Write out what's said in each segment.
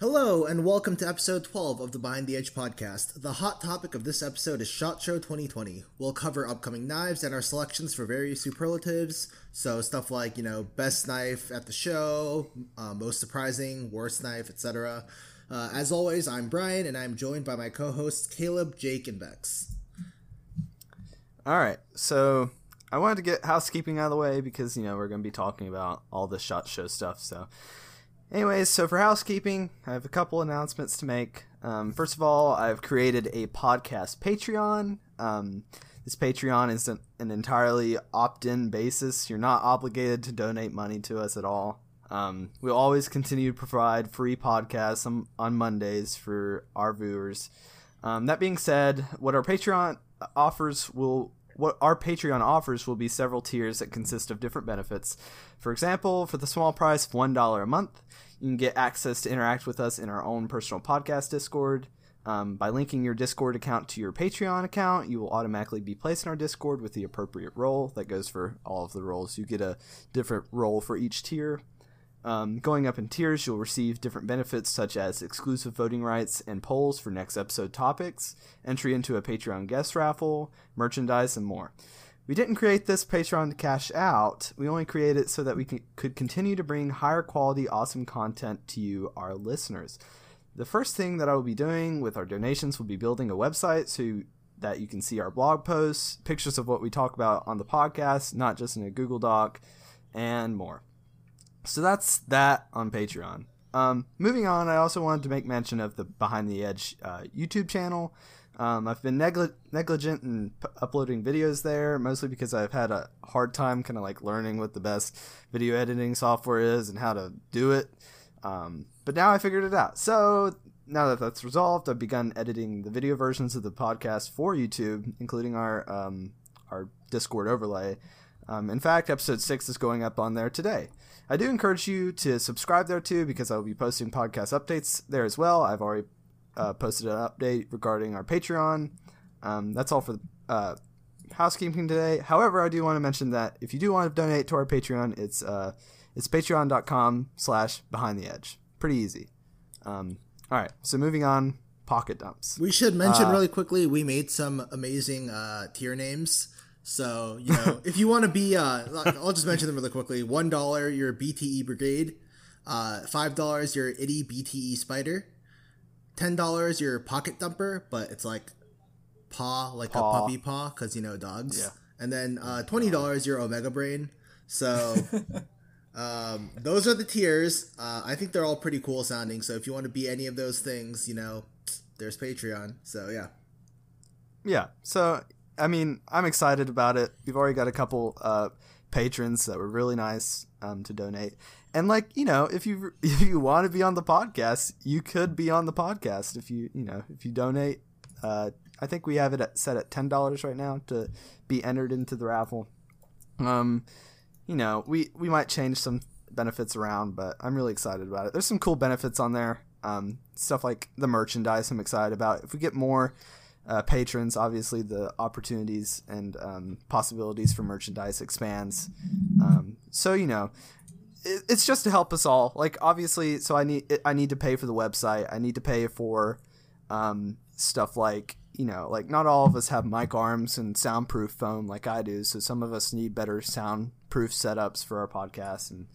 Hello, and welcome to episode 12 of the Behind the Edge podcast. The hot topic of this episode is SHOT Show 2020. We'll cover upcoming knives and our selections for various superlatives. So, stuff like, you know, best knife at the show, uh, most surprising, worst knife, etc. Uh, as always, I'm Brian, and I'm joined by my co hosts Caleb, Jake, and Bex. All right, so I wanted to get housekeeping out of the way because, you know, we're going to be talking about all the SHOT Show stuff. So, Anyways, so for housekeeping, I have a couple announcements to make. Um, first of all, I've created a podcast Patreon. Um, this Patreon is an, an entirely opt in basis. You're not obligated to donate money to us at all. Um, we'll always continue to provide free podcasts on, on Mondays for our viewers. Um, that being said, what our Patreon offers will what our Patreon offers will be several tiers that consist of different benefits. For example, for the small price of $1 a month, you can get access to interact with us in our own personal podcast Discord. Um, by linking your Discord account to your Patreon account, you will automatically be placed in our Discord with the appropriate role. That goes for all of the roles. You get a different role for each tier. Um, going up in tiers, you'll receive different benefits such as exclusive voting rights and polls for next episode topics, entry into a Patreon guest raffle, merchandise, and more. We didn't create this Patreon to cash out. We only created it so that we could continue to bring higher quality, awesome content to you, our listeners. The first thing that I will be doing with our donations will be building a website so that you can see our blog posts, pictures of what we talk about on the podcast, not just in a Google Doc, and more. So that's that on Patreon. Um, moving on, I also wanted to make mention of the Behind the Edge uh, YouTube channel. Um, I've been negli- negligent in p- uploading videos there, mostly because I've had a hard time kind of like learning what the best video editing software is and how to do it. Um, but now I figured it out. So now that that's resolved, I've begun editing the video versions of the podcast for YouTube, including our um, our Discord overlay. Um, in fact, episode six is going up on there today. I do encourage you to subscribe there too because I will be posting podcast updates there as well. I've already uh, posted an update regarding our Patreon. Um, that's all for uh, housekeeping today. However, I do want to mention that if you do want to donate to our Patreon, it's uh, it's patreon.com slash behind the edge. Pretty easy. Um, all right, so moving on, pocket dumps. We should mention uh, really quickly we made some amazing uh, tier names. So you know, if you want to be, uh, I'll just mention them really quickly. One dollar, your BTE Brigade. Uh, Five dollars, your Itty BTE Spider. Ten dollars, your Pocket Dumper, but it's like paw, like paw. a puppy paw, because you know dogs. Yeah. And then uh, twenty dollars, your Omega Brain. So. um, those are the tiers. Uh, I think they're all pretty cool sounding. So if you want to be any of those things, you know, there's Patreon. So yeah. Yeah. So I mean, I'm excited about it. We've already got a couple uh, patrons that were really nice um, to donate, and like you know, if you if you want to be on the podcast, you could be on the podcast if you you know if you donate. Uh, I think we have it at, set at ten dollars right now to be entered into the raffle. Um, you know, we we might change some benefits around, but I'm really excited about it. There's some cool benefits on there. Um, stuff like the merchandise I'm excited about. If we get more uh, patrons, obviously the opportunities and um, possibilities for merchandise expands. Um, so you know, it, it's just to help us all. Like obviously, so I need I need to pay for the website. I need to pay for um, stuff like you know, like not all of us have mic arms and soundproof foam like I do. So some of us need better soundproof setups for our podcast and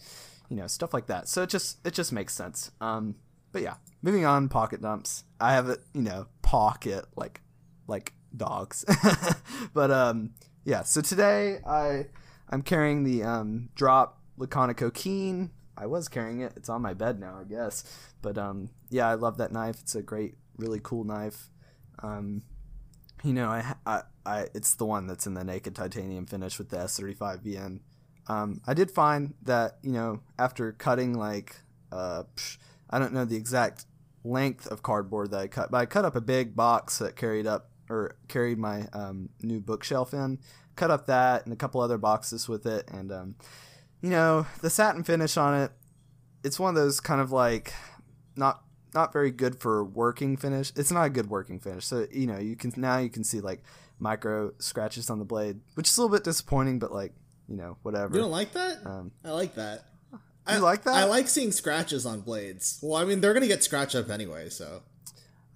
you know stuff like that. So it just it just makes sense. Um, but yeah, moving on. Pocket dumps. I have a you know, pocket like like dogs. but um, yeah. So today I I'm carrying the um, drop Laconico Keen. I was carrying it. It's on my bed now, I guess. But um, yeah, I love that knife. It's a great, really cool knife. Um, you know, I, I, I, it's the one that's in the naked titanium finish with the S35 VN. Um, I did find that you know after cutting like uh, I don't know the exact length of cardboard that I cut, but I cut up a big box that carried up or carried my um, new bookshelf in. Cut up that and a couple other boxes with it, and um, you know the satin finish on it. It's one of those kind of like not not very good for working finish. It's not a good working finish. So you know you can now you can see like micro scratches on the blade, which is a little bit disappointing, but like you know whatever. You don't like that? Um, I like that. You I, like that? I like seeing scratches on blades. Well, I mean, they're gonna get scratched up anyway, so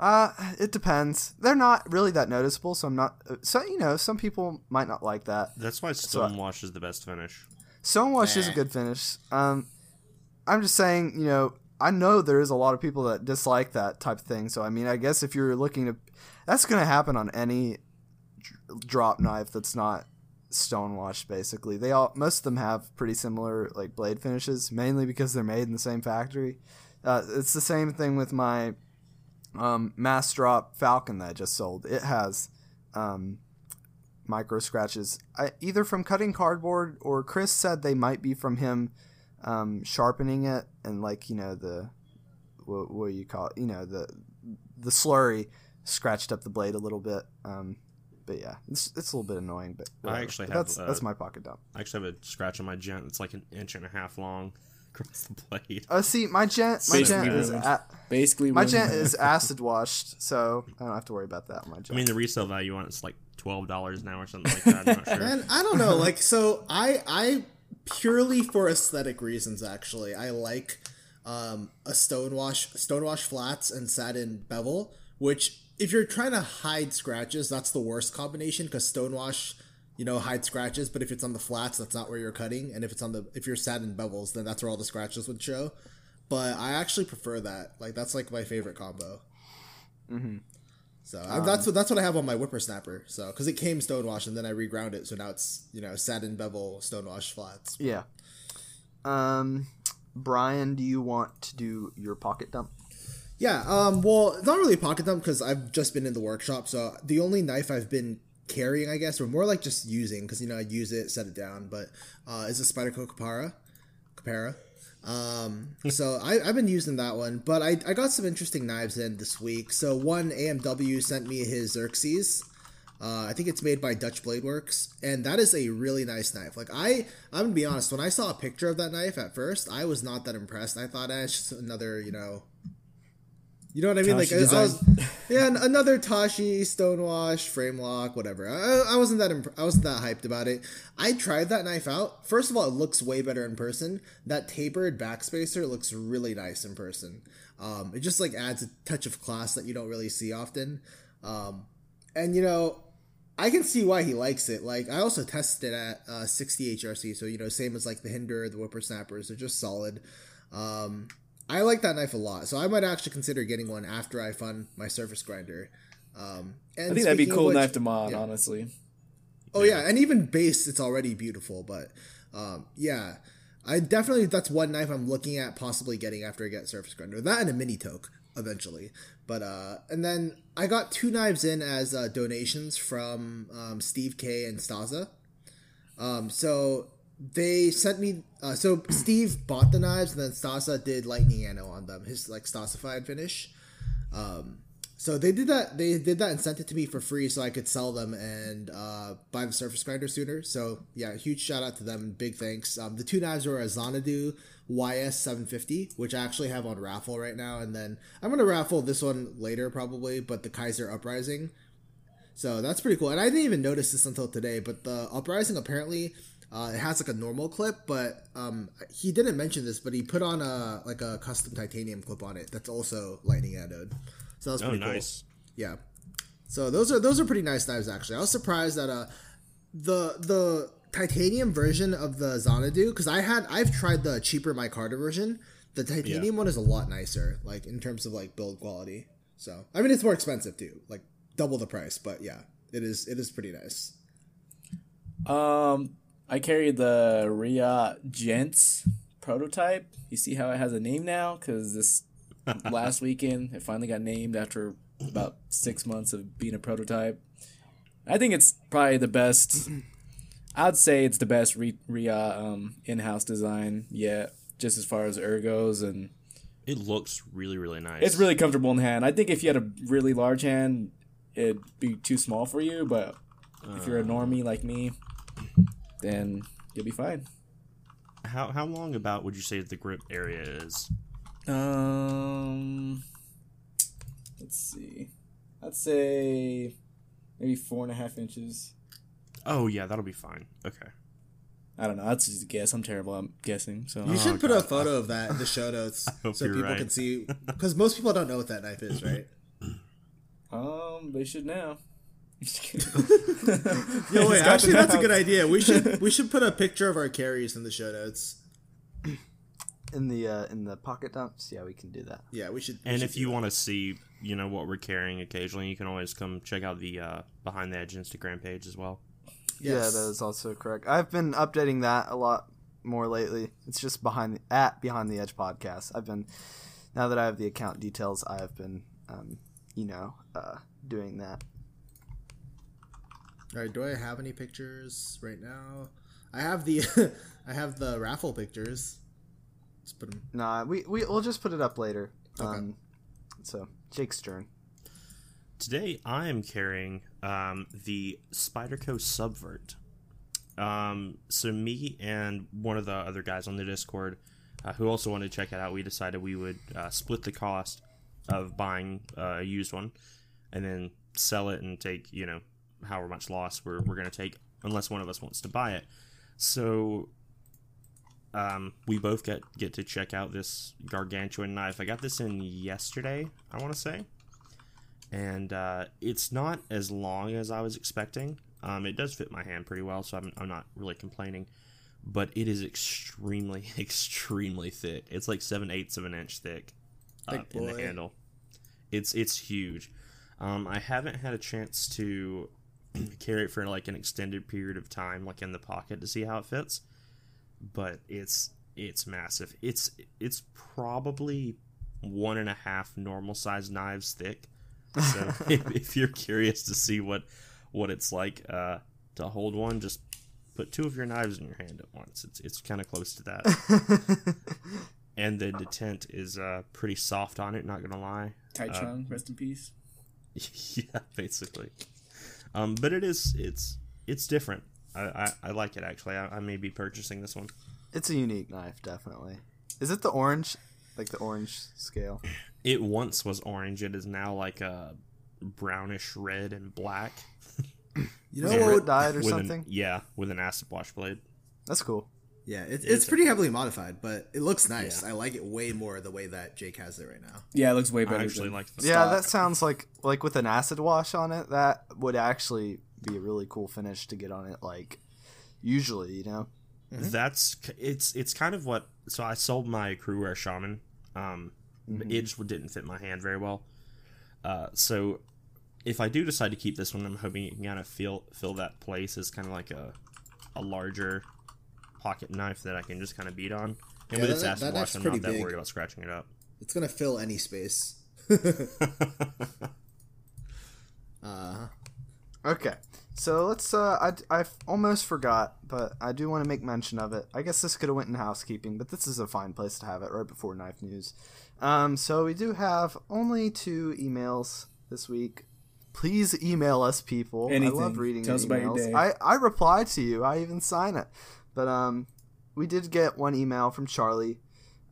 Uh, it depends. They're not really that noticeable, so I'm not. uh, So you know, some people might not like that. That's why Stonewash is the best finish. Stonewash is a Eh. good finish. Um, I'm just saying, you know, I know there is a lot of people that dislike that type of thing. So I mean, I guess if you're looking to, that's going to happen on any drop knife that's not stonewash. Basically, they all most of them have pretty similar like blade finishes, mainly because they're made in the same factory. Uh, it's the same thing with my um, mass drop Falcon that I just sold. It has um, micro scratches, I, either from cutting cardboard or Chris said they might be from him um, sharpening it and like you know the what, what do you call it? You know the the slurry scratched up the blade a little bit. Um, but yeah, it's, it's a little bit annoying. But I actually But have, that's that's my pocket dump. I actually have a scratch on my gent It's like an inch and a half long across the blade. Uh, see, my gent, my Basically gent is a, Basically, my ruined gent is acid washed, so I don't have to worry about that. on My gent. I mean, the resale value on it's like twelve dollars now or something like that. I'm not sure. Man, I don't know. Like, so I, I purely for aesthetic reasons, actually, I like um, a stonewash, stonewash flats and satin bevel. Which, if you're trying to hide scratches, that's the worst combination because stonewash, you know, hide scratches. But if it's on the flats, that's not where you're cutting. And if it's on the, if you're satin bevels, then that's where all the scratches would show. But I actually prefer that. Like, that's like my favorite combo. So I, that's what that's what I have on my whippersnapper. So because it came stonewash and then I reground it, so now it's you know satin bevel stonewash flats. yeah. Um, Brian, do you want to do your pocket dump? Yeah. Um. Well, not really a pocket dump because I've just been in the workshop. So the only knife I've been carrying, I guess, or more like just using, because you know I use it, set it down, but uh, is a Spyderco Capara. Capara. Um, so I, I've been using that one, but I, I got some interesting knives in this week. So one AMW sent me his Xerxes. Uh, I think it's made by Dutch Blade Works, and that is a really nice knife. Like I, I'm gonna be honest. When I saw a picture of that knife at first, I was not that impressed. I thought, eh, it's just another, you know, you know what I mean? Tashi like I, I was, yeah, another Tashi stonewash frame lock, whatever. I, I wasn't that imp- I wasn't that hyped about it. I tried that knife out. First of all, it looks way better in person. That tapered backspacer looks really nice in person. Um, it just like adds a touch of class that you don't really see often. Um, and you know, I can see why he likes it. Like I also tested at uh, 60 HRC, so you know, same as like the Hinder, the Whippersnappers, they're just solid. Um, I like that knife a lot, so I might actually consider getting one after I fund my surface grinder. Um, and I think that'd be cool which- knife to mod, yeah. honestly. Oh yeah, and even base, it's already beautiful. But um, yeah, I definitely that's one knife I'm looking at possibly getting after I get surface grinder. That and a mini toke eventually. But uh, and then I got two knives in as uh, donations from um, Steve K and Staza. Um, so they sent me. Uh, so Steve bought the knives, and then Stasa did lightning anno on them, his like Stasified finish. Um, so they did that. They did that and sent it to me for free, so I could sell them and uh, buy the surface grinder sooner. So yeah, huge shout out to them. Big thanks. Um, the two knives were a Xanadu YS 750, which I actually have on raffle right now, and then I'm gonna raffle this one later probably. But the Kizer Uprising. So that's pretty cool. And I didn't even notice this until today, but the Uprising apparently uh, it has like a normal clip, but um, he didn't mention this, but he put on a like a custom titanium clip on it that's also lightning anode. So that's Oh, pretty cool. nice. Yeah. So those are those are pretty nice knives actually. I was surprised that uh the the titanium version of the Xanadu because I had I've tried the cheaper micarta version. The titanium one is a lot nicer, like in terms of like build quality. So I mean it's more expensive too, like double the price, but yeah, it is it is pretty nice. Um, I carry the Ria Gents prototype. You see how it has a name now? Because this last weekend it finally got named after about six months of being a prototype. I think it's probably the best. I'd say it's the best Ria um, in-house design yet, just as far as ergos and It looks really, really nice. it's really comfortable in hand. I think if you had a really large hand, it'd be too small for you. But if you're a normie like me, then you'll be fine. How how long about would you say the grip area is? Um, let's see. I'd say maybe four and a half inches. Oh yeah, that'll be fine. Okay. I don't know. That's just a guess. I'm terrible. I'm guessing. So You Oh, should put a photo of that in the show notes so people right. can see. Because most people don't know what that knife is, right? um, they should now. Yo, wait, actually, that's a good idea. We should we should put a picture of our carries in the show notes. In the uh, in the pocket dumps, yeah, we can do that. Yeah, we should. we And should if you want to see, you know, what we're carrying occasionally, you can always come check out the uh, behind the edge Instagram page as well. Yeah, that is also correct. I've been updating that a lot more lately. It's just behind the, at behind the edge podcast. I've been now that I have the account details, I have been um, you know uh, doing that. All right, do I have any pictures right now? I have the I have the raffle pictures. Let's put them. Nah, we we we'll just put it up later. Um, so Jake's turn. Today I am carrying um, the Spyderco Subvert. Um, so me and one of the other guys on the Discord, uh, who also wanted to check it out, we decided we would uh, split the cost of buying uh, a used one, and then sell it and take you know however much loss we're we're gonna take, unless one of us wants to buy it. So um, we both get get to check out this gargantuan knife. I got this in yesterday, I want to say and uh, it's not as long as I was expecting. Um, it does fit my hand pretty well, so I'm, I'm not really complaining. But it is extremely, extremely thick. It's like seven eighths of an inch thick uh, in the handle. It's it's huge. Um, I haven't had a chance to carry it for like an extended period of time, like in the pocket, to see how it fits. But it's it's massive. It's it's probably one and a half normal size knives thick. So if, if you're curious to see what what it's like uh, to hold one, just put two of your knives in your hand at once. It's it's kind of close to that. and the detent is uh, pretty soft on it. Not gonna lie. Titron, rest in peace. yeah, basically. Um, but it is it's it's different. I, I, I like it actually. I, I may be purchasing this one. It's a unique knife, definitely. Is it the orange, like the orange scale? It once was orange. It is now like a brownish red and black. You know Was what? red would- dyed or with an- something? yeah, with an acid wash blade. That's cool. Yeah, it, It's it's pretty heavily modified, but it looks nice. Yeah. I like it way more the way that Jake has it right now. Yeah, it looks way better. I actually than- like the Yeah, Stock. that sounds like like with an acid wash on it. That would actually be a really cool finish to get on it. Like usually, you know. That's it's it's kind of what. So I sold my Cruwear shaman. Um, but it just didn't fit my hand very well. Uh, so if I do decide to keep this one, I'm hoping it can kind of fill fill that place as kind of like a a larger pocket knife that I can just kind of beat on. And Yeah, with its that- acid that wash, I'm not that big. worried about scratching it up. It's gonna fill any space. uh, Okay, so let's. Uh, I I almost forgot, but I do want to make mention of it. I guess this could have went in housekeeping, but this is a fine place to have it right before knife news. Um, so we do have only two emails this week. Please email us, people. I love reading Tell your us about your emails. day. I I reply to you. I even sign it. But um, we did get one email from Charlie,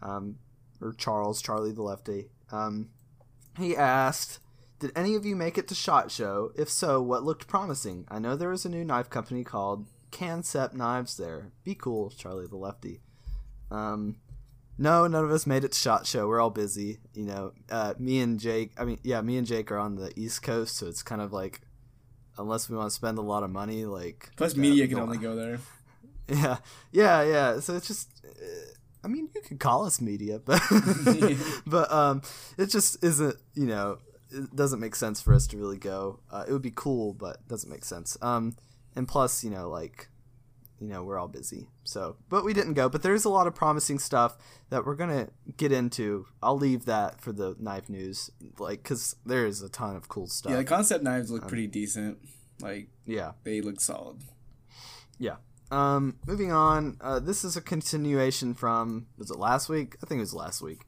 um, or Charles, Charlie the lefty. Um, he asked, "Did any of you make it to Shot Show? If so, what looked promising? I know there is a new knife company called Cancept Knives there. Be cool, Charlie the lefty." Um, no, none of us made it to Shot Show. We're all busy. You know, uh, me and Jake. I mean, yeah, me and Jake are on the East Coast, so it's kind of like, unless we want to spend a lot of money, like Plus, uh, media can only go there. Yeah, yeah, yeah. So it's just, uh, I mean, you could call us media, but but um, it just isn't. You know, it doesn't make sense for us to really go. Uh, it would be cool, but it doesn't make sense. Um, and plus, you know, like, you know, we're all busy. So, but we didn't go. But there's a lot of promising stuff that we're gonna get into. I'll leave that for the knife news, like, cause there is a ton of cool stuff. Yeah, the concept knives look pretty decent. Like yeah. they look solid. Yeah. Um, moving on. Uh, this is a continuation from was it last week? I think it was last week,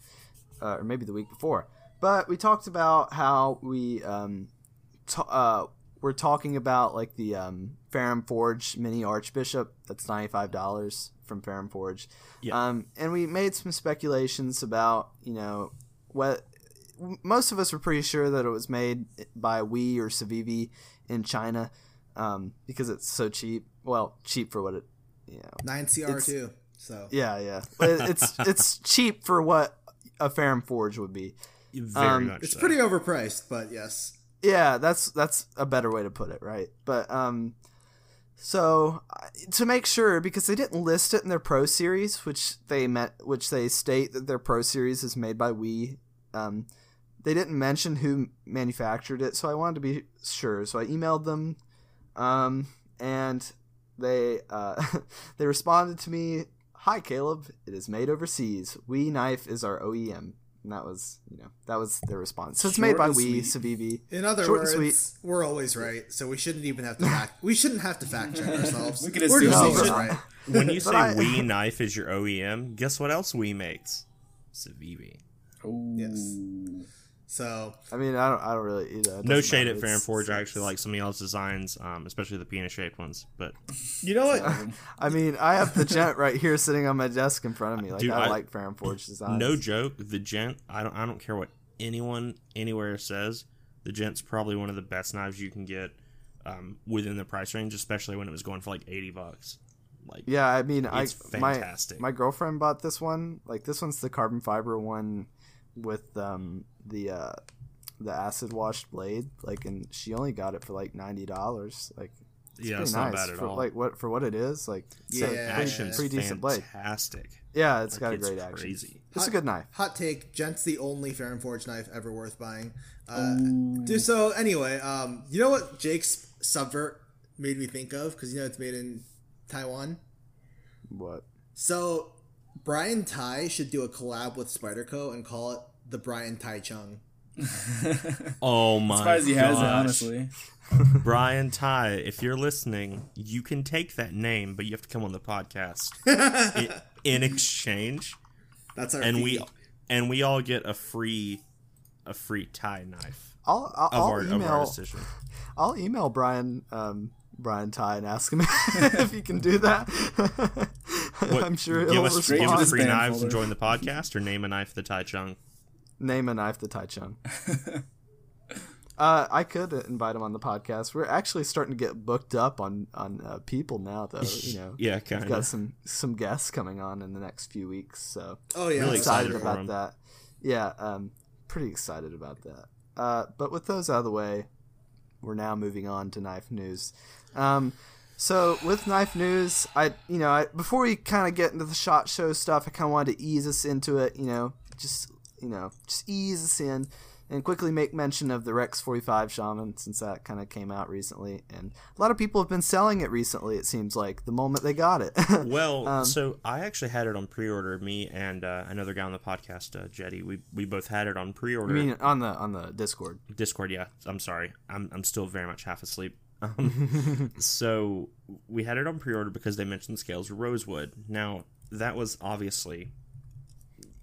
uh, or maybe the week before. But we talked about how we um, ta- uh, we're talking about like the um, Ferrum Forge mini Archbishop. That's ninety five dollars from Ferrum Forge. Yeah. Um, and we made some speculations about you know what most of us were pretty sure that it was made by We or Civivi in China um, because it's so cheap. Well, cheap for what it, you know. Nine CR too. So Yeah, yeah. It's it's cheap for what a Ferrum Forge would be. Very Um, much. it's so. pretty overpriced, but yes. Yeah, that's that's a better way to put it, right? But um, so to make sure, because they didn't list it in their Pro Series, which they met, which they state that their Pro Series is made by We. Um, they didn't mention who manufactured it, so I wanted to be sure. So I emailed them, um, and they uh, they responded to me. Hi Caleb, it is made overseas. We Knife is our OEM. And that was, you know, that was their response. So it's made by We, sweet. Civivi. In other Short and words, we're always right, so we shouldn't even have to fact. we shouldn't have to fact check ourselves. We can we're just No, always but- right. when you say I- We Knife is your OEM, guess what else We makes? Civivi. Ooh. Yes. So I mean, I don't, I don't really, you know, it No shade matter. at Fair and It's- Forge. I actually like some of y'all's designs, um, especially the penis shaped ones. But you know what? I mean, I have the gent right here sitting on my desk in front of me. Like, Dude, I, I- like Ferrum Forge designs. no joke, the gent. I don't. I don't care what anyone anywhere says. The gent's probably one of the best knives you can get um, within the price range, especially when it was going for like eighty bucks. Like Yeah, I mean, I It's my my girlfriend bought this one. Like, this one's the carbon fiber one with um the uh the acid washed blade. Like, and she only got it for like ninety dollars. Like, it's Yeah, it's nice not bad at for, all. Like what for what it is. Like, it's Yeah, a yeah, pretty, action's pretty decent blade. fantastic. Yeah, it's got a It's great action. crazy. It's a good knife. Hot take: Gent's the only Ferrum Forge knife ever worth buying. Uh, dude, so anyway, um, you know what Jake's Subvert made me think of? Because you know it's made in Taiwan. What? So Brian Tighe should do a collab with Spyderco and call it the Brian Tai Chung. Oh my! Surprised he has it, honestly. Brian Tighe, if you're listening, you can take that name, but you have to come on the podcast in, in exchange, That's our and fee. we and we all get a free a free tie knife I'll I'll, of I'll our of our email decision. I'll email Brian um Brian Tighe and ask him if he can do that. What, I'm sure give us, give us free spam knives and join the podcast, or name a knife the Tai Chung. Name a knife the Tai Chung. Uh, I could invite him on the podcast. We're actually starting to get booked up on on uh, people now, though. You know, Yeah, we've kind got some some guests coming on in the next few weeks, so oh yeah, Really excited, excited about him. that. Yeah, um, pretty excited about that. Uh, but with those out of the way, we're now moving on to knife news. Um, so with knife news, I you know I, before we kind of get into the shot show stuff, I kind of wanted to ease us into it. You know, just you know, just ease us in. And quickly make mention of the Rex 45 Shaman since that kind of came out recently, and a lot of people have been selling it recently. It seems like the moment they got it. Well, Um, so I actually had it on pre-order. Me and uh, another guy on the podcast, uh, Jetty, we we both had it on pre-order. I mean, on the on the Discord. Discord, yeah. I'm sorry. I'm I'm still very much half asleep. Um, so we had it on pre-order because they mentioned the scales were rosewood. Now that was obviously,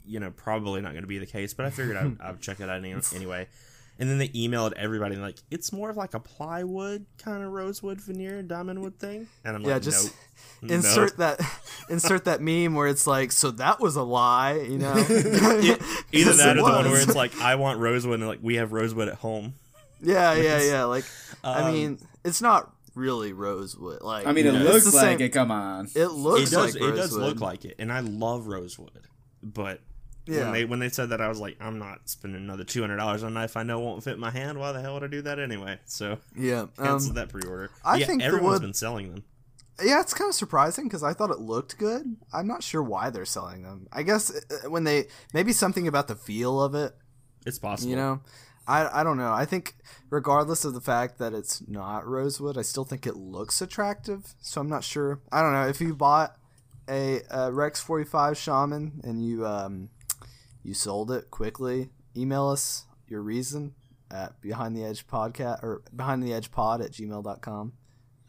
you know, probably not going to be the case, but I figured I'd, I'd check it out any, anyway. And then they emailed everybody and like it's more of like a plywood kind of rosewood veneer diamond wood thing, and I'm Yeah, like, just nope. insert Nope. that insert that meme where it's like, so that was a lie, you know? Either that it or the one where it's like I want rosewood and like we have rosewood at home. Yeah, yeah, yeah. Like, I Um, mean, it's not really rosewood. Like, I mean, you it know, looks like same- it. Come on. It looks it does like it does look like it and i love rosewood but Yeah. when they when they said that i was like i'm not spending another $200 on a knife i know won't fit my hand why the hell would i do that anyway so Yeah, cancel um, that pre-order I yeah, think the everyone's wood- been selling them yeah. It's kind of surprising because I thought it looked good. I'm not sure why they're selling them. I guess uh, when they maybe something about the feel of it it's possible You know, I I don't know. I think regardless of the fact that it's not rosewood, I still think it looks attractive. So I'm not sure. I don't know if you bought a, a Rex 45 Shaman and you um you sold it quickly. Email us your reason at behind the edge podcast or behind the edge pod at gmail.com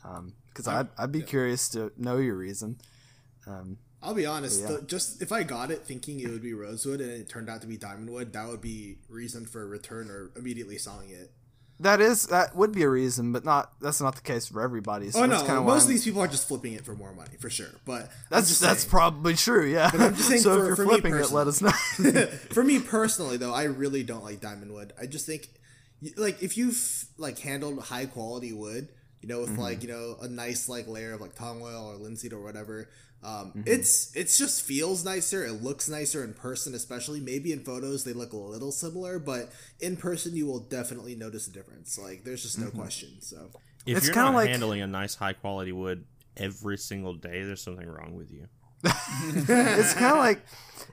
um because I'd, I'd be curious to know your reason um I'll be honest. Yeah. the- just if I got it thinking it would be rosewood and it turned out to be diamond wood, that would be reason for a return or immediately selling it. that is that would be a reason, but not that's not the case for everybody. So Oh no, most of these people are just flipping it for more money for sure. But That's just that's saying. probably true. Yeah. I'm just saying so for- if you're for flipping it, let us know. for me personally though i really don't like diamond wood i just think like if you've like handled high quality wood you know with mm-hmm. like you know a nice like layer of like tung oil or linseed or whatever um, it's it's just feels nicer. It looks nicer in person especially. Maybe in photos they look a little similar but in person you will definitely notice a difference. Like there's just no question so. If It's you're kinda not like- handling a nice high quality wood every single day, there's something wrong with you. It's kind of like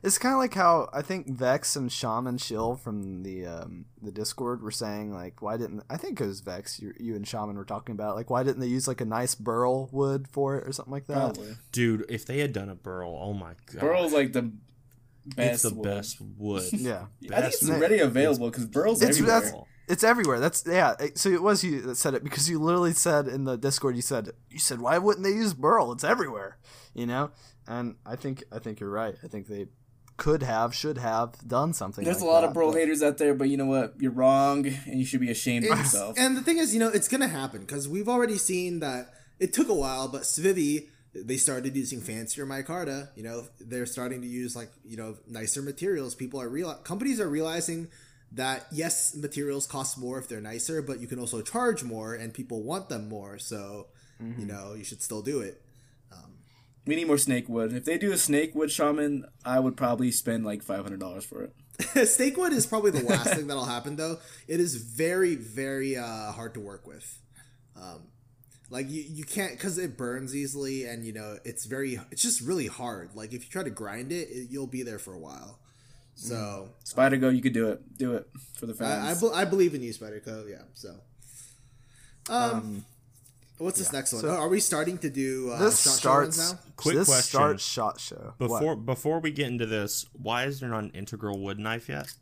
it's kind of like how I think Vex and Shaman Shill from the um, the Discord were saying like why didn't I think it was Vex you, you and Shaman were talking about like why didn't they use like a nice burl wood for it or something like that? Probably. Dude, if they had done a burl, oh my god. Burl's like the best. it's the wood. best wood. Yeah. I think it's Best- ready available because Burl's It's- everywhere. that's- It's everywhere. That's yeah. So it was you that said it because you literally said in the Discord you said you said why wouldn't they use burl? It's everywhere, you know. And I think I think you're right. I think they could have, should have done something. There's like a lot that, of Burl but- haters out there, but you know what? You're wrong, and you should be ashamed of yourself. And the thing is, you know, it's gonna happen because we've already seen that it took a while, but Civivi they started using fancier micarta. You know, they're starting to use like you know nicer materials. People are real companies are realizing that yes, materials cost more if they're nicer, but you can also charge more, and people want them more. So you mm-hmm. know, you should still do it. Um, We need more snake wood. If they do a snake wood shaman, I would probably spend like five hundred dollars for it. Snakewood is probably the last thing that'll happen, though. It is very, very uh, hard to work with. Um, like you, you can't because it burns easily, and you know it's very, it's just really hard. Like if you try to grind it, it you'll be there for a while. So Spyderco, you could do it. Do it for the I, I, be- I believe in you, Spyderco. Yeah. So, um, what's this next one? so- oh, are we starting to do uh, This shot show starts. ones now? Quick this question. starts shot show. What? Before before we get into this, why is there not an integral wood knife yet?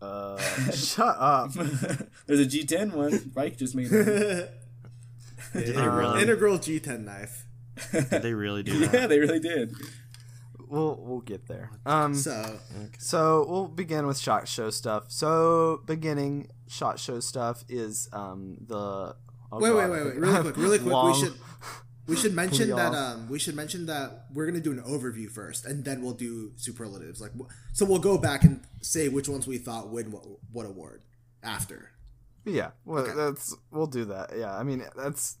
Uh, shut up. There's a G10 one. Mike just made it. Did they really? Integral G10 knife. Did they really do that? yeah, they really did. We'll we'll get there. Um. So So we'll begin with shot show stuff. So beginning shot show stuff is um the. Oh wait, wait, God, wait, wait, really quick, really quick. Long- We should we should mention that um we should mention that we're gonna do an overview first, and then we'll do superlatives. Like, so we'll go back and say which ones we thought win what, what award after. Yeah, well, that's we'll do that. Yeah, I mean that's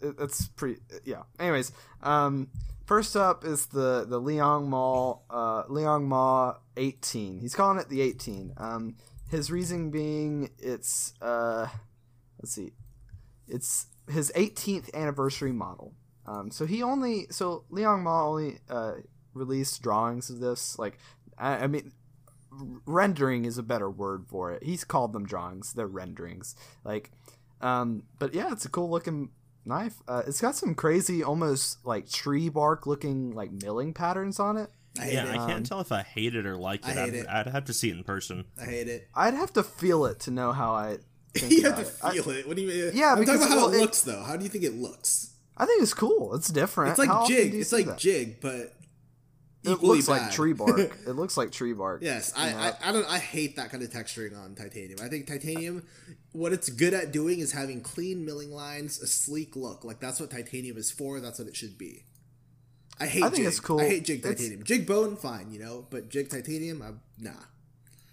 that's pretty. Yeah. Anyways, um, first up is the the Liang Mao uh Liang Mao eighteen. He's calling it the eighteen. Um, his reasoning being it's uh, let's see, it's his 18th anniversary model. Um, so he only so Liang Mao only uh released drawings of this. Like, I, I mean, rendering is a better word for it. He's called them drawings. They're renderings. Like, um, but yeah, it's a cool looking knife. Uh, it's got some crazy, almost like tree bark looking like milling patterns on it. I Yeah, it. I can't tell if I hate it or like I it. hate I'd, it. I'd have to see it in person. I hate it. I'd have to feel it to know how I. You have to it. I- feel it. What do you mean? Yeah, I'm talking because, about how well, it it- looks though. How do you think it looks? I think it's cool. It's different. It's like How jig. It's like that? jig, but It equally looks like tree bark. it looks like tree bark. Yes, I, I, I don't I hate that kind of texturing on titanium. I think titanium, what it's good at doing is having clean milling lines, a sleek look. Like that's what titanium is for. That's what it should be. I hate. I think jig. it's cool. I hate jig It's- titanium. Jig bone, fine, you know, but jig titanium, I'm, nah.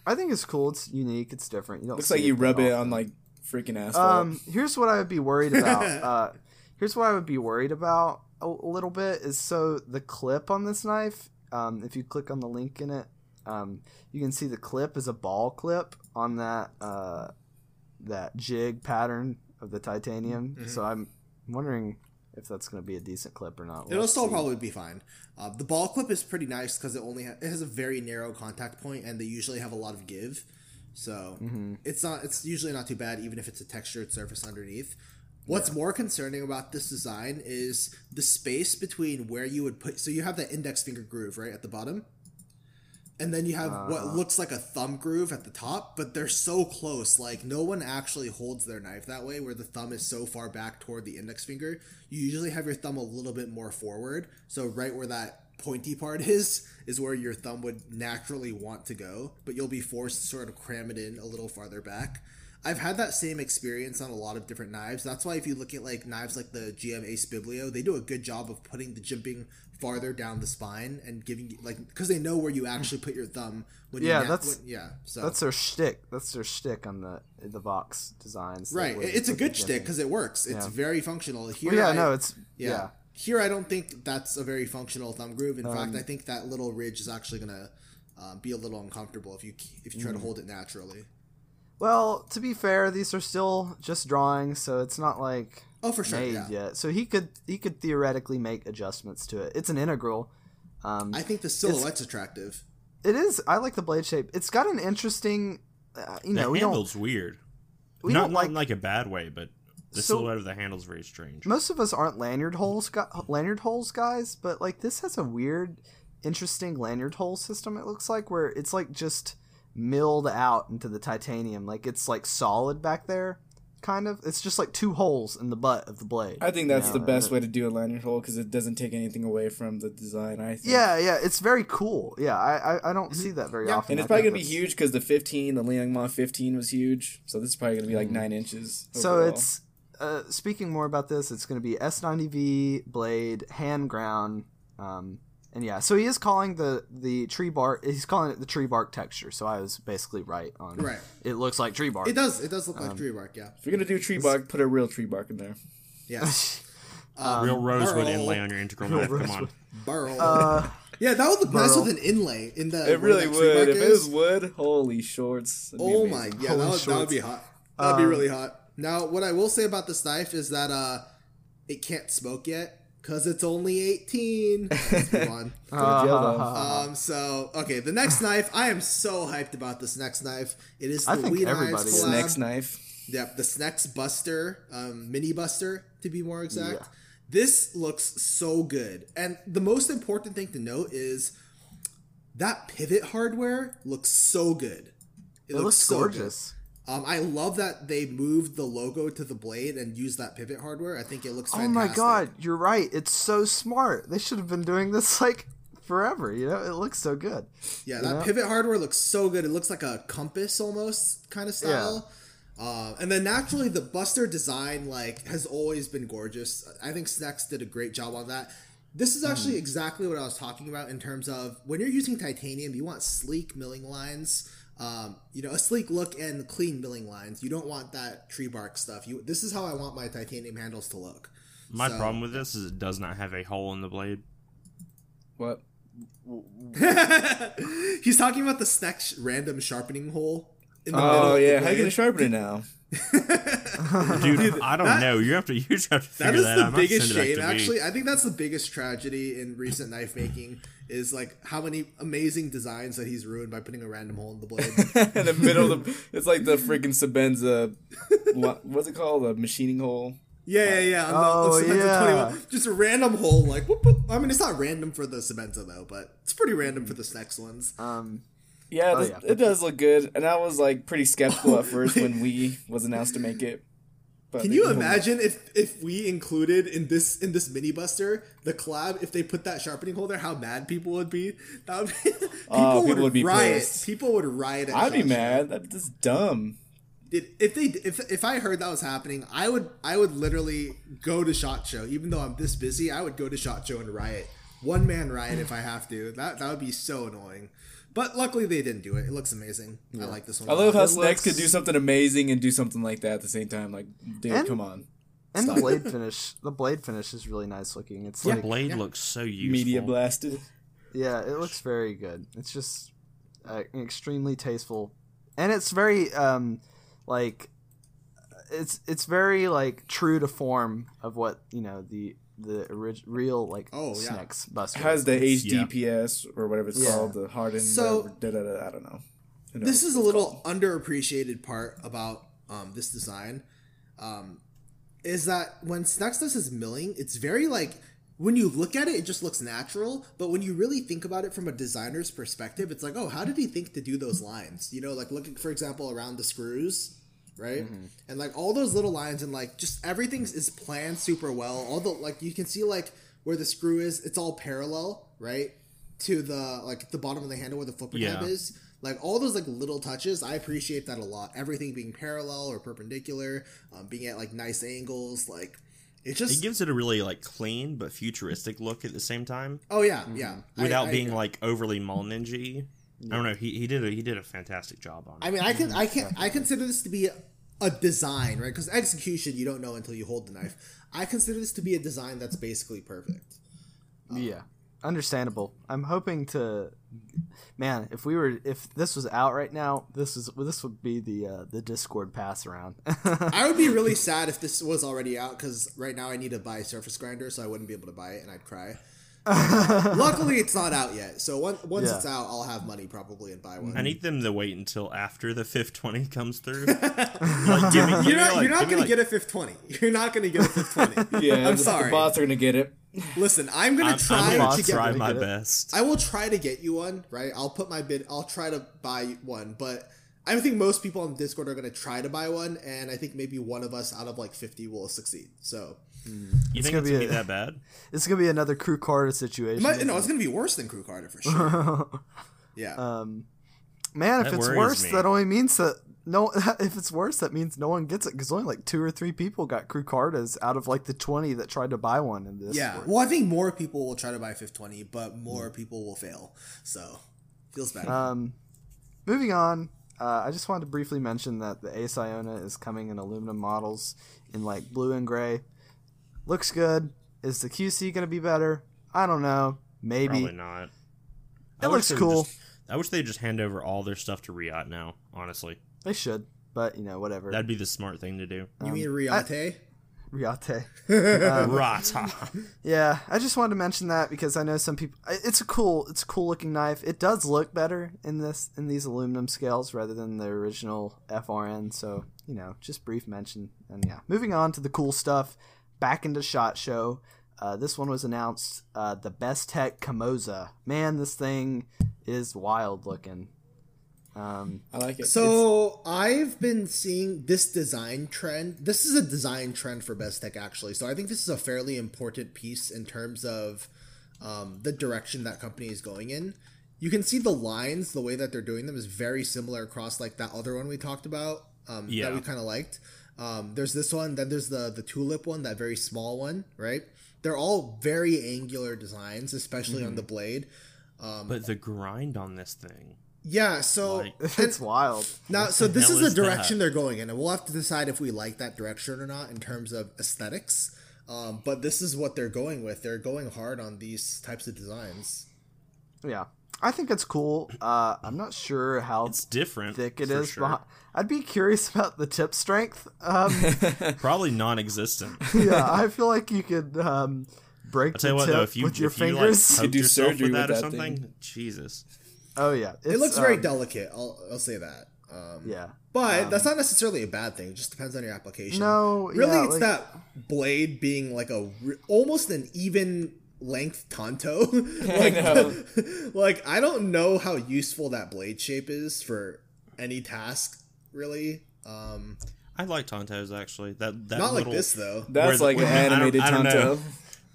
I think it's cool. It's unique. It's different. You don't Looks like you rub it often. on like freaking asphalt. Um, here's what I would be worried about. uh, here's what I would be worried about a, a little bit is so the clip on this knife. Um, if you click on the link in it, um, you can see the clip is a ball clip on that uh, that jig pattern of the titanium. Mm-hmm. So I'm wondering if that's going to be a decent clip or not. We'll It'll still see. probably be fine. Uh, the ball clip is pretty nice because it only ha- it has a very narrow contact point, and they usually have a lot of give. So Mm-hmm. it's not it's usually not too bad, even if it's a textured surface underneath. What's more concerning about this design is the space between where you would put. So you have that index finger groove right at the bottom, and then you have what Uh-huh. looks like a thumb groove at the top, but they're so close. Like no one actually holds their knife that way, where the thumb is so far back toward the index finger. You usually have your thumb a little bit more forward, so right where that pointy part is is where your thumb would naturally want to go, but you'll be forced to sort of cram it in a little farther back. I've had that same experience on a lot of different knives. That's why if you look at like knives like the GM Ace Biblio, they do a good job of putting the jimping farther down the spine and giving you like because they know where you actually put your thumb when Yeah, you that's- when- yeah so That's their shtick. That's their shtick on the the box designs. right it's a good shtick because it works it's Yeah. very functional here Well, yeah, I- no, it's yeah. yeah. Here, I don't think that's a very functional thumb groove. In Um, fact, I think that little ridge is actually gonna um, be a little uncomfortable if you if you try Mm. to hold it naturally. Well, to be fair, these are still just drawings, so it's not like Oh, for sure. made Yeah. yet. So he could he could theoretically make adjustments to it. It's an integral. Um, I think the silhouette's attractive. it is. I like the blade shape. It's got an interesting. Uh, you The know, we don't handle's weird. we not, don't not like in like a bad way, but the So- silhouette of the handle's very strange. most of us aren't lanyard holes gu- lanyard holes guys, but like this has a weird, interesting lanyard hole system. It looks like where it's like just milled out into the titanium, like it's like solid back there, kind of. It's just like two holes in the butt of the blade. I think that's you the best way to do a lanyard hole because it doesn't take anything away from the design. I think. Yeah, yeah, it's very cool. Yeah, I I, I don't see that very Yeah, often. And it's I probably gonna be huge because the 15, the Liang Mao 15 was huge. So this is probably gonna be like nine inches. Mm. So it's uh, speaking more about this. It's going to be S90V blade hand ground, um, and yeah. So he is calling the the tree bark. He's calling it the tree bark texture. So I was basically right on. Right. It looks like tree bark. It does. It does look Um, like tree bark. Yeah. if you're gonna do tree bark, put a real tree bark in there. Yeah. Um, Real rosewood burl. inlay on your integral knife. Come on. Burl. Uh, yeah, that would look nice with an inlay in the. It where really would. bark If it is. was wood, holy shorts. Oh amazing. my, yeah, that would, that would be hot. That'd be Um, really hot. Now, what I will say about this knife is that uh, it can't smoke yet because it's only 18. Let's on. Go to jail, though. uh, Um, so okay, the next knife. I am so hyped about this next knife. It is the I think Wee Knives collab. Next knife. Yep, the Snecx Buster, um, Mini Buster to be more exact. Yeah. This looks so good, and the most important thing to note is that pivot hardware looks so good. it looks so good. Um, I love that they moved the logo to the blade and used that pivot hardware. I think it looks. Oh my god, you're right. It's so smart. They should have been doing this like forever. You know, it looks so good. Yeah, that know? pivot hardware looks so good. It looks like a compass almost kind of style. Uh, and then naturally, the Buster design like has always been gorgeous. I think Snecx did a great job on that. This is actually exactly what I was talking about in terms of when you're using titanium, you want sleek milling lines. Um, you know, a sleek look and clean milling lines. You don't want that tree bark stuff. You. This is how I want my titanium handles to look. My So- problem with this is it does not have a hole in the blade. What? He's talking about the Snecx random sharpening hole. In the middle Oh of yeah, how are you gonna sharpen it now? Dude, I don't know. You have to. You just have to figure That is that, the out. not biggest send shame. to me. Actually, I think that's the biggest tragedy in recent knife making is like how many amazing designs that he's ruined by putting a random hole in the blade. in the middle of the, it's like the freaking Sebenza. what, what's it called? A machining hole. yeah, yeah, yeah. on the- Oh, on Sebenza yeah. 21. Just a random hole, like whoop, whoop. I mean, it's not random for the Sebenza though, but it's pretty random for the Snecx ones. Um, Yeah, Oh, this- yeah. it does look good, and I was like pretty skeptical at first when we was announced to make it. But Can you imagine if if we included in this in this mini buster the collab if they put that sharpening hole there how mad people would be? That would be people, Oh, would, people would be riot. pissed. People would riot. At I'd be mad. That's dumb. If they if if I heard that was happening, I would I would literally go to Shot Show. Even though I'm this busy, I would go to Shot Show and riot. One man riot if I have to. That that would be so annoying. But luckily they didn't do it. It looks amazing. I like this one. I love how lot. Snecx looks- could do something amazing and do something like that at the same time. Like, dude, And- come on. and the blade finish, the blade finish is really nice looking. It's The like blade yeah. looks so useful. Media blasted. Yeah, it looks very good. It's just uh, extremely tasteful, and it's very um like it's it's very like true to form of what you know the the orig- real like Oh, yeah. Snecx Buster Has the is. yeah. HDPS or whatever it's Yeah. called, the hardened. So- whatever, I don't know. Who This is a little underappreciated part about um, this design. Um, is that when Snecx does his milling, it's very like when you look at it, it just looks natural. But when you really think about it from a designer's perspective, it's like, oh, how did he think to do those lines? You know, like looking for example around the screws, right? And like all those little lines and like just everything is planned super well. All the like you can see like where the screw is, it's all parallel, right? To the like the bottom of the handle where the flipper tab is. Like all those like little touches, I appreciate that a lot. Everything being parallel or perpendicular, um, being at like nice angles, like it just It gives it a really like clean but futuristic look at the same time, oh yeah, yeah, without I- being like overly mall ninja. I don't know. He, he did a he did a fantastic job on it. I mean, I can, I can, I consider this to be a, a design, right? Because execution, you don't know until you hold the knife. I consider this to be a design that's basically perfect. Yeah, understandable. I'm hoping to, man. If we were, if this was out right now, this is this would be the uh, the Discord pass around. I would be really sad if this was already out because right now I need to buy a Surface Grinder, so I wouldn't be able to buy it, and I'd cry. Luckily, it's not out yet, so once once Yeah. it's out, I'll have money probably and buy one. I need them to wait until after the fifth twenty comes through. like, give me, give You're not, like, you're not gonna like- get a fifth twenty. You're not gonna get a fifth twenty. Yeah, I'm the, sorry. The bots are gonna get it. Listen, I'm gonna I'm, try I'm gonna get. try my get it. best. I will try to get you one, right? I'll put my bid. I'll try to buy one, but I think most people on Discord are going to try to buy one, and I think maybe one of us out of like 50 will succeed. So, you think gonna it's be gonna be that bad? it's gonna be another crew Carter situation. it might, no, it's going to be worse than Crew Carter for sure. Yeah. Um, man, if That it's worse, me. that only means that no. If it's worse, that means no one gets it because only like two or three people got crew cartas out of like the twenty that tried to buy one in this. yeah. Well, I think more people will try to buy 520, but more people will fail. So, feels bad. Um, moving on. Uh, I just wanted to briefly mention that the Ace Iona is coming in aluminum models in like blue and gray. Looks good. Is the QC going to be better? I don't know. Maybe. Probably not. It I looks cool. just- I wish they'd just hand over all their stuff to Riot now. Honestly, They should, but you know, whatever. that'd be the smart thing to do. you mean um, Reate? Reate. Um, Rata. Yeah, I just wanted to mention that because I know some people. It's a cool, it's a cool looking knife. It does look better in this in these aluminum scales rather than the original FRN. So you know, just brief mention. And yeah, moving on to the cool stuff. Back into Shot Show. Uh, this one was announced. Uh, the Bestech Kamoza. Man, this thing is wild looking. Um, I like it. So I've been seeing this design trend. This is a design trend for Bestech actually. So I think this is a fairly important piece in terms of um, the direction that company is going in. You can see the lines, the way that they're doing them is very similar across like that other one we talked about um, Yeah. that we kind of liked. Um, there's this one, then there's the the tulip one, that very small one, right? They're all very angular designs, especially on the blade. but the grind on this thing. Yeah, so Like- it's wild. now, so this is the is that? direction they're going in, and we'll have to decide if we like that direction or not in terms of aesthetics. Um, but this is what they're going with. They're going hard on these types of designs. Yeah, I think it's cool. Uh, I'm not sure how It's different. thick it is. Sure. behind- I'd be curious about the tip strength. Um, Probably non-existent. yeah, I feel like you could um, break I'll tell the you what though, if you with your if you, like, Could do yourself surgery with that with or something, thing. Jesus. oh yeah, It it's, looks very um, delicate. I'll, I'll say that. Um, Yeah, But that's not necessarily a bad thing. It just depends on your application. No, really, yeah, it's like- that blade being like a re- almost an even length tanto. like, know. like I don't know how useful that blade shape is for any task. Really, um, I like tantos actually. That that not like this though. where That's the- like an where- I don't- animated I don't know. tanto.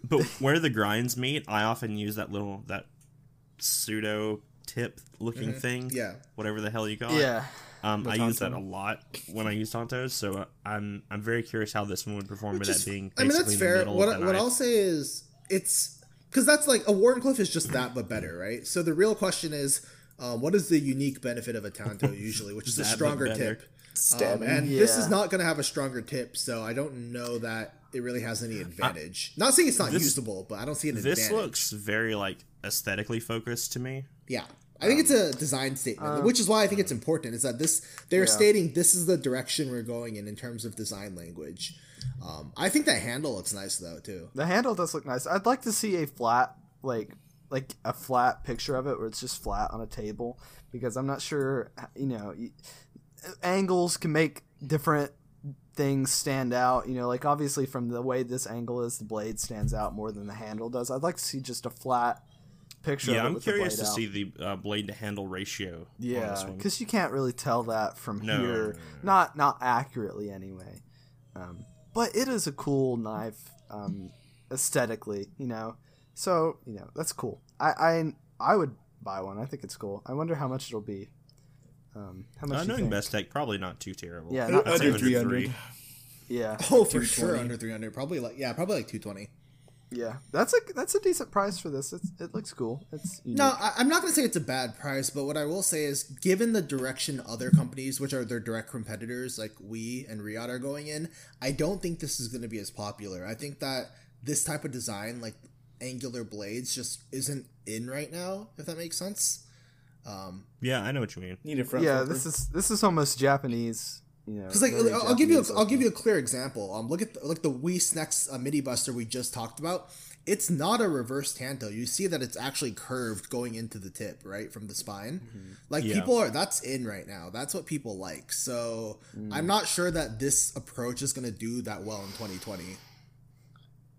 But where the grinds meet, I often use that little that pseudo tip looking thing. Mm-hmm. Yeah. Whatever the hell you call it. yeah. Um, I use that a lot when I use tantos, so uh, I'm I'm very curious how this one would perform with Which that is- being I mean, basically that's in fair. What, of what. I'll say is it's because that's like a Wharncliffe is just that but better, right? So the real question is, um, what is the unique benefit of a Tanto usually, which is a stronger tip. Um, Stabbing. and this is not going to have a stronger tip, so I don't know that it really has any advantage. not saying it's not This- usable, but I don't see an advantage. This advantage. looks very like aesthetically focused to me. Yeah. I think it's a design statement, which is why I think it's important. Is that this they're stating this is the direction we're going in in terms of design language. Um, I think that handle looks nice though too. The handle does look nice. I'd like to see a flat, like, like a flat picture of it where it's just flat on a table because I'm not sure. You know, angles can make different things stand out. You know, like obviously from the way this angle is, the blade stands out more than the handle does. I'd like to see just a flat picture. Yeah, of it I'm curious blade to out. see the uh, blade to handle ratio. Yeah, because you can't really tell that from No, here, no, no. not not accurately anyway. Um, but it is a cool knife um, aesthetically, you know. So you know that's cool. I, I I would buy one. I think it's cool. I wonder how much it'll be. Um, how much? Uh, do knowing think? Bestech, probably not too terrible. Yeah, not Under 300. Yeah, Oh, for sure, under three hundred. Probably like yeah, probably like two twenty. yeah. That's a that's a decent price for this. It's, it looks cool. It's unique. No, I, I'm not going to say it's a bad price, but what I will say is, given the direction other companies, which are their direct competitors, like we and Reate are going in, I don't think this is going to be as popular. I think that this type of design, like angular blades, just isn't in right now. If that makes sense. Yeah, I know what you mean. Need a front. yeah, flipper. this is this is almost Japanese. You know, Because like I'll give you a, Japanese I'll give you a clear example. Um, look at the, like the WE Snecx uh, Mini Buster we just talked about. It's not a reverse tanto. You see that it's actually curved going into the tip, right from the spine. Like Yeah. people are that's in right now. That's what people like. So I'm not sure that this approach is going to do that well in 2020.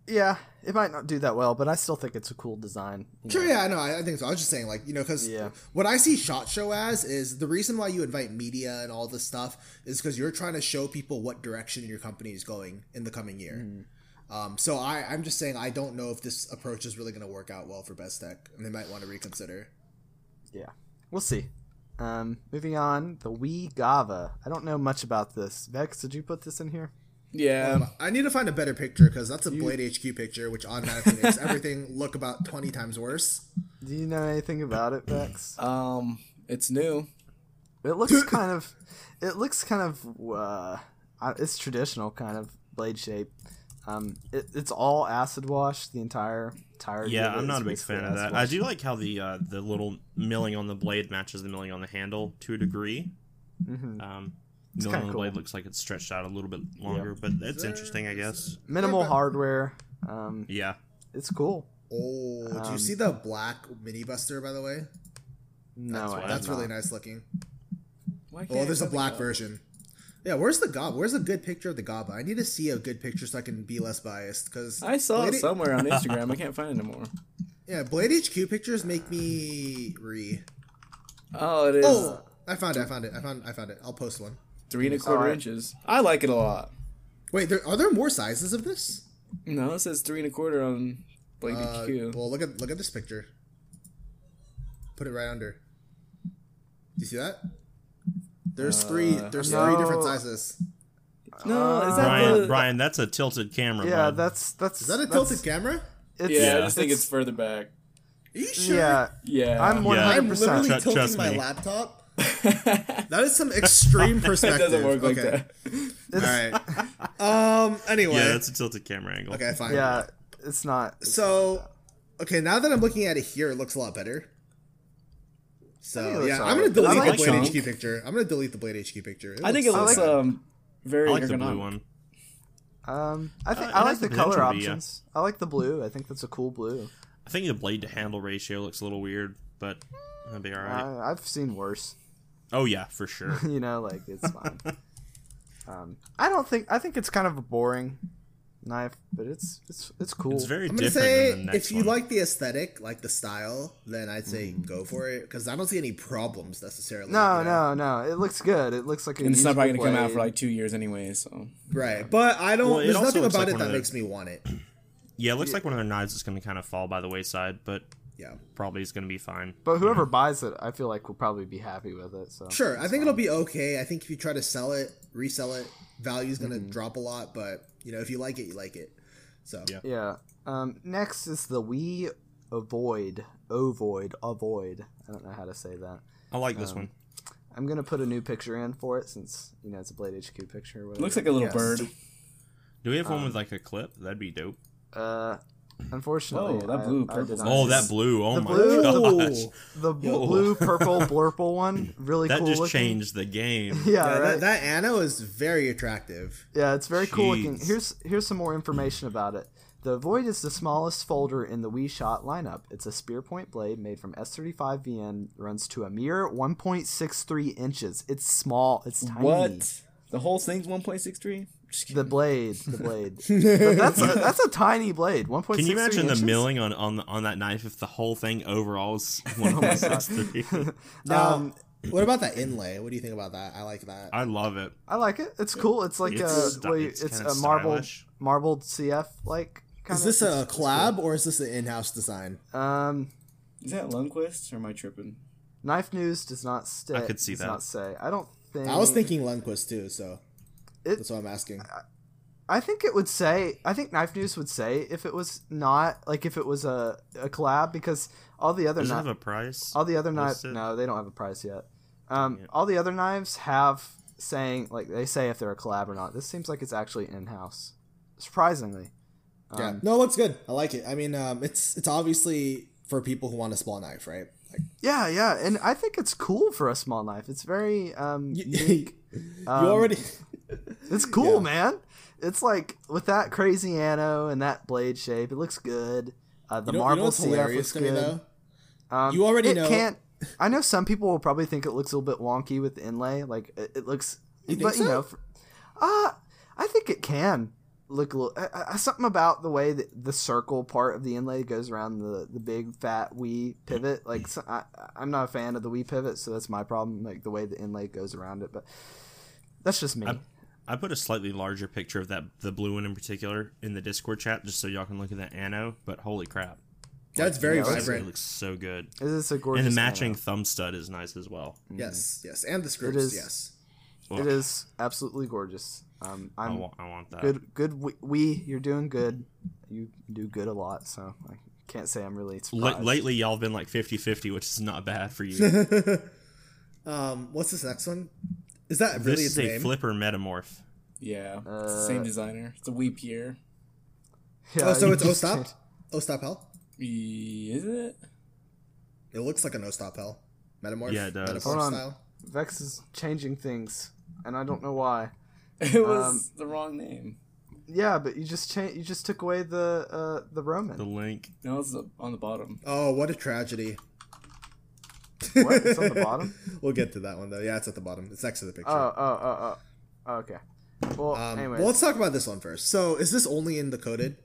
Yeah, it might not do that well, but I still think it's a cool design. Sure, know. yeah, I know. I, I think so. I was just saying, like, you know, because Yeah. what I see Shot Show as is the reason why you invite media and all this stuff is because you're trying to show people what direction your company is going in the coming year. Mm-hmm. Um, so I, I'm just saying, I don't know if this approach is really going to work out well for Bestech, and they might want to reconsider. Yeah, we'll see. Um, moving on, the WE Gava. I don't know much about this. Vex, did you put this in here? Yeah. Um, I need to find a better picture because that's a Blade HQ picture, which automatically makes everything look about 20 times worse. Do you know anything about it, Vex? Um, it's new. It looks kind of, it looks kind of, uh, uh, it's traditional kind of blade shape. Um, it, it's all acid wash. The entire entire. Yeah, I'm not a big fan of that. I do like how the uh, the little milling on the blade matches the milling on the handle to a degree. Um, milling kinda on the blade looks like it's stretched out a little bit longer, but it's interesting, I guess. minimal hardware. Um, Yeah, it's cool. Oh, do Um, you see the black mini buster, by the way? No, That's, that's really not. nice looking. Why Oh, there's a black version. Yeah, where's the GABA? Where's a good picture of the GABA? I need to see a good picture so I can be less biased. Because I saw it somewhere on Instagram. I can't find it anymore. Yeah, Blade HQ pictures make me re. Oh, it is Oh, I found it. I found it. I found. I found it. I'll post one. Three and a quarter Alright. inches. I like it a lot. Wait, there are there more sizes of this? No, it says three and a quarter on Blade Uh, HQ. well, look at look at this picture. Put it right under. Do you see that? There's three. There's three different sizes. no, is that Brian, the? Brian, that's a tilted camera. Yeah, bud. that's that's Is that a that's- tilted camera? It's, Yeah, I Yeah. just think it's further back. Are you sure? yeah. Yeah, I'm one Yeah. hundred I'm literally percent. Trust- tilting trust my me. laptop. that is some extreme it perspective. doesn't work like okay. that. All right. Um. Anyway. yeah, that's a tilted camera angle. okay. Fine. Yeah, it's not. So, okay. Now that I'm looking at it here, it looks a lot better. So looks yeah, I'm gonna delete I the Blade chunk. HQ picture. I'm gonna delete the Blade HQ picture. I think it looks like- um very I like the blue one. Um, I think Uh, I like the the color potential to be, yeah. options. I like the blue. I think that's a cool blue. I think the blade to handle ratio looks a little weird, but that'll be all right. Uh, I've seen worse. Oh yeah, for sure. you know, like it's fine. um, I don't think I think it's kind of a boring knife, but it's it's it's cool. It's very I'm gonna different say than the next if you one. like the aesthetic, like the style, then I'd say Mm-hmm. go for it because I don't see any problems necessarily. no, you know? no, no. It looks good. It looks like a And it's not probably gonna come out for like two years anyway. So Right, but I don't. Well, there's nothing about like it that the- makes me want it. yeah, it looks like one of their knives is going to kind of fall by the wayside, but Yeah, probably is going to be fine. But whoever buys it, I feel like will probably be happy with it. So sure. I think it'll be okay. I think if you try to sell it, resell it, value's gonna Mm-hmm. drop a lot. But you know, if you like it, you like it. So Yeah. yeah. Um, next is the WE Avoid. Ovoid. Avoid. I don't know how to say that. I like Um, this one. I'm gonna put a new picture in for it since you know it's a Blade HQ picture. Or looks like a little Yes. bird. Do we have um, one with like a clip? That'd be dope. Uh, unfortunately, Whoa, that I- blue I purple did Oh, that blue! Oh The my blue- gosh, the bl- Whoa. blue, purple, blurple one, really that cool just looking. changed the game. Yeah, yeah, right. that, that ano is very attractive. Yeah, it's very cool looking. Here's here's some more information about it. The Void is the smallest folder in the WE Shot lineup. It's a spear point blade made from S35 VN, runs to a mere 1.63 inches. It's small. It's tiny. What? The whole thing's 1.63. Just. The blade, the blade. That's a, that's a tiny blade. 1.63 Can you imagine inches? the milling on on on that knife if the whole thing overall is one point six three? Um, what about that inlay? What do you think about that? I like that. I love it. I like it. It's cool. It's like It's a sti- well, it's it's, a marbled stylish. marbled CF like. Is this a collab or is this an in-house design? Um, Is that Lundquist or am I tripping? Knife News does not stay. I could see does that. Not say. I don't think. I was thinking Lundquist too, so It- that's what I'm asking. I think it would say. I think Knife News would say if it was not like if it was a, a collab because all the other Does knives, have a price? all the other knives. No, they don't have a price yet. Um, Yeah. all the other knives have saying like they say if they're a collab or not. This seems like it's actually in house. Surprisingly. yeah, Um, no, it looks good. I like it. I mean, um, it's it's obviously for people who want a small knife, right? Like Yeah, yeah, and I think it's cool for a small knife. It's very um, you, unique. you Um, already. It's cool, Yeah. man. It's like with that crazy ano and that blade shape, it looks good. Uh, the You know, you know marble CF looks to me good. Um, You already it know- Can't, I know some people will probably think it looks a little bit wonky with the inlay. Like it, it looks, You but you know, for, uh, I think it can look a little. Uh, something about the way that the circle part of the inlay goes around the the big fat WE pivot. Like so, I, I'm not a fan of the WE pivot, so that's my problem. Like the way the inlay goes around it, but that's just me. I, I put a slightly larger picture of that the blue one in particular in the Discord chat just so y'all can look at that ano. But holy crap, That's very Yeah, it looks- it looks so good. It is a gorgeous. And the ano. matching thumb stud is nice as well. Yes, yes, and the screws. is- Yes. It is absolutely gorgeous. Um, I I'm want, I want that. good. Good. We, we, you're doing good. You do good a lot, so I can't say I'm really L- lately, y'all have been like 50-50, which is not bad for you. Um, what's this next one? Is that really this its is a flipper metamorph. Yeah, it's the Uh, same designer. It's a WE Pier. Yeah, oh, so you it's just Ostap. changed- Ostap Hel. Is it? It looks like an Ostap Hel. Metamorph. Yeah, it does. Metamorph Hold on. style. Vex is changing things, and I don't know why. It was Um, the wrong name. Yeah, but you just cha- You just took away the uh, the Roman. The link. No, it's on the bottom. Oh, what a tragedy. What? It's on the bottom. We'll get to that one though. Yeah, it's at the bottom. It's next to the picture. Oh, oh, oh, oh. Okay. Well, um, anyways. well, let's talk about this one first. So, is this only in the coated?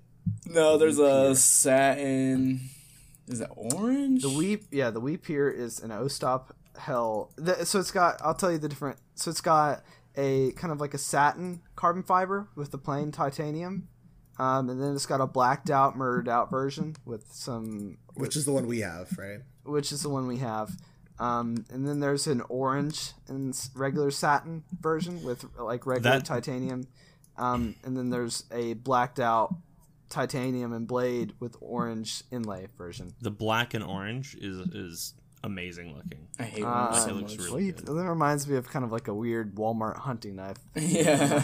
No, there's a satin. Is that orange? The weep, yeah, the weep here is an Ostap Hel. The, so it's got, I'll tell you the different. So it's got a kind of like a satin carbon fiber with the plain titanium, um, and then it's got a blacked out, murdered out version with some, Which is the one we have, right? which is the one we have. Um, and then there's an orange and regular satin version with like regular That- titanium. Um, and then there's a blacked out titanium and blade with orange inlay version. The black and orange is is amazing looking. I hate Uh, so it looks much. really Well, you- good. that reminds me of kind of like a weird Walmart hunting knife. yeah.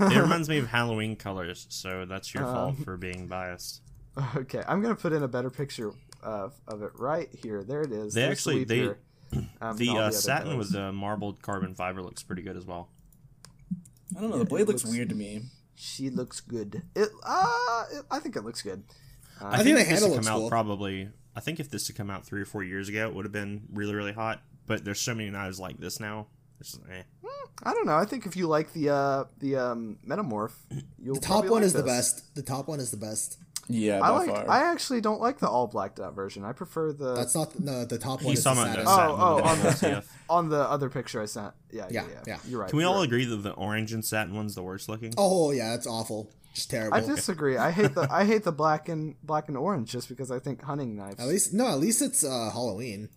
It reminds me of Halloween colors, so that's your Um, fault for being biased. Okay, I'm gonna put in a better picture of, of it right here. There it is. They There's actually- Sweep they- here. Um, The uh, other satin colors. with the marbled carbon fiber looks pretty good as well. I don't know. The blade looks, looks- weird to me. She looks good. It, uh, it, I think it looks good. I, think the if this handle had looks come out cool. probably. I think if this had come out three or four years ago, it would have been really really hot. But there's so many knives like this now. It's just, eh. I don't know. I think if you like the uh, the um, metamorph, you'll The top one like is the best. The top one is the best. Yeah, I like. far. I actually don't like the all blacked out version. I prefer the That's not no. The top one He's is the talking satin. Oh, oh, on the- on the other picture I sent. Yeah, yeah, Yeah, yeah. yeah. You're right. Can we you're all right. agree that the orange and satin one's the worst looking? Oh yeah, it's awful. Just terrible. I disagree. I hate the I hate the black and black and orange just because I think hunting knives. At least no. At least it's uh, Halloween.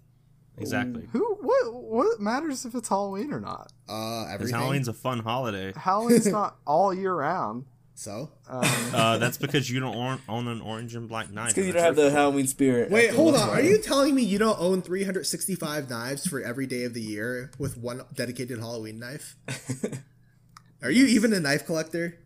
Exactly. Who what what matters if it's Halloween or not? Uh, Because everything. Halloween's a fun holiday. Halloween's not all year round. So Um, Uh, that's because you don't or- own an orange and black knife. because you don't have the Halloween spirit. wait, hold what's on. Are you telling me you don't own 365 knives for every day of the year with one dedicated Halloween knife? Are you even a knife collector?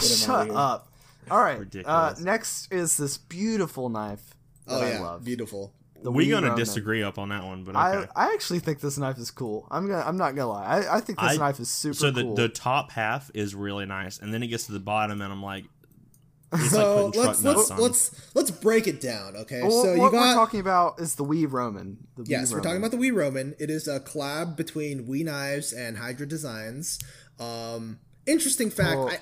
shut up. All right. Uh, next is this beautiful knife that Oh I yeah, love. beautiful. The We're gonna Ronin. disagree up on that one, but I, okay. I actually think this knife is cool. I'm gonna I'm not gonna lie. I, I think this I- knife is super so the cool. the top half is really nice, and then it gets to the bottom, and I'm like, it's like So putting let's nuts let's on. let's let's break it down, okay? Well, so you what got we're talking about is the WE Roman. The WE Yes, we're talking about the WE Roman. It is a collab between WE Knives and Hydra Designs. Um, interesting fact: Well- I,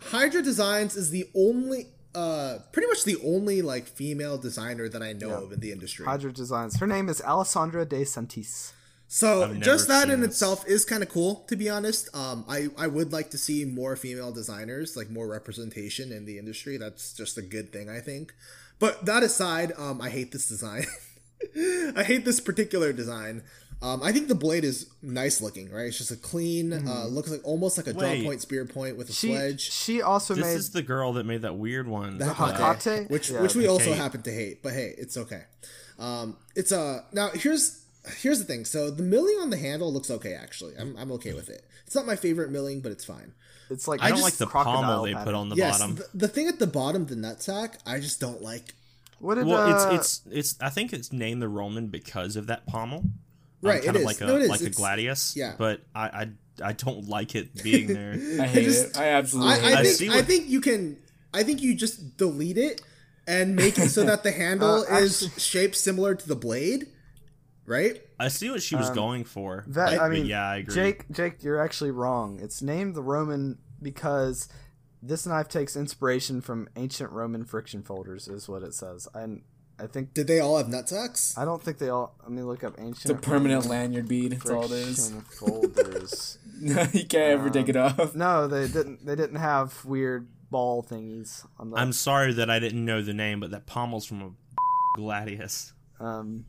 Hydra Designs is the only, uh, pretty much the only like female designer that I know of in the industry. Hydra Designs. Her name is Alessandra de Santis. So just that in this. itself is kind of cool, to be honest. Um, I I would like to see more female designers, like more representation in the industry. That's just a good thing, I think. But that aside, um, I hate this design. I hate this particular design. Um, I think the blade is nice looking, right? It's just a clean, uh, looks like almost like a draw point, spear point with a She sledge. she also This made is the girl that made that weird one. The uh, Hakate, Hakate? which Yeah, which we also Kate. happen to hate, but hey, it's okay. Um, it's a now here's here's the thing. So the milling on the handle looks okay. Actually, I'm I'm okay with it. It's not my favorite milling, but it's fine. it's like I don't just- like the crocodile pommel they pattern. put on the yes, bottom. the, the thing at the bottom, the nutsack, I just don't like. What did well, uh, it's it's it's. I think it's named the Roman because of that pommel. Right, kind it of is. like a No, it is. like a gladius. yeah. but I I, I don't like it being there. I hate just- it. I absolutely I, hate I I think see I think you can. I think you just delete it and make it so that the handle Uh, is actually- shaped similar to the blade, right? I see what she was going for. Um, that. but- I mean, yeah, I agree. Jake, Jake, you're actually wrong. It's named the Roman because this knife takes inspiration from ancient Roman friction folders, is what it says. And I think Did they all have nut sacks? I don't think they all. Let me look up ancient. It's a permanent lanyard bead. That's all it is. friction folders. you can't ever take it off. no, they didn't. They didn't have weird ball thingies on the. I'm sorry that I didn't know the name, but that pommel's from a gladius. um,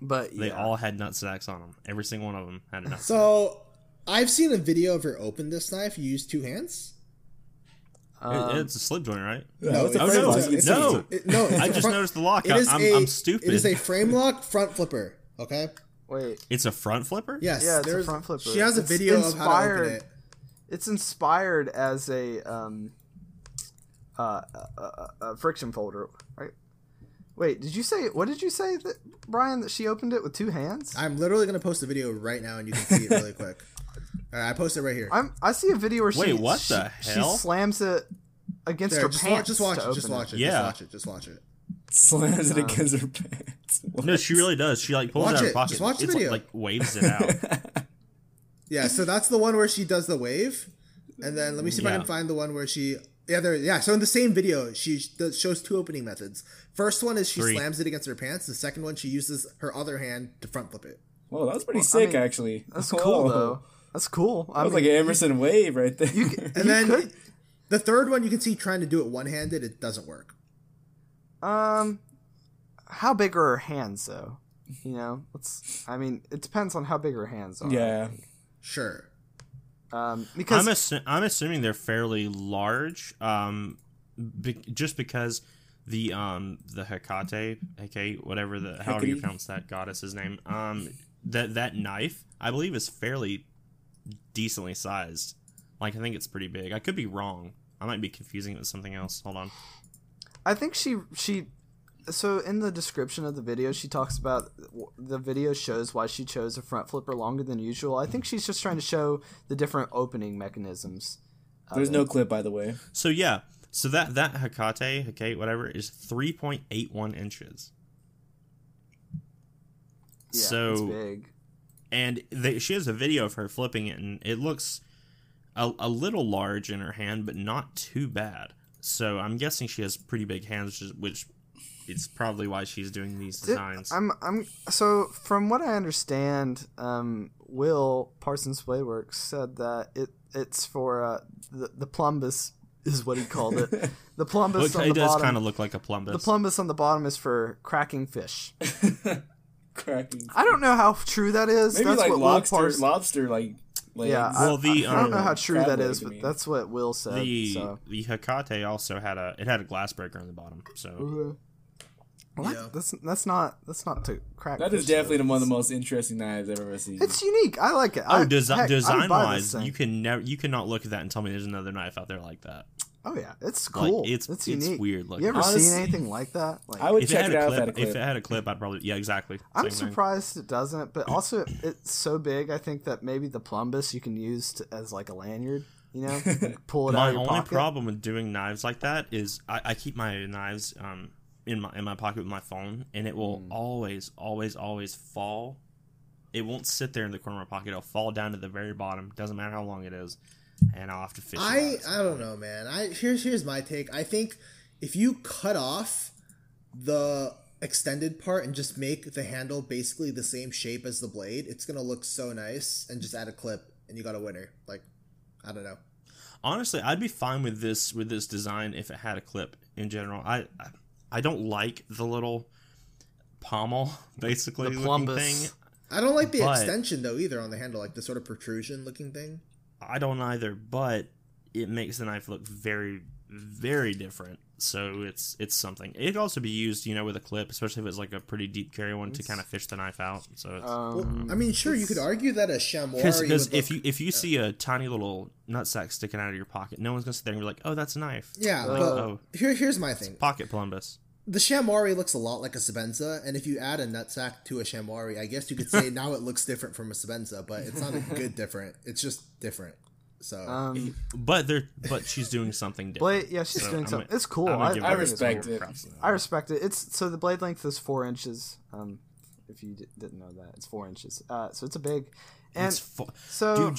but They yeah. all had nut sacks on them. Every single one of them had a nut. So I've seen a video of her open this knife. You use two hands. It- Um, it's a slip joint, right? No, it's a Oh, frame no, lock. it's- It's no. a, it- no. It's I a just front- noticed the lock. It is I'm, a, I'm stupid. It is a frame lock front flipper. Okay. wait, It's a front flipper. Yes. Yeah, it's a there's- front flipper. She has a It's video of how to inspired- open it. it's inspired as a um, uh, a, a, a friction folder, right? Wait, did you say what did you say that Brian that she opened it with two hands? I'm literally gonna post a video right now, and you can see it really quick. All right, I posted it right here. I'm I see a video where she Wait, what she, the she hell? slams it against There, her just watch, pants. just watch it. Just watch it. Yeah. Just watch it. Just watch it. Slams it uh, against her pants. No, she really does. She like pulls Watch it out of it. her pocket. Just watch the it's video. Like, like waves it out. Yeah, so that's the one where she does the wave, and then let me see if I can find the one where she. Yeah, there. Yeah, so in the same video, she does, shows two opening methods. First one is she Three. slams it against her pants. The second one, she uses her other hand to front flip it. Whoa, that was pretty I sick, mean, actually. That's Whoa. cool though. That's cool. I That was mean, like an Emerson wave right there. you, And you then could, the third one, you can see trying to do it one handed. It doesn't work. um, how big are her hands though? You know, let's. I mean, it depends on how big her hands are. yeah. Sure. Um, because I'm assu- I'm assuming they're fairly large. Um, be- just because the um the Hecate, okay, whatever the however you Hecate? pronounce that goddess's name, um, that that knife I believe is fairly decently sized. Like I think it's pretty big. I could be wrong. I might be confusing it with something else. Hold on. I think she she so in the description of the video she talks about the video shows why she chose a front flipper longer than usual. I think she's just trying to show the different opening mechanisms. There's no clip, by the way. So yeah, so that that Hakate, Hecate, whatever, is three point eight one inches. yeah, so it's big. And they, she has a video of her flipping it, and it looks a, a little large in her hand, but not too bad. So I'm guessing she has pretty big hands, which, is, which is probably why she's doing these Did- designs. I'm I'm so from what I understand, um, Will Parsons Playworks said that it it's for uh, the the plumbus is what he called it. The plumbus Look, on it does kind of look like a plumbus. the plumbus on the bottom is for cracking fish. Cracking. I don't know how true that is. Maybe That's like what Will lobster, Pars- lobster like legs. Yeah, Well, I, the, I, I don't know um, how true crab that leg, is, I but that's what Will said. the so. the Hakate also had a it had a glass breaker on the bottom. So What? Yeah. That's that's not that's not to crack. that is definitely one of the most interesting knives I've ever seen. It's unique. I like it. oh, I, desi- heck, design wise, you can never you cannot look at that and tell me there's another knife out there like that. Oh yeah, it's Like, cool. it's- it's, it's unique. weird looking. You ever Honestly, seen anything like that? Like, I would If it check had it a out clip, if it had a clip. if it had a clip, I'd probably yeah exactly. I'm Same thing. surprised it doesn't, but also it's so big. I think that maybe the plumbus you can use to, as like a lanyard. You know, pull it out My only pocket. problem with doing knives like that is I, I keep my knives um in my in my pocket with my phone, and it will Mm. always, always, always fall. It won't sit there in the corner of my pocket. It'll fall down to the very bottom. Doesn't matter how long it is, and I'll have to fish. I out. I don't know, man. I here's here's my take. I think if you cut off the extended part and just make the handle basically the same shape as the blade, it's gonna look so nice. And just add a clip, and you got a winner. Like, I don't know. Honestly, I'd be fine with this with this design if it had a clip. In general, I I, I don't like the little pommel, basically The looking plumbus. thing. I don't like the But- extension though either on the handle, like the sort of protrusion looking thing. I don't either, but it makes the knife look very, very different. So it's it's something. It could also be used, you know, with a clip, especially if it's like a pretty deep carry one to kind of fish the knife out. So it's Um, I mean, sure, you could argue that a chamois because if you if you see a tiny little nutsack sticking out of your pocket, no one's gonna sit there and be like, "Oh, that's a knife." yeah, Uh, but oh. here, here's my thing. Pocket plumbus. The chamois looks a lot like a Sebenza, and if you add a nutsack to a chamois, I guess you could say now it looks different from a Sebenza, but it's not a good different. It's just different. So um, But they're but she's doing something different. blade, yeah, she's So doing I'm something. gonna- it's cool. I'm I, give I, her think it's respect it. props to that. I respect it. It's so the blade length is four inches. Um, if you d- didn't know that, it's four inches. Uh, so it's a big, and It's fu- so dude,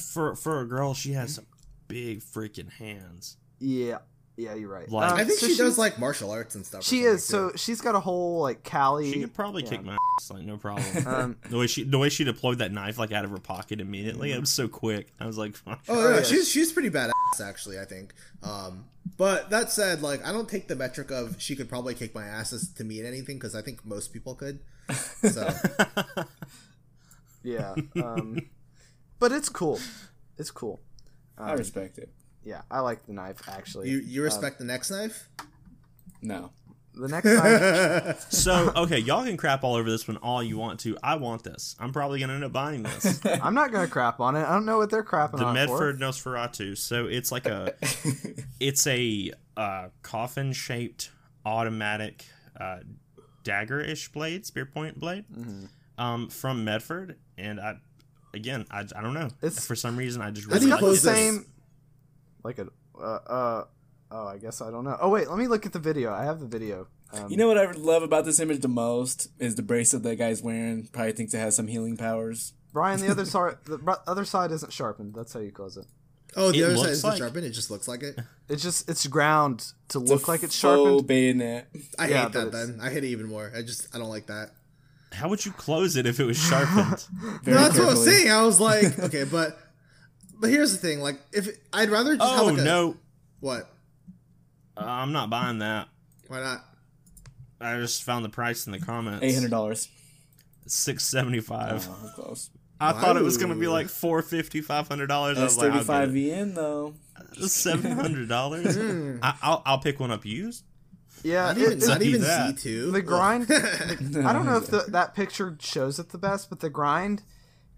for for a girl, she has some big freaking hands. yeah, yeah, you're right. Like- Um, I think so she does like martial arts and stuff. She something, is. So too. she's got a whole like Kali. She could probably yeah. kick my ass, like no problem. Um, the way she the way she deployed that knife like out of her pocket immediately, it was so quick. I was like, Oh, Oh, yeah, yeah. she's she's pretty badass actually. I think. Um, but that said, like I don't take the metric of she could probably kick my ass as to mean anything because I think most people could. So yeah. Um, but it's cool. It's cool. I respect it. Yeah, I like the knife actually. you you respect the next knife? No. the next knife. so okay, y'all can crap all over this one all you want to. I want this. I'm probably gonna end up buying this. I'm not gonna crap on it. I don't know what they're crapping the on it for. Medford Nosferatu. So it's like a, it's a uh, coffin shaped automatic uh, dagger ish blade, spear point blade, Mm-hmm. um, from Medford. And I, again, I, I don't know. It's- for some reason I just How really do It's got like the close this? same. Like a. Uh, uh, oh, I guess I don't know. Oh wait, let me look at the video. I have the video. Um, You know what I love about this image the most is the bracelet that guy's wearing. Probably thinks it has some healing powers. Brian, the other side, the other side isn't sharpened. That's how you close it. Oh, the It other side looks is like- sharpened. It just looks like it. It's just it's ground to It's look like it's faux sharpened. bayonet. I Yeah, hate that. Then I hate it even more. I just I don't like that. How would you close it if it was sharpened? No, that's what I was saying. I was like, okay, but but here's the thing. Like, if I'd rather just have oh like a no, what? uh, I'm not buying that. Why not? I just found the price in the comments. Eight hundred dollars. Six seventy five. Oh, close. I thought it was gonna be like four fifty, five hundred dollars. I That's was like, thirty five I'll get VN though. seven hundred dollars. I'll I'll pick one up used. Yeah, Not it- even it's- not even that. Z two. the grind. I don't know if the, that picture shows it the best, but the grind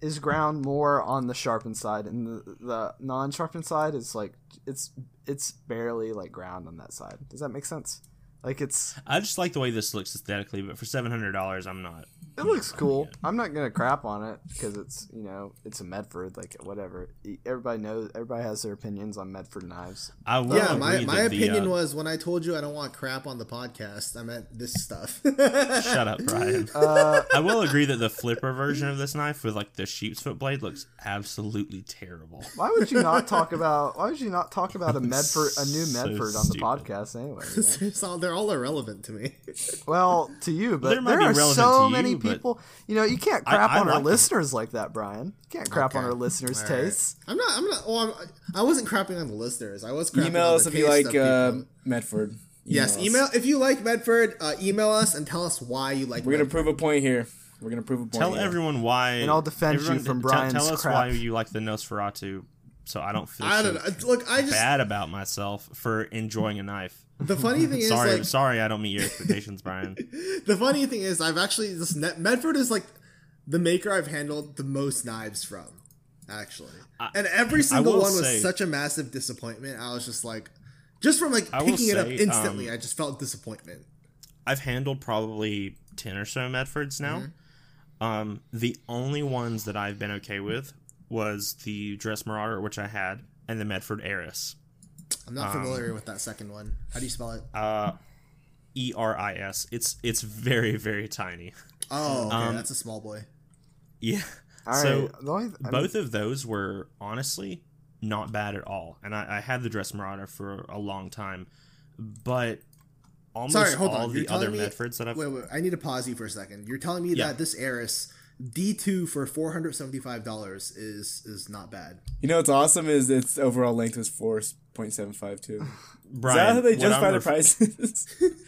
is ground more on the sharpened side, and the, the non-sharpened side is like it's it's barely like ground on that side. Does that make sense? Like it's I just like the way this looks aesthetically, but for seven hundred dollars, I'm not. it looks cool. I'm not gonna crap on it because it's you know it's a Medford like whatever. Everybody knows. Everybody has their opinions on Medford knives. I will yeah, my, agree my that the, opinion uh, was when I told you I don't want crap on the podcast, I meant this stuff. Shut up, Brian. Uh, I will agree that the flipper version of this knife with like the sheep's foot blade looks absolutely terrible. Why would you not talk about? Why would you not talk about a Medford, a new So Medford on the stupid. podcast anyway? you know? It's all- they're all irrelevant to me. Well, to you, but There there, might be are relevant so to many you, people. You know, you can't crap I on our them. listeners like that, Brian. You can't crap on our listeners' All right. tastes. I'm not. I'm not. Oh, I'm, I wasn't crapping on the listeners. I was crapping Email on us the if you like uh, people. Medford. yes, us. email if you like Medford. Uh, email us and tell us why you like. We're gonna Medford. prove a point here. We're gonna prove a point. Tell here. everyone why. And I'll defend you from tell- Brian's Tell us crap. why you like the Nosferatu, so I don't feel I so don't know. Look, I just bad about myself for enjoying a knife. The funny thing is Sorry, like sorry, I don't meet your expectations, Brian. the funny thing is I've actually this Net- Medford is like the maker I've handled the most knives from, actually. and every single one was say- such a massive disappointment. I was just like, just from like I picking it up instantly, um, I just felt disappointment. I've handled probably ten or so Medfords now. Mm-hmm. Um, the only ones that I've been okay with was the Dress Marauder, which I had, and the Medford Eris. I'm not familiar with that second one. How do you spell it? Uh, E R I S. It's it's very very tiny. Oh, okay, um, that's a small boy. Yeah. All right. so the only, I mean, both of those were honestly not bad at all, and I, I had the Dress Marauder for a long time, but almost Sorry, hold all on. the You're other me. Medfords that I've Wait, wait. I need to pause you for a second. You're telling me Yeah. that this Eris D2 for four hundred seventy five dollars is is not bad. You know what's awesome is its overall length was four point seven five two. Is Brian, that how they what justify I'm the ref- prices?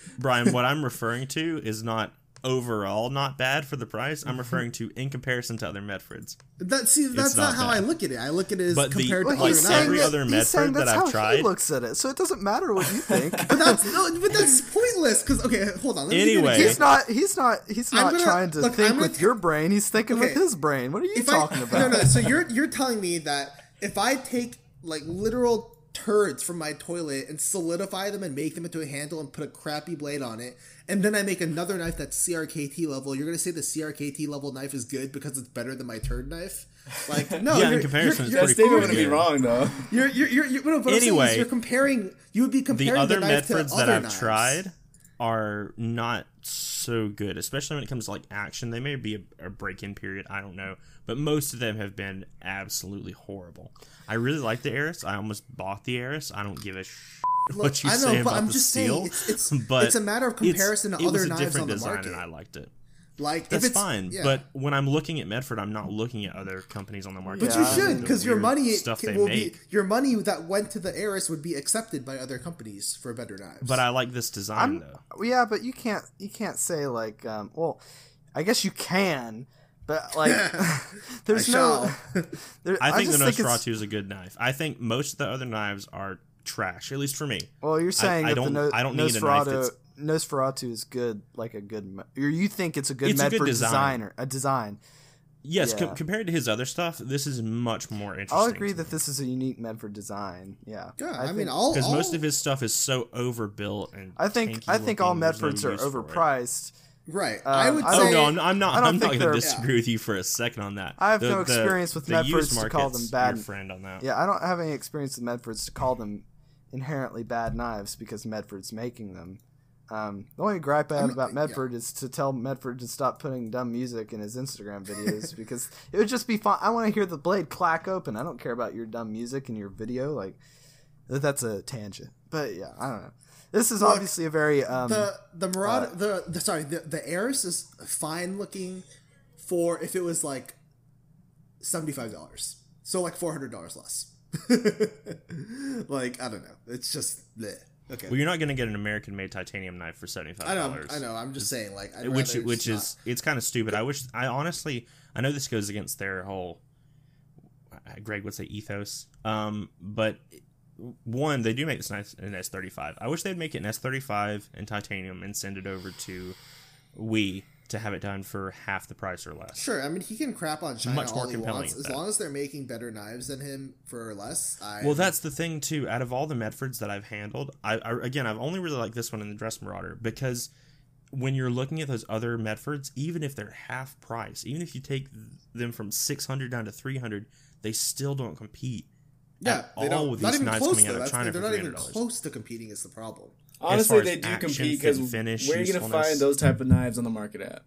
Brian, what I'm referring to is not overall not bad for the price. I'm referring to in comparison to other Medfords. That see, that's not, not how bad. I look at it. I look at it as But the- compared Well, to like other saying every knives. other Medford that that's I've how tried- He looks at it, so it doesn't matter what you think. But that's no, but that's pointless. Because okay, hold on. Let me give you an Anyway. example. he's not. He's not. He's not gonna- trying to look, think gonna with t- your brain. He's thinking with his brain. What are you talking I, about? No, no. So you're you're telling me that if I take like literal turds from my toilet and solidify them and make them into a handle and put a crappy blade on it, and then I make another knife that's CRKT level, you're gonna say the CRKT level knife is good because it's better than my turd knife? Like no, Yeah, in you're, comparison, you're, it's That pretty statement wouldn't be wrong though. you're you're you're, you're, no, what I'm saying is Anyway, you're comparing. You would be comparing The comparing other knife to Medfords that other I've knives. tried are not so good, especially when it comes to like action. They may be a, a break-in period, I don't know, but most of them have been absolutely horrible. I really like the Eris. I almost bought the Eris. I don't give a sh- what you I know, say but about I'm the just seal. saying it's it's, but it's a matter of comparison to it was other a knives different on the design, market. and I liked it. Like if That's it's fine, yeah. but when I'm looking at Medford, I'm not looking at other companies on the market. But Yeah, you should, because your money stuff can- they make. be your money that went to the Eris would be accepted by other companies for better knives. But I like this design though. yeah, but you can't. You can't say like. Um, well, I guess you can, but like, there's I no. There, I think the just Nosferatu is a good knife. I think most of the other knives are trash, at least for me. Well, you're saying I that don't- no, I don't need a knife Nosferatu, that's- Nosferatu is good, like a good. Or you think it's a good It's a good Medford design. designer, a design. Yes, Yeah. com- compared to his other stuff, this is much more interesting. I'll agree that this is a unique Medford design. Yeah, yeah, I, think- mean, all because most of his stuff is so overbuilt and I think I think all looking, there's no Medfords are use for it. overpriced. right. Uh, I would I oh, say Oh no, I'm, I'm not. I I'm not going to disagree with you for a second on that. I have The- no the- experience with the Medfords to call them bad. Your friend on that. Yeah, I don't have any experience with Medfords to call them inherently bad knives because Medford's making them. Um, the only gripe I have about yeah. Medford is to tell Medford to stop putting dumb music in his Instagram videos because it would just be fun. I want to hear the blade clack open. I don't care about your dumb music in your video. Like that's a tangent, but yeah, I don't know. This is obviously a very um, the the Marauder the, the sorry the the Eris is fine looking for if it was like seventy five dollars, so like four hundred dollars less. like I don't know, it's just bleh. Okay. Well, you're not going to get an American-made titanium knife for seventy-five I know, dollars. I know. I'm just saying, like, I'd which which is it's kind of stupid. I wish I honestly I know this goes against their whole uh, Greg would say ethos. Um, but one they do make this nice in S thirty five. I wish they'd make it in S thirty five and titanium and send it over to we to have it done for half the price or less. Sure, I mean he can crap on China Much more all he compelling wants, as long as they're making better knives than him for less. I, Well, that's the thing too. Out of all the Medfords that I've handled, I, I again I've only really liked this one in the Dress Marauder because when you're looking at those other Medfords, even if they're half price, even if you take them from six hundred down to three hundred, they still don't compete. yeah, at they all don't. with not these even knives close coming out though. of That's, China they're not even close to competing. Is the problem. Far Honestly, they do action, compete fit, because finish, where are you gonna find those type of knives on the market at?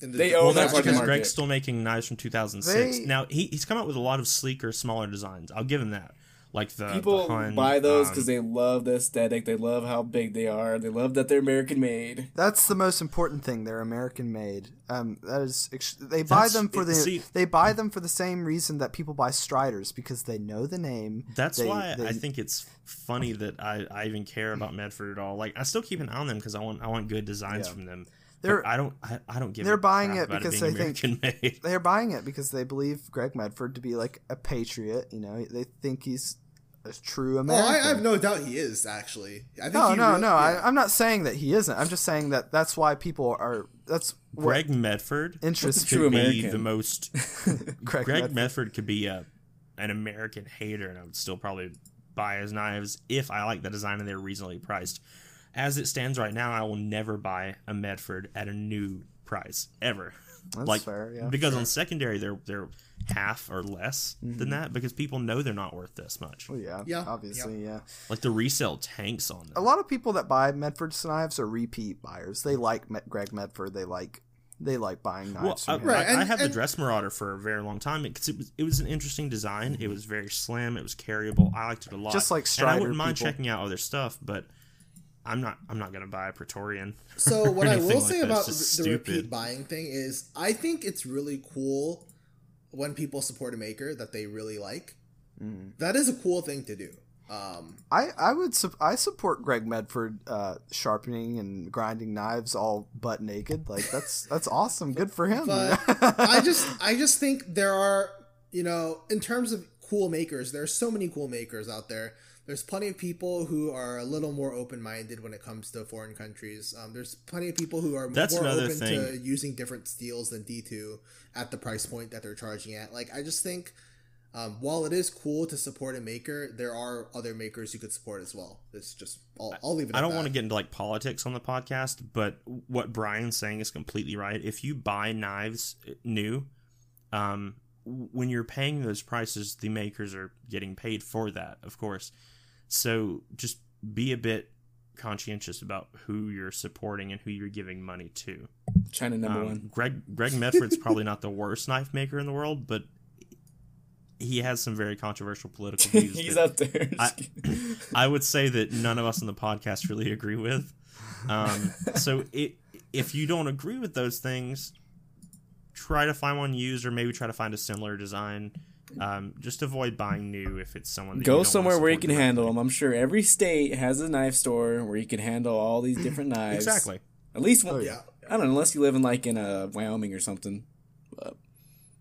The- They Well, own that that's fucking because market. Greg's still making knives from 2006. They- now he, he's come out with a lot of sleeker, smaller designs. I'll give him that. Like the People the Hun, buy those um, because they love the aesthetic. They love how big they are. They love that they're American made. That's the most important thing. They're American made. Um, that is, ex- they buy them for the see- they buy them for the same reason that people buy Striders because they know the name. That's They- why they- I think it's funny that I, I even care about Medford at all. Like I still keep an eye on them because I want I want good designs Yeah. from them. They're- I don't I, I don't give. they're a buying crap it because being they think- made. they're buying it because they believe Greg Medford to be like a patriot. You know, they think he's a true Oh, American. I, I have no doubt he is actually. I think no, he no, really- no. yeah. I, I'm not saying that he isn't. I'm just saying that that's why people are. That's Greg Medford Interesting. could True be American. the most. Greg, Greg Medford. Medford could be a an American hater, and I would still probably buy his knives if I like the design and they're reasonably priced. As it stands right now, I will never buy a Medford at a new price ever. That's like fair, yeah. because on secondary they're they're half or less Mm-hmm. than that because people know they're not worth this much. Well, yeah, Yeah, obviously, yeah. Like the resale tanks on them. A lot of people that buy Medford's knives are repeat buyers. They like Med- Greg Medford. They like they like buying knives Well, from I. Right, I, I and- have the Dress Marauder for a very long time because it was it was an interesting design. It was very slim. It was carryable. I liked it a lot. Just like and I wouldn't mind people. checking out other stuff, but I'm not. I'm not gonna buy a Praetorian. So what I will like say about It's just the repeat buying thing is, I think it's really cool when people support a maker that they really like. Mm. That is a cool thing to do. Um, I I would sup- I support Greg Medford uh, sharpening and grinding knives all butt naked. Like that's that's awesome. Good for him. but I just I just think there are you know in terms of cool makers, there are so many cool makers out there. There's plenty of people who are a little more open minded when it comes to foreign countries. Um, there's plenty of people who are That's more open to using different steels than D2 at the price point that they're charging at. Like I just think um, while it is cool to support a maker, there are other makers you could support as well. It's just I'll, I'll leave it. I don't that. want to get into like politics on the podcast, but what Brian's saying is completely right. If you buy knives uh, new, um, when you're paying those prices, the makers are getting paid for that, of course. So just be a bit conscientious about who you're supporting and who you're giving money to. China number Um, one. Greg Greg Medford's probably not the worst knife maker in the world, but he has some very controversial political views. He's up there. I, I would say that none of us on the podcast really agree with. Um, so it, if you don't agree with those things, try to find one used or maybe try to find a similar design. Um, just avoid buying new if it's someone. That you Go don't somewhere wanna where you support can handle them. I'm sure every state has a knife store where you can handle all these different knives. Exactly. At least one. Oh, yeah. I don't know, unless you live in like in uh, Wyoming or something. But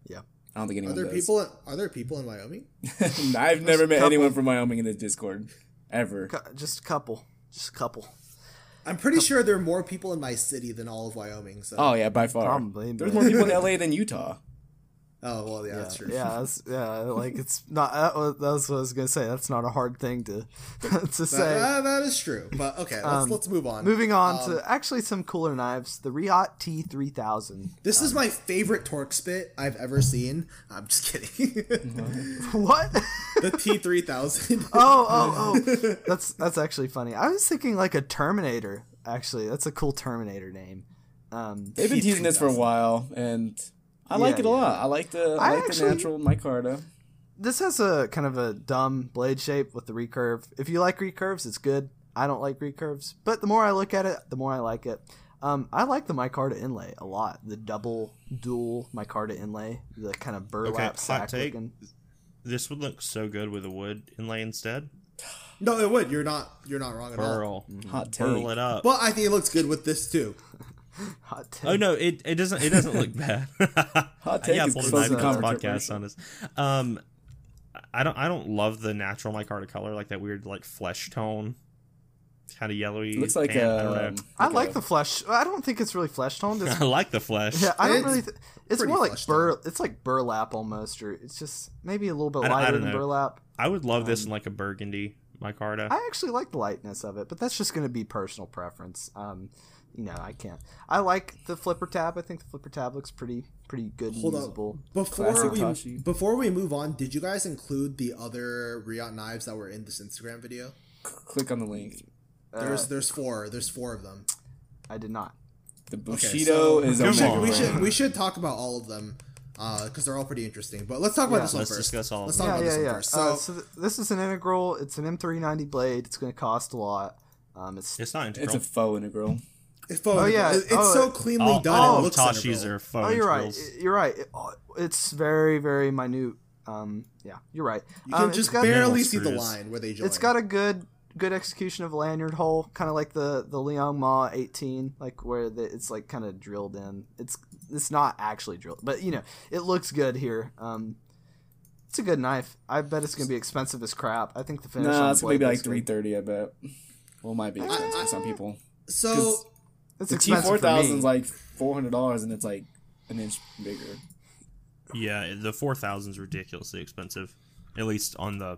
Yeah. I don't think Are anyone there does. people? Are there people in Wyoming? I've never met couple. anyone from Wyoming in the Discord ever. Cou- Just a couple. Just a couple. I'm pretty sure there are more people in my city than all of Wyoming. So. Oh yeah, by far. Probably, There's more people in LA than Utah. Oh well, yeah, that's true. Yeah, that's, yeah. Like it's not. That was, that's what I was gonna say. That's not a hard thing to to say. That- that is true. But okay, let's, Um, let's move on. Moving on Um, to actually some cooler knives. The Riot T3000. This is my favorite torque spit I've ever seen. I'm just kidding. What? the T3000. oh, oh, oh. That's that's actually funny. I was thinking like a Terminator. Actually, that's a cool Terminator name. Um, They've been teasing this for a while, and I like Yeah, it a lot. I like the I I like actually- the natural micarta. this has a kind of a dumb blade shape with the recurve. If you like recurves, it's good. I don't like recurves, but the more I look at it, the more I like it. Um, I like the micarta inlay a lot. The double dual micarta inlay, the kind of burlap hot sack take. looking. This would look so good with a wood inlay instead. no, it would. You're not. You're not wrong at all. Burl, Hot take. burl it up. But I think it looks good with this too. Hot take. Oh no, it, it doesn't it doesn't look bad. Hot take yeah, is pulled a close to on this controversial. podcast on this. Um, I don't I don't love the natural micarta color like that weird like flesh tone, kind of yellowy. Looks like tan, I don't a. know. I like a- the flesh. I don't think it's really flesh toned. It's, I like the flesh. yeah, I don't It's really. Th- it's more like flesh bur. It's like burlap almost, or it's just maybe a little bit I don't- I lighter don't than know. burlap. I would love this in like a burgundy micarta. I actually like the lightness of it, but that's just going to be personal preference. Um, you know, I can't. I like the flipper tab. I think the flipper tab looks pretty pretty good and Hold up. Before Classic we Tashi. before we move on, did you guys include the other Riot knives that were in this Instagram video? Click on the link. There's there's four. There's four of them. I did not. The Okay, Bushido so is we Come should, on. we should we should talk about all of them because they're all pretty interesting. But let's talk about Yeah. this one Let's first. discuss all Let's them. talk Yeah, about yeah, this yeah. one first. Uh, So, so th- this is an integral. It's an M390 blade. It's going to cost a lot. Um, it's It's not integral. It's a faux integral. It's, oh, yeah. it- it's Oh, so cleanly all, done. all it looks Tashi's are faux oh, you're right. You're right. It- oh, it's very very minute. Um, yeah, you're right. You can um, just got- barely see the line where they join. It's got a good good execution of a lanyard hole, kind of like the the Liang Mao 18, like where the, it's like kind of drilled in. It's it's not actually drilled, but you know it looks good here. Um, it's a good knife. I bet it's gonna be expensive as crap. I think the finish. on Nah, the it's maybe blade like looks good. three thirty. I bet. Well, it might be expensive for some people. so It's The T expensive four for is like four hundred dollars, and it's like an inch bigger. Yeah, the four thousand is ridiculously expensive. At least on the,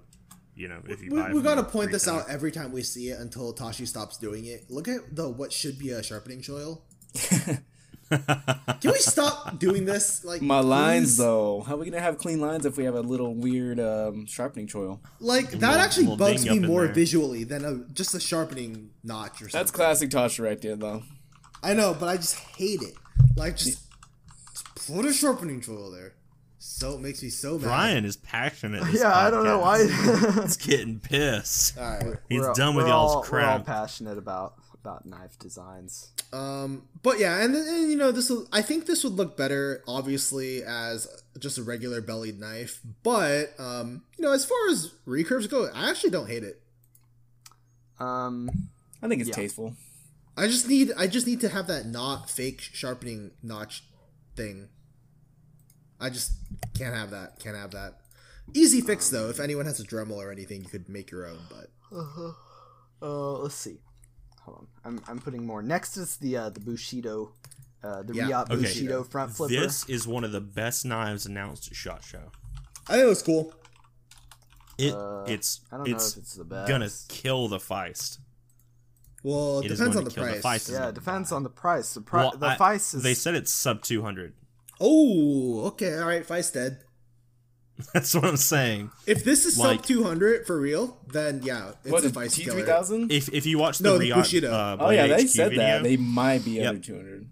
you know, if you we, buy. we from gotta point this out every time we see it until Tashi stops doing it. Look at the what should be a sharpening choil. Can we stop doing this? Like My lines please? though, how are we gonna have clean lines if we have a little weird um, sharpening choil? Like that little- actually little bugs me more there. visually than a just a sharpening notch or something. That's classic Tashi right there, though. I know, but I just hate it. Like just, just put a sharpening tool there. So it makes me so mad. Brian is passionate. this Yeah, I don't know why. podcast. He's getting pissed. All right. He's We're- done with we're y'all's all, We're all crap. passionate about about knife designs. Um, but yeah, and, and you know this. Will, I think this would look better, obviously, as just a regular bellied knife. But um, you know, as far as recurves go, I actually don't hate it. Um, I think it's Yeah. tasteful. I just need I just need to have that not fake sharpening notch thing. I just can't have that. Can't have that. Easy fix though. If anyone has a Dremel or anything, you could make your own. But uh, let's see. Hold on, I'm I'm putting more. Next is the uh, the Bushido, uh, the Yeah, Riot okay. Bushido front flipper. This is one of the best knives announced at Shot Show. I think it was cool. It Uh, it's I don't it's know if it's the best. gonna kill the feist. Well, it, It is depends going on to the kill the price. Feist. Yeah, it depends on the price. The pri- Well, the I- Feist is They said it's sub two hundred. Oh, okay, all right. Feist dead. That's what I'm saying. If this is Like- sub two hundred for real, then yeah, it's What a Feist T killer. three thousand? If if you watch the No, the Riot, Bushido. uh, Oh Blade yeah, they said video, that they might be Yep. under two hundred.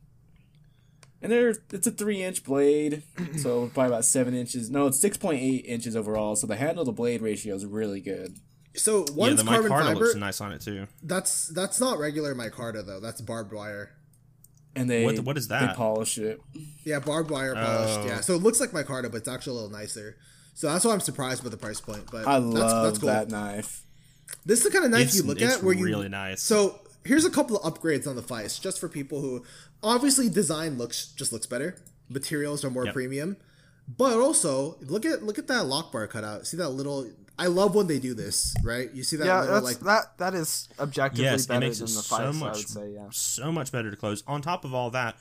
And they're it's a three inch blade, so probably about seven inches. No, it's six point eight inches overall. So the handle to blade ratio is really good. So yeah, one's the carbon micarta fiber. looks nice on it too. That's that's not regular micarta though. That's barbed wire. And they What- what is They that? polish it. Yeah, barbed wire polished. Oh. Yeah, so it looks like micarta, but it's actually a little nicer. So that's why I'm surprised with the price point. But I that's, love that's cool. that knife. This is the kind of knife It's, you look it's at where you really nice. So here's a couple of upgrades on the Feist, just for people who obviously design looks just looks better. Materials are more Yep. premium, but also look at look at that lock bar cutout. See that little? I love when they do this. Right? You see that yeah, little that's like that that is objectively yes, it makes than it the so Feist. I much would say, yeah. so much better to close. On top of all that,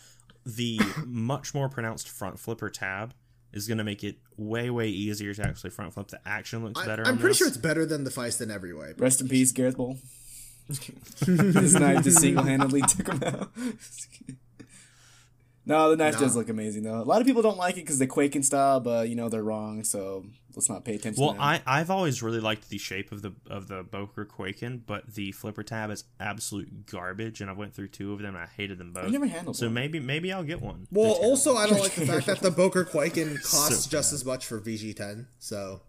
the much more pronounced front flipper tab is going to make it way way easier to actually front flip. The action looks I, better. I'm on pretty this. sure it's better than the Feist in every way. Rest in peace, Gareth Bull. His knife just single handedly took him out. no, the knife does look amazing though. A lot of people don't like it because they quake in style, but you know they're wrong. So let's not pay attention. Well, to them. I I've always really liked the shape of the of the Boker Kwaiken, but the flipper tab is absolute garbage, and I went through two of them. and I hated them both. I never handled so one. maybe maybe I'll get one. Well, also I don't like the fact that the Boker Kwaiken costs So just as much for VG10. So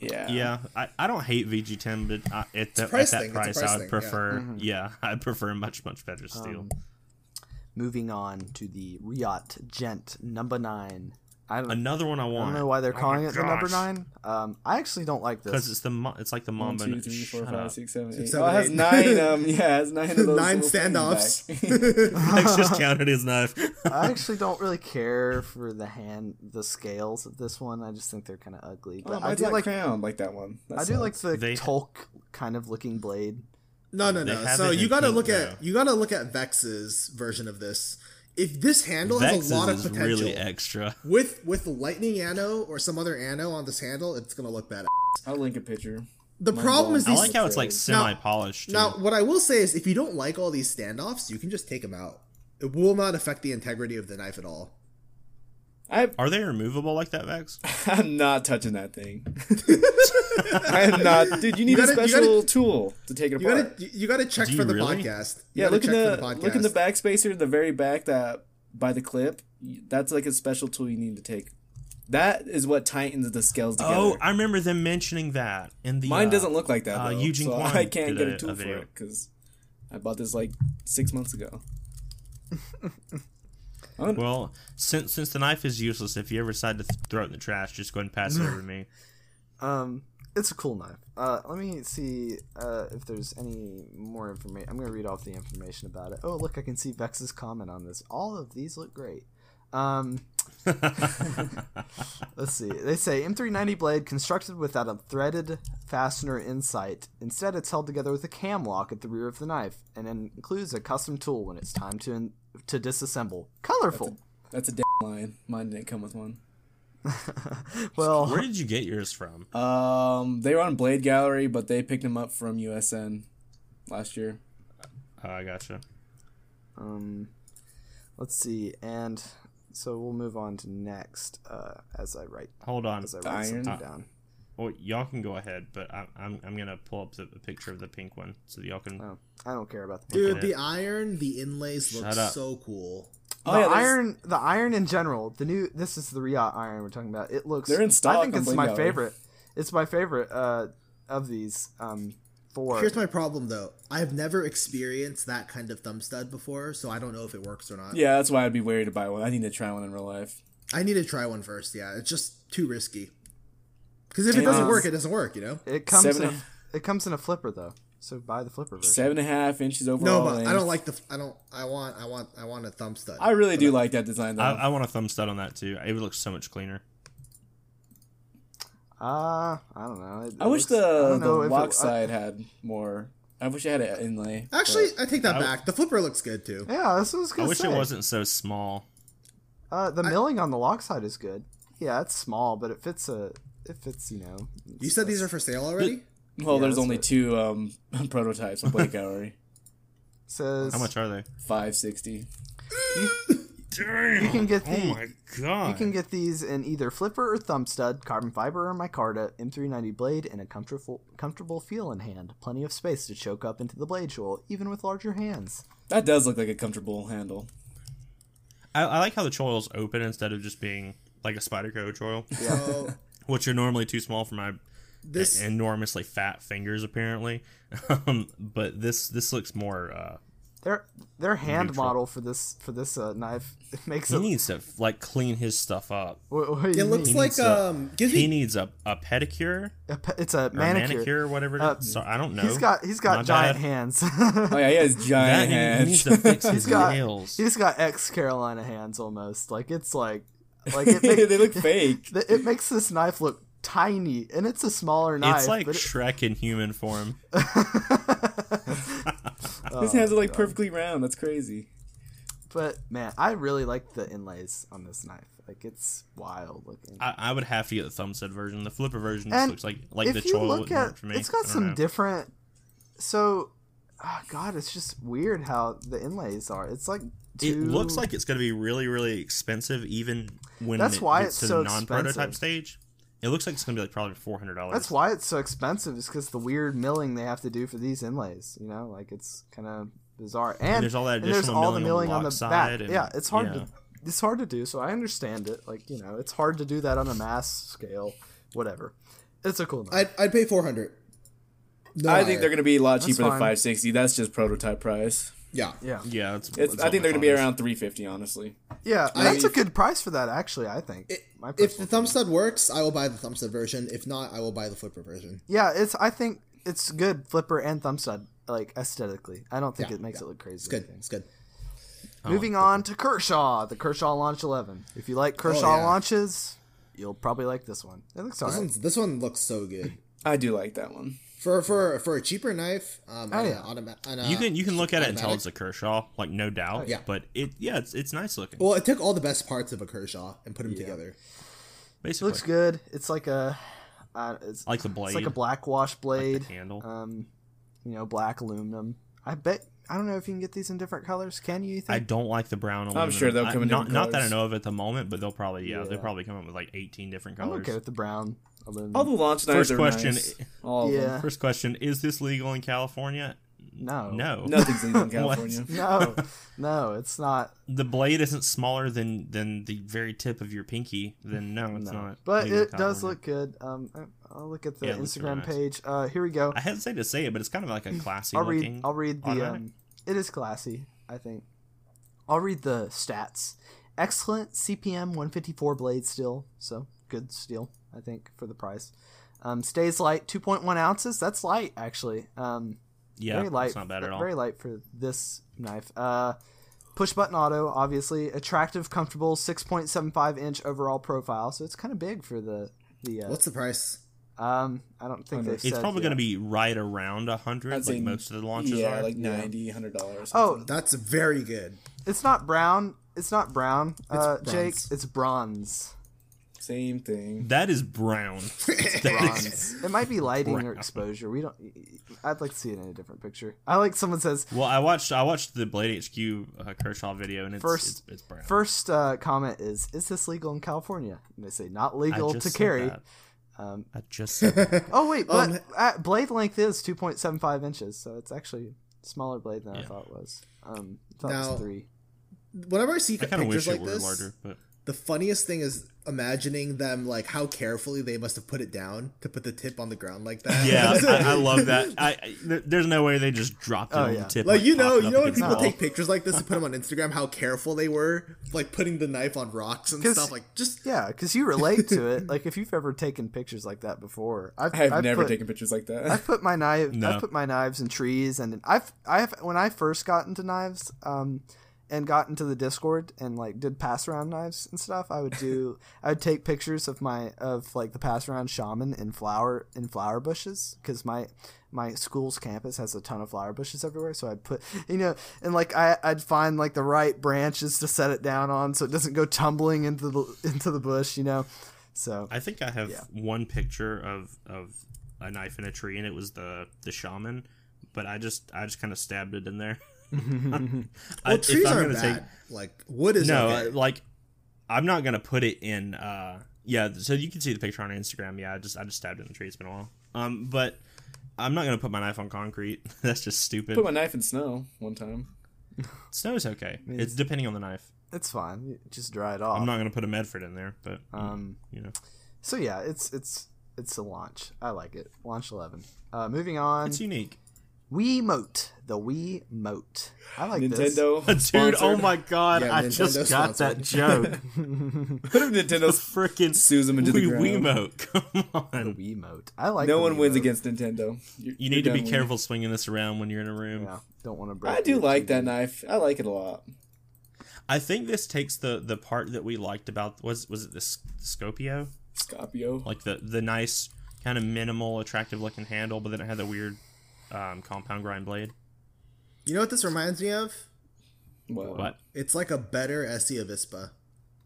yeah, yeah, I, I don't hate VG10, but I, at, the, at that thing, price, price I would thing, yeah. prefer mm-hmm. yeah. I prefer much much better um, steel. Moving on to the Riot Gent number nine. I don't, Another one I want. I don't know why they're Oh calling my it the number nine. Um, I actually don't like this because it's the it's like the One, Mamba. two, three, four, Shut up. six, seven, eight. seven, oh, it has eight. nine. Um, yeah, it has nine of those. nine standoffs. things. Max just counted his knife. I actually don't really care for the hand, the scales of this one. I just think they're kind of ugly. But oh, I do like, crowned like that one. That I do like the They- Tolk kind of looking blade. No, no, They no. So you gotta pink, look though. at you gotta look at Vex's version of this. If this handle has a lot of is potential really extra. with with lightning anno or some other anno on this handle, it's gonna look bad. I'll link a picture. The My problem is I like how it's like semi polished. now, what I will say is, if you don't like all these standoffs, you can just take them out. It will not affect the integrity of the knife at all. I, Are they removable like that, Vex? I'm not touching that thing. I am not, dude. You need You gotta- a special gotta- tool to take it You apart. gotta you gotta check for the really? podcast. You yeah, gotta look in check the, for look in the podcast. backspacer, the very back that by the clip. That's like a special tool you need to take. That is what tightens the scales together. Oh, I remember them mentioning that in the. Mine uh, doesn't look like that. uh, though, Eugene so Kwan I can't get a- a tool a for it because I bought this like six months ago. Well, since since the knife is useless, if you ever decide to th- throw it in the trash, just go ahead and pass it over to me. Um, it's a cool knife. Uh, let me see uh, if there's any more information. I'm gonna read off the information about it. Oh, look, I can see Vex's comment on this. All of these look great. Um, let's see. They say M390 blade constructed without a threaded fastener insight. Instead, it's held together with a cam lock at the rear of the knife, and includes a custom tool when it's time to to disassemble. Colorful. that's a damn line. Mine didn't come with one. well, Where did you get yours from? Um, they were on Blade Gallery, but they picked them up from USN last year. Oh, I gotcha. Um, let's see, and so we'll move on to next uh, as I write Hold on. as I write iron? something down. Well, y'all can go ahead, but I, I'm I'm gonna pull up the, the picture of the pink one so that y'all can. Oh, I don't care about the Dude, the it. iron, the inlays look so cool. The Oh, yeah, there's- iron, the iron in general, the new. This is the Riot iron we're talking about. It looks. They're in stock I think on it's my favorite. It's my favorite uh, of these. Um, four. Here's my problem though. I've never experienced that kind of thumb stud before, so I don't know if it works or not. Yeah, that's why I'd be wary to buy one. I need to try one in real life. I need to try one first. Yeah, it's just too risky. Because if it doesn't work, it doesn't work. You know. it comes seven in and- a, it comes in a flipper though, so buy the flipper version. Seven and a half inches overall. No, but I don't like the. I don't. I want. I want. I want a thumb stud. I really do like that design though. I, I want a thumb stud on that too. It would look so much cleaner. Uh, I don't know. It- I it wish looks- the don't the know if it- lock I- side had more. I wish it had an inlay. but- Actually, I take that I- back. The flipper looks good too. yeah, this was good. I good. wish it wasn't so small. Uh, the milling on the lock side is good. Yeah, it's small, but it fits a. It it's you know. You said these are for sale already. well, Yeah, there's only what- two um, prototypes on Blade Gallery. says How much are they? Five sixty. Dang! You can get the- Oh my god! You can get these in either flipper or thumb stud, carbon fiber or micarta, M390 blade, and a comfortable comfortable feel in hand. Plenty of space to choke up into the blade choil, even with larger hands. That does look like a comfortable handle. I, I like how the choil's open instead of just being like a Spyderco choil, So which are normally too small for my this. enormously fat fingers apparently. um, but this this looks more. Uh, Their their hand Neutral. model for this for this uh, knife it makes he it. needs to like clean his stuff up. What, what It you looks mean? like needs a- um. He me. needs a, a pedicure A pe- it's a or manicure. manicure, or whatever. It is. Uh, Sorry, I don't know. He's got he's got My giant bad. hands. Oh yeah, he has That giant he, he hands. needs to fix his he's got nails. he's got ex Carolina hands almost. Like it's like like it, make, they look fake. th- it makes this knife look tiny, and it's a smaller knife. It's like but it- Shrek in human form. His hands are like perfectly round. That's crazy. But man, I really like the inlays on this knife. Like it's wild looking. I, I would have to get the thumb stud version. The flipper version just and looks like like if the you choil look at, for me. it's got some know. different. So, oh God, it's just weird how the inlays are. It's like It looks like it's going to be really, really expensive, even when That's it why gets it's to so the non-prototype expensive. stage. It looks like it's going to be like probably four hundred dollars. That's why it's so expensive. Is because the weird milling they have to do for these inlays. You know, like it's kind of bizarre. And, there's all that and there's additional all the milling milling on on the the back. side and- yeah, it's hard yeah. to it's hard to do. So I understand it. Like you know, it's hard to do that on a mass scale. Whatever. It's a cool knife. I'd, I'd pay four hundred. No, I think they're gonna be a lot cheaper than fine. five sixty. That's just prototype price. Yeah. yeah, Yeah, it's. It's, I think they're gonna be around three fifty. Honestly, yeah. I- That's a good price for that. Actually, I think. It- My if the thumb stud works, I will buy the thumb stud version. If not, I will buy the flipper version. Yeah, it's. I think it's good flipper and thumb stud. Like aesthetically, I don't think Yeah, it makes yeah. it look crazy. It's good. It's good. Moving on to Kershaw, the Kershaw Launch 11. If you like oh, Kershaw Oh, yeah. launches, you'll probably like this one. It looks This, alright. one's, this one looks so good. I do like that one. For for for a cheaper knife, um, Oh, yeah. automa- and a- You can you can look at it and tell it's a Kershaw, like no doubt. yeah. But it yeah, it's it's nice looking. Well, it took all the best parts of a Kershaw and put them together. basically, looks good. It's like a. Uh, it's, like the blade, it's like a black wash blade. handle. um, you know, black aluminum. I bet. I don't know if you can get these in different colors. Can you? you I don't like the brown. Aluminum. I'm sure they'll I- come in not different not that I know of at the moment, but they'll probably yeah, Yeah. they'll probably come up with like eighteen different colors. I'm colors. okay with the brown aluminum. All the launch knives First are question- nice. All of Yeah. them. First question: Is this legal in California? no, No, Nothing's legal in California. no, no. It's not. the blade isn't smaller than than the very tip of your pinky. Then no, it's No. not. But legal in it does look good. Um, I- I'll look at the Yeah, it really Instagram nice. page. Uh, here we go. I hesitate to say it, but it's kind of like a classy I'll read. I'll read the. Um, it is classy. I think. I'll read the stats. Excellent CPM 154 blade steel. So good steel, I think, for the price. Um, stays light, 2.1 ounces. That's light, actually. Um, yeah, very light. it's not bad at all. Very light for this knife. Uh, push button auto, obviously. Attractive, comfortable, 6.75 inch overall profile. So it's kind of big for the the. Uh, What's the price? um, I don't think they've It's said probably yet. going to be right around a hundred, I'd like say most of the launches yeah, are. like 90 100 dollars. Oh, That's very good. It's not brown. It's not brown. uh. Jake, it's bronze. Same thing. that is brown. That is- it might be lighting or exposure. We don't. I'd like to see it in a different picture. I like someone says well, I watched I watched the Blade HQ uh, Kershaw video, and it's First- it's, it's brown. first uh, comment is is this legal in California? And they say not legal to carry. that. Um, I just said that. oh wait, but Um, uh, blade length is two point seven five inches, so it's actually smaller blade than I thought it was. Um, I thought it Now- was three. Whenever I see I kind of pictures wish like it were this, larger, but the funniest thing is imagining them like how carefully they must have put it down to put the tip on the ground like that. Yeah, I, I love that. I, I there's no way they just dropped it Oh, on yeah. the tip. like you know, you know when people take pictures like this and put them on Instagram, how careful they were, like putting the knife on rocks and stuff. Like just Yeah, because you relate to it. Like if you've ever taken pictures like that before, I've, I have I've never put, taken pictures like that. I've put my knife. No. I've put my knives in trees, and I've I've when I first got into knives, um, and got into the Discord and like did pass around knives and stuff. I would do. I would take pictures of my of like the pass around shaman in flower in flower bushes because my my school's campus has a ton of flower bushes everywhere. So I'd put you know and like I I'd find like the right branches to set it down on so it doesn't go tumbling into the into the bush. You know. So I think I have Yeah. one picture of of a knife in a tree, and it was the the shaman. But I just I just kind of stabbed it in there. I, well, if trees I'm aren't gonna bad. like wood is no, okay. uh, like I'm not gonna put it in. uh Yeah, so you can see the picture on Instagram. Yeah, I just I just stabbed it in the tree. It's been a while. Um, but I'm not gonna put my knife on concrete. That's just stupid. put my knife in snow one time. Snow's okay. It's depending on the knife. it's fine. You Just dry it off. I'm not gonna put a Medford in there, but Um, you know, So yeah, it's it's it's a launch. I like it. Launch eleven. Uh, moving on. it's unique. Wii Mote. The Wii Mote. I like this. Nintendo, Dude, oh my god, Yeah, I Nintendo just got that joke. What if Nintendo Freaking sues them into the Wii ground? Wiimote. Come on. the Wii Mote. I like. No the one Wii wins Mote. against Nintendo. You're- You need to be done winning. careful swinging this around when you're in a room. Yeah, don't want to break. I do your like that knife. I like it a lot. I think this takes the the part that we liked about was was it the S- Scopio, Scorpio. like the the nice kind of minimal, attractive looking handle, but then it had the weird um, compound grind blade. You know what this reminds me of? Well, But It's like a better SE Avispa.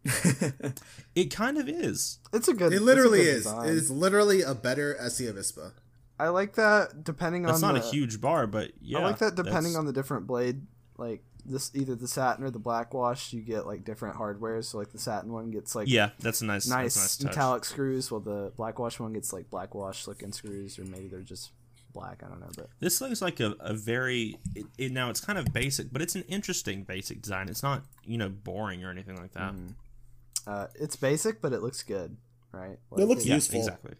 it kind of is. It's a good. It literally good is. design. It is literally a better SE Avispa. I like that. Depending on That's not the, a huge bar, but yeah, I like that depending that's- on the different blade. Like this, either the satin or the black wash, you get like different hardware. So like the satin one gets like Yeah, that's a nice, nice, that's a nice touch. metallic screws, while the black wash one gets like black wash looking screws, or maybe they're just black. I don't know, but This looks like a, a very it, it, now it's kind of basic, but it's an interesting basic design. It's not you know boring or anything like that. uh, it's basic, but it looks good, right? Like, It looks Yeah, useful. exactly.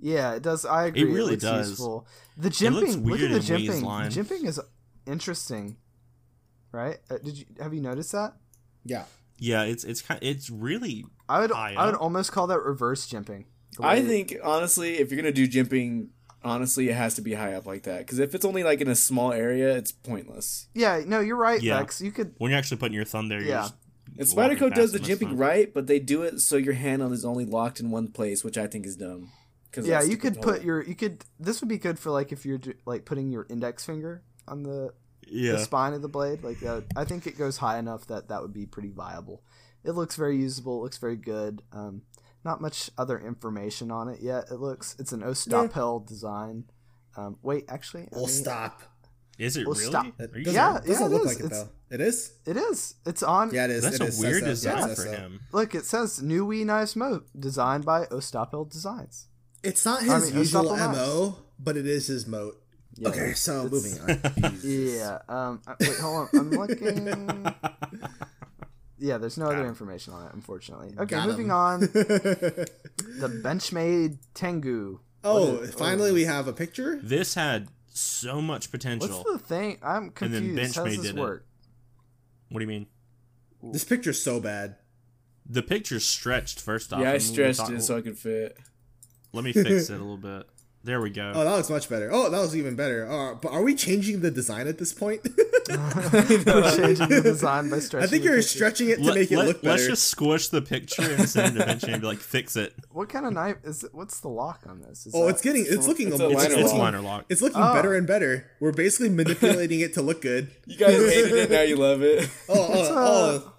Yeah, it does. I agree. It really looks does. Useful. The jimping. Look at the jimping. The jimping is interesting, right? Uh, did you have you noticed that? Yeah. Yeah, it's it's kind it's really I would High I would almost call that reverse jimping. I think honestly, if you're gonna do jimping, honestly, it has to be high up like that. Because if it's only like in a small area, it's pointless. Yeah, no, you're right, Yeah. Vex. You could. when you're actually putting your thumb there. You're Yeah. just And walking Spyderco does the jimping fine. right, but they do it so your hand is only locked in one place, which I think is dumb. 'Cause Yeah, you could put your. You could. This would be good for like if you're do- like putting your index finger on the Yeah, the spine of the blade. Like that, I think it goes high enough that that would be pretty viable. It looks very usable. Looks very good. Um, not much other information on it yet. It looks it's an Ostap Hel design. Um, wait, actually, I Well, mean, stop. is it Well, really? stop. It Are doesn't, Yeah, doesn't yeah, it look is. like it It's- though. It is. It is. It's on. Yeah, it is. That's it a is. weird Says design Says for so. him. Look, it says new WE Knives Mote designed by Ostap Hel Designs. It's not his I mean, usual Ostap Hel knives. mo, but it is his moat. Yeah, okay, so moving on. Yeah. Um. Wait, hold on. I'm looking. Yeah, there's no other information on it, unfortunately. Okay, Got moving him. on. The Benchmade Tengu. oh, What is- oh. finally we have a picture. This had so much potential. What's potential. the thing? I'm And then confused. How does this did it. work? What do you mean? This picture's so bad. The picture's stretched first off. Yeah, I stretched thought- it so I could fit. Let me fix it a little bit. There we go. Oh, that looks much better. Oh, that was even better. Uh, but are we changing the design at this point? We're changing the design by stretching. I think the you're picture. stretching it to Let, make it let, look better. Let's just squish the picture and send it to Bench and be like, fix it. What kind of knife is it? What's the lock on this? Is Oh, that- it's getting. It's looking. It's It's, a it's, liner It's lock. liner lock. it's looking Oh. better and better. We're basically manipulating it to look good. You guys hated it, now you love it. Oh, oh, uh, oh.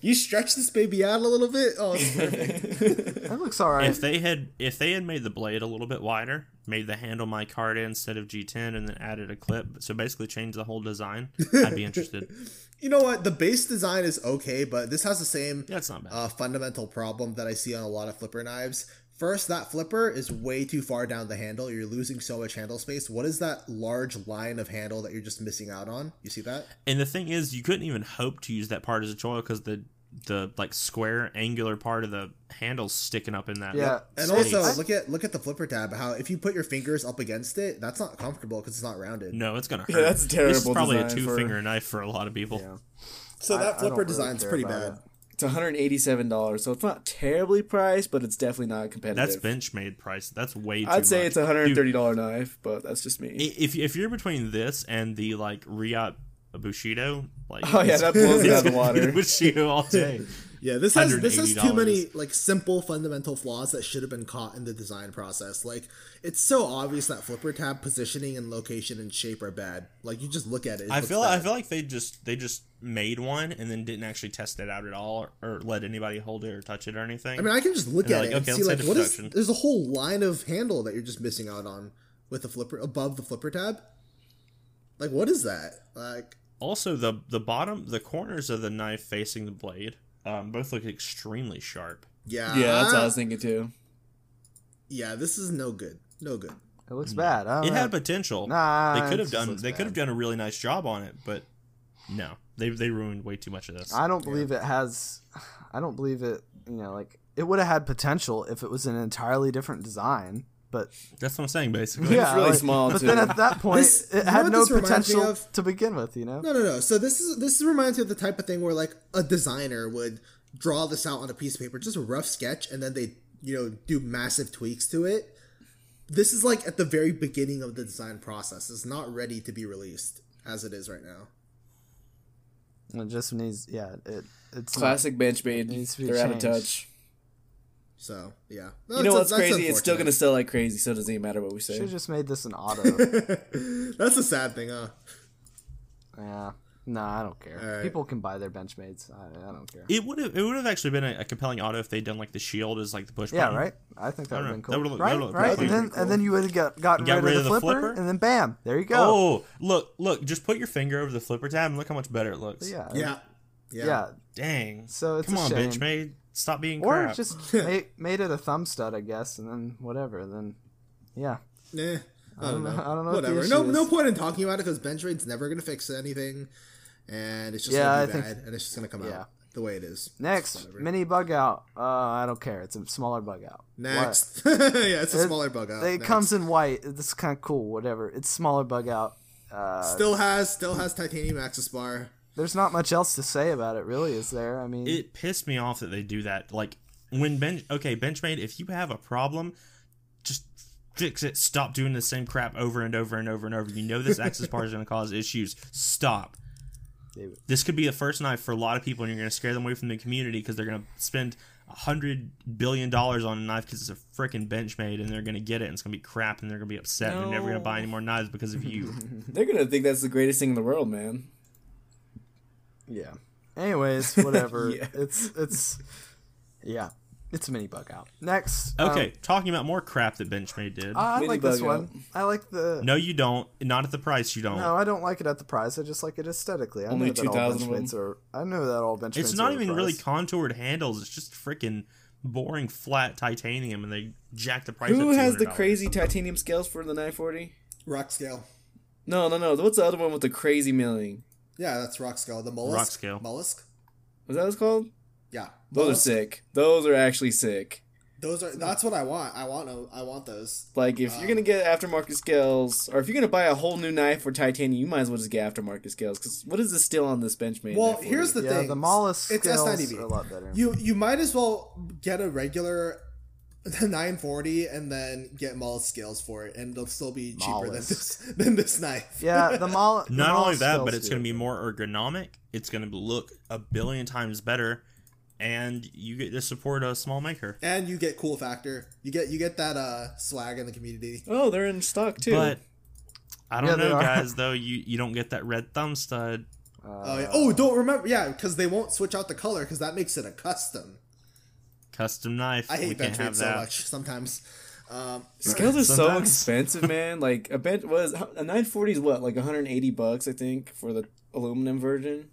You stretch this baby out a little bit. Oh, it's perfect. That looks all right. If they had if they had made the blade a little bit wider, made the handle micarta instead of G10, and then added a clip, so basically changed the whole design, I'd be interested. you know what? The base design is okay, but this has the same Yeah, it's not bad. uh, fundamental problem that I see on a lot of flipper knives. First, that flipper is way too far down the handle. You're losing so much handle space. What is that large line of handle that you're just missing out on? You see that? And the thing is, you couldn't even hope to use that part as a choil because the the like square angular part of the handle sticking up in that. Yeah. And space. also look at look at the flipper tab. How if you put your fingers up against it, that's not comfortable because it's not rounded. no, it's gonna hurt. Yeah, that's terrible. This is probably a design two for- finger knife for a lot of people. Yeah. So I- I that flipper really design's care pretty bad. it. It's 187 dollars, so it's not terribly priced, but it's definitely not competitive. That's Benchmade price. That's way too much. I'd say much. it's a 130 dollar knife, but that's just me. If if you're between this and the like Riot Bushido, like Oh, yeah, that blows it out of the water. Bushido all day. Yeah, this has this has too many like simple fundamental flaws that should have been caught in the design process. Like it's so obvious that flipper tab positioning and location and shape are bad. Like you just look at it. it I feel I feel like they just they just made one and then didn't actually test it out at all or, or let anybody hold it or touch it or anything. I mean, I can just look And at they're it and okay, see like what is. There's a whole line of handle that you're just missing out on with the flipper above the flipper tab. Like what is that? Like also the the bottom the corners of the knife facing the blade um, both look extremely sharp. yeah, yeah, that's what I was thinking too. Yeah, this is no good. No good. It looks bad. I don't It know. had potential. Nah, they could have done they could have done a really nice job on it, but no, they they ruined way too much of this. I don't believe it has. I don't believe it. You know, like it would have had potential if it was an entirely different design. But That's what I'm saying, basically. yeah, it's really like- small, But too. then at that point, This- it know had no this potential to begin with. You know. No, no, no. So this is this reminds me of the type of thing where like a designer would draw this out on a piece of paper, just a rough sketch, and then they you know do massive tweaks to it. This is like at the very beginning of the design process. It's not ready to be released as it is right now. It just needs. Yeah. It. It's not- Classic Benchmade. needs to be They're out of touch. So yeah, You know what's crazy? It's still gonna sell like crazy, so it doesn't even matter what we say. Should just made this an auto. That's a sad thing, huh? yeah. Nah, I don't care. Alright. People can buy their Benchmades. I, I don't care. It would have it would have actually been a, a compelling auto if they'd done like the shield as like the push Yeah, button. right. I think that would have been know. That cool. would've- that right, would've right. And then cool. and then you would have got, gotten Got rid, of the flipper, flipper? and then bam, there you go. Oh, look, look! Just put your finger over the flipper tab and look how much better it looks. yeah, Yeah, yeah. yeah. Dang. So it's Come a on, shame. Benchmade. Stop being Or crap. just made, made it a thumb stud, I guess, and then whatever. Then yeah, Nah, I don't know. I don't know Whatever. issue No, no point in talking about it because Benchmade's never gonna fix anything, and it's just Yeah, gonna I be think- bad, and it's just gonna come yeah. out the way it is. next mini bug out. Uh, I don't care. It's a smaller bug out. Next, yeah, it's a It- smaller bug out. It Next. comes in white. This is kind of cool. Whatever. It's smaller bug out. Uh, Still has still has titanium access bar. There's not much else to say about it, really, is there? I mean, it pissed me off that they do that. Like when bench, okay, Benchmade, if you have a problem, just fix it. Stop doing the same crap over and over and over and over. You know this access bar is going to cause issues. Stop. David. This could be the first knife for a lot of people, and you're going to scare them away from the community because they're going to spend a hundred billion dollars on a knife because it's a freaking Benchmade, and they're going to get it, and it's going to be crap, and they're going to be upset, and they're never going to buy any more knives because of you. They're gonna think that's the greatest thing in the world, man. Yeah. Anyways, whatever. Yeah. It's it's yeah. It's a mini bug out. Next. um, Okay, talking about more crap that Benchmade did. I Mini like this one. out. I like the. no, you don't. Not at the price. You don't. No, I don't like it at the price. I just like it aesthetically. I Only know that all 2,000 of Benchmades are. I know that all Benchmades. It's not are even really contoured handles. It's just freaking boring flat titanium, and they jack the price. Who up has the crazy titanium scales for the 940? Rock scale. No, no, no. What's the other one with the crazy milling? Yeah, that's rock scale. The mollusk. Rock scale. Mollusk. Was that what it's called? Yeah, Those mollusk. are sick. Those are actually sick. Those are. That's what I want. I want. no- I want those. Like if you're gonna um, get aftermarket scales, or if you're gonna buy a whole new knife for titanium, you might as well just get aftermarket scales. Because what is the still on this Benchmade? Well, here's the Yeah, thing. the mollusk It's scales S90V. are a lot better. You you might as well get a regular 940 and then get mollusk scales for it, and they'll still be cheaper than this than this knife. yeah, the mol. the Not only that, but it's going to be more ergonomic. It's going to look a billion times better, and you get to support a small maker. And you get cool factor. You get you get that uh swag in the community. oh, they're in stock too. But I don't Yeah, know, guys. Though you you don't get that red thumb stud. Oh, yeah. oh, don't remember, yeah, because they won't switch out the color because that makes it a custom. Custom knife. I hate can't Benchmade so that. much sometimes. Um, Scales are so expensive, man. Like a bench was a 940 is what like 180 bucks, I think, for the aluminum version,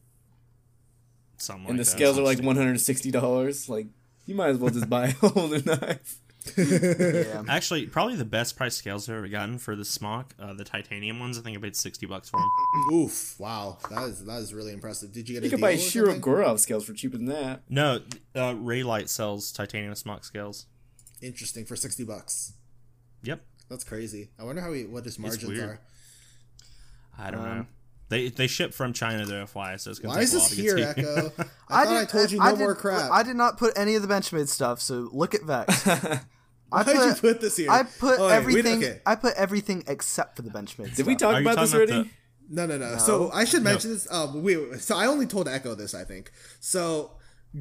Something and like the that. scales are like 160 dollars. Like you might as well just buy a whole new knife. Yeah. Actually, probably the best price scales I've ever gotten for the smock, uh, the titanium ones. I think I paid sixty bucks for them. Oof! Wow, that is that is really impressive. Did you get You a could deal buy or Shiro? Gorov scales for cheaper than that. No, uh, Raylight sells titanium smock scales. Interesting for sixty bucks. Yep, That's crazy. I wonder how he what his margins are. I don't Um, know. They they ship from China though, FY, so it's gonna Why take is a while this to here, get to. Echo? I, thought I told you no I more did- crap. I did not put any of the Benchmade stuff, so look at Vex. I Why did you put this here? I put Oh, wait, wait, everything. okay. I put everything except for the Benchmade. Did we talk about this talking about already? the- No, no, no, So I should mention this. Um, wait, so I only told Echo this. I think so.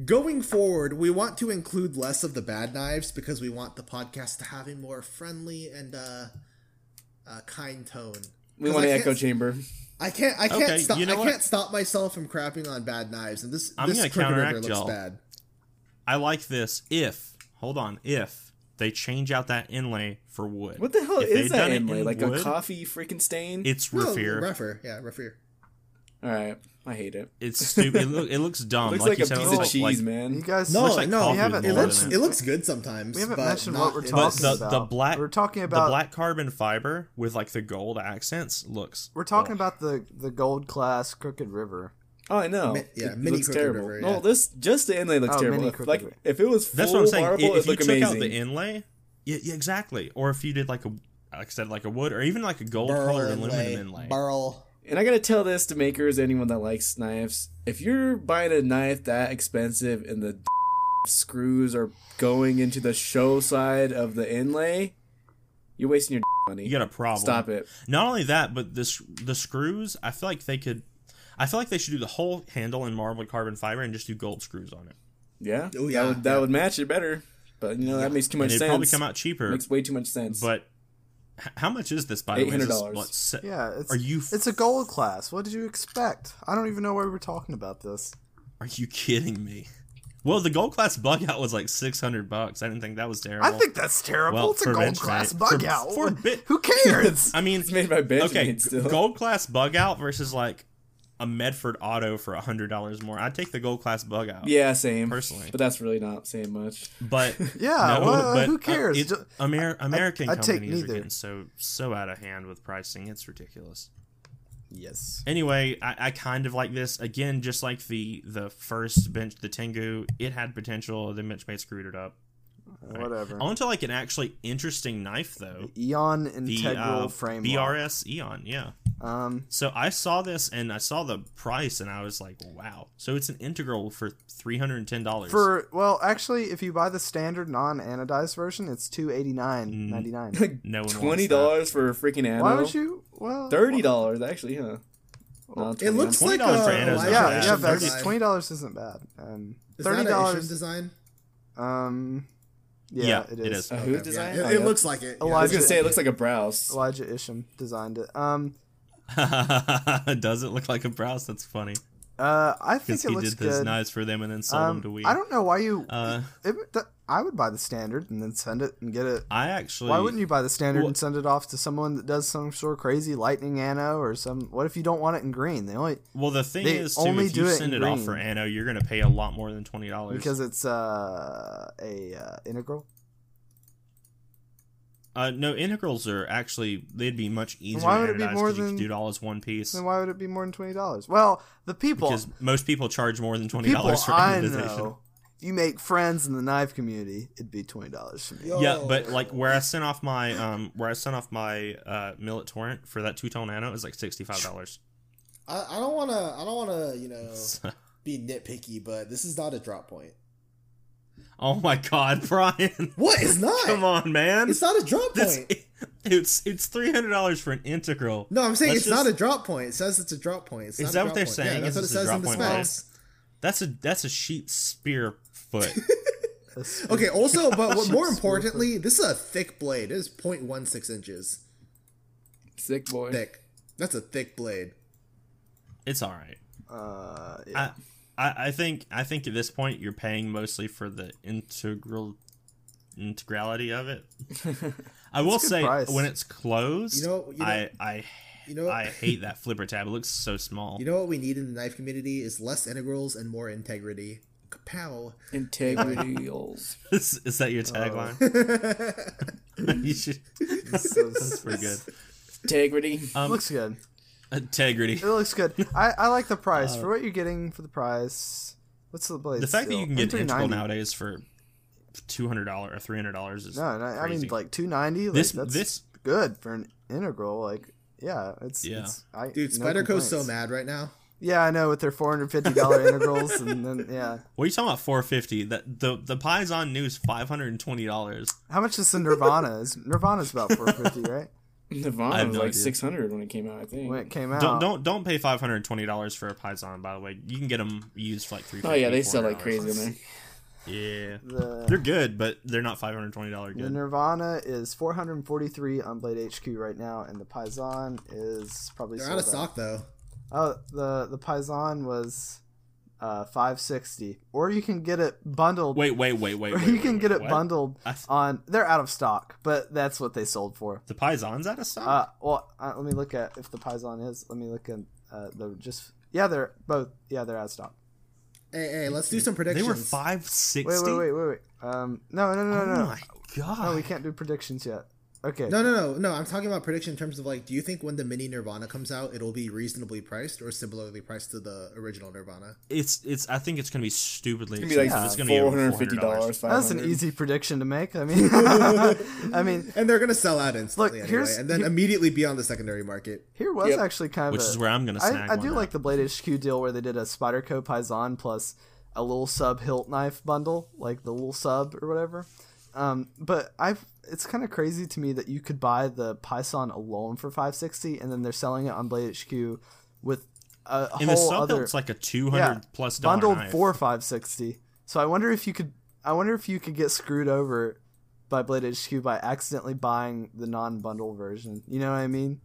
Going forward, we want to include less of the bad knives because we want the podcast to have a more friendly and uh, uh, kind tone. We want I an echo chamber. I can't. I can't Okay, stop. you know I what? can't stop myself from crapping on bad knives, and this I'm this gonna counteract looks y'all. bad. I like this if hold on if they change out that inlay for wood. What the hell If is they'd that inlay? in Like a coffee freaking stain? It's No, Rafir. Rafir, yeah, Rafir. All right, I hate it. It's stupid. It, look, it looks dumb. looks like, like, you a said, piece it of looks cheese, like, You man. guys, No, Looks like no, coffee we haven't- it more looks than it looks good sometimes. we haven't but mentioned not what we're talking the, about. the black We're talking the black carbon fiber with like the gold accents looks. We're talking oh. about the the gold class Crooked River. Oh, I know. Mi- yeah, it mini looks terrible. River, No, this just the inlay looks Oh, terrible. mini If, Crooked like River. if it was full That's what I'm saying. marble, if it'd you look took amazing. out the inlay, yeah, yeah, exactly. Or if you did like a like I said, like a wood or even like a gold colored aluminum inlay. Burl. And I gotta tell this to makers, anyone that likes knives, if you're buying a knife that expensive and the screws are going into the show side of the inlay, you're wasting your money. You got a problem. Stop it. Not only that, but this the screws. I feel like they could. I feel like they should do the whole handle in marble carbon fiber and just do gold screws on it. Yeah, Oh, yeah, that would that yeah. would match it better. But you know that makes too much And it'd sense. probably come out cheaper. makes way too much sense. But how much is this? By the way, Is this, $800. what, Yeah, it's Are you it's a gold class. What did you expect? I don't even know why we're talking about this. Are you kidding me? Well, the gold class bug out was like six hundred bucks. I didn't think that was terrible. I think that's terrible. Well, it's a gold Benchmade- class bug for- out. for bit- Who cares? I mean, it's made by Benjamin okay, still. gold class bug out versus like a Medford Auto for a hundred dollars more. I'd take the gold class bug out. Yeah, same. Personally. but that's really not saying much. But Yeah, no, well, but, who uh, cares? it's- Ju- Amer- American I'd take companies are getting so so out of hand with pricing. It's ridiculous. yes. Anyway, I, I kind of like this again, just like the the first bench, the Tengu. It had potential. The Benchmade screwed it up. Whatever. On to like an actually interesting knife though. Eon The integral uh, frame. BRS Eon, yeah. Um, So I saw this and I saw the price and I was like, wow. So it's an integral for three hundred and ten dollars. for well, actually, if you buy the standard non-anodized version, it's two eighty Mm. nine ninety nine. no one wants Twenty dollars for a freaking anno. Why would you? Well, Thirty dollars actually, huh? No, It looks like $20 for a Anna's Yeah, Yeah, yeah, Isham Vex. design. Twenty dollars isn't bad. Um, Is thirty that an Isham dollars. design? Um, yeah, Yeah, it it is. is. Who Okay, design? yeah, It, it looks like it. yeah. I was Elijah- gonna say it looks like a browse. Elijah Isham designed it. Um, Does it look like a browse? That's funny uh, I think because it he looks did those good. knives for them and then sold them to Um, we. I don't know why you. Uh, it, th- I would buy the standard and then send it and get it. I actually. Why wouldn't you buy the standard Well- and send it off to someone that does some sort of crazy lightning anno or some? What if you don't want it in green? They only Well, the thing is, too, only if do you send it off for Anno, you're going to pay a lot more than twenty dollars. because it's uh, a uh, integral. uh, no integrals are actually they'd be much easier. why would it be more than- do it all as one piece? Then why would it be more than twenty dollars? Well, the people, Because most people charge more than twenty dollars for anodization. Know, you make friends in the knife community, it'd be twenty dollars for me. Yo. Yeah, but like where I sent off my um where I sent off my uh millet torrent for that two tone nano is like sixty five dollars. I, I don't want to. I don't want to. You know, be nitpicky, but this is not a drop point. oh my god, Brian! What is not? Come on, man! It's not a drop This- point. it's it's three hundred dollars for an integral. No, I'm saying Let's it's not a drop point. It says it's a drop point. It's Is not that a what drop they're point. saying? Yeah, that's what it says in the point point? specs. That's a that's a sheep spear foot. Okay. Also, but what, more Shit's importantly, this is a thick blade. It is 0.16 inches Sick boy. thick. That's a thick blade. it's all right. Uh, yeah. I, I I think I think at this point you're paying mostly for the integral integrality of it. I will say price. when it's closed, You know- you know- I I You know. I hate that flipper tab. It looks so small. You know what we need in the knife community is less integrals and more integrity. Kapow. Integrials. is, is that your tagline? you should. So That's pretty good. Integrity. Um, looks good. integrity. It looks good. I, I like the price for what you're getting for the price. What's the blade? Uh, The fact that you can get M390. integral nowadays for two hundred dollars or three hundred dollars is No, no, I mean like two ninety. Like, This- that's this- good for an integral. Like yeah, it's Yeah. It's, I, Dude, no Spyderco's so mad right now. Yeah, I know with their four hundred fifty dollar integrals, and then yeah, What are you talking about? Four fifty. That the the Paysan news five hundred and twenty dollars. how much is the Nirvana? Is Nirvana's about four fifty, right? Nirvana have was no like idea. 600 when it came out, I think. When it came out, Don't don't don't pay five hundred and twenty dollars for a Paysan. By the way, you can get them used for like three. oh, yeah, they sell like crazy in there. Yeah, the they're good, but they're not five hundred twenty dollars good. the. Nirvana is four hundred and forty three on Blade HQ right now, and the Paysan is probably They're sold out of stock though. Oh, the the Paysan was uh five sixty, or you can get it bundled. Wait, wait, wait, wait. or wait you wait, can wait, get it what? bundled on. They're out of stock, but that's what they sold for. The Paysan's out of stock. Uh, well, uh, let me look at if the Paysan is. Let me look at uh, the just. Yeah, they're both. Yeah, they're out of stock. Hey, hey, let's do some predictions they were five Wait, wait, wait, wait, wait. Um, no, no, no, Oh no, no. my god! No, we can't do predictions yet. Okay. No, no, no, no. I'm talking about prediction in terms of like, do you think when the mini Nirvana comes out, it'll be reasonably priced or similarly priced to the original Nirvana? It's it's. I think it's gonna be stupidly. It's gonna be like expensive. it's gonna be $450, That's an easy prediction to make. I mean, I mean, And they're gonna sell out instantly Look, anyway, here's- and then here- immediately be on the secondary market. here was Yep. actually kind of Which a- is where I'm gonna snag I, I one do at. like the Blade HQ deal where they did a Spyderco Paysan plus a little sub hilt knife bundle, like the little sub or whatever. Um, but I've it's kind of crazy to me that you could buy the Paysan alone for 560 and then they're selling it on Blade HQ with a, a And the whole sub other hilt's like a two hundred yeah, plus dollar bundled knife. for 560. So I wonder if you could I wonder if you could get screwed over by Blade HQ by accidentally buying the non-bundle version. You know what I mean?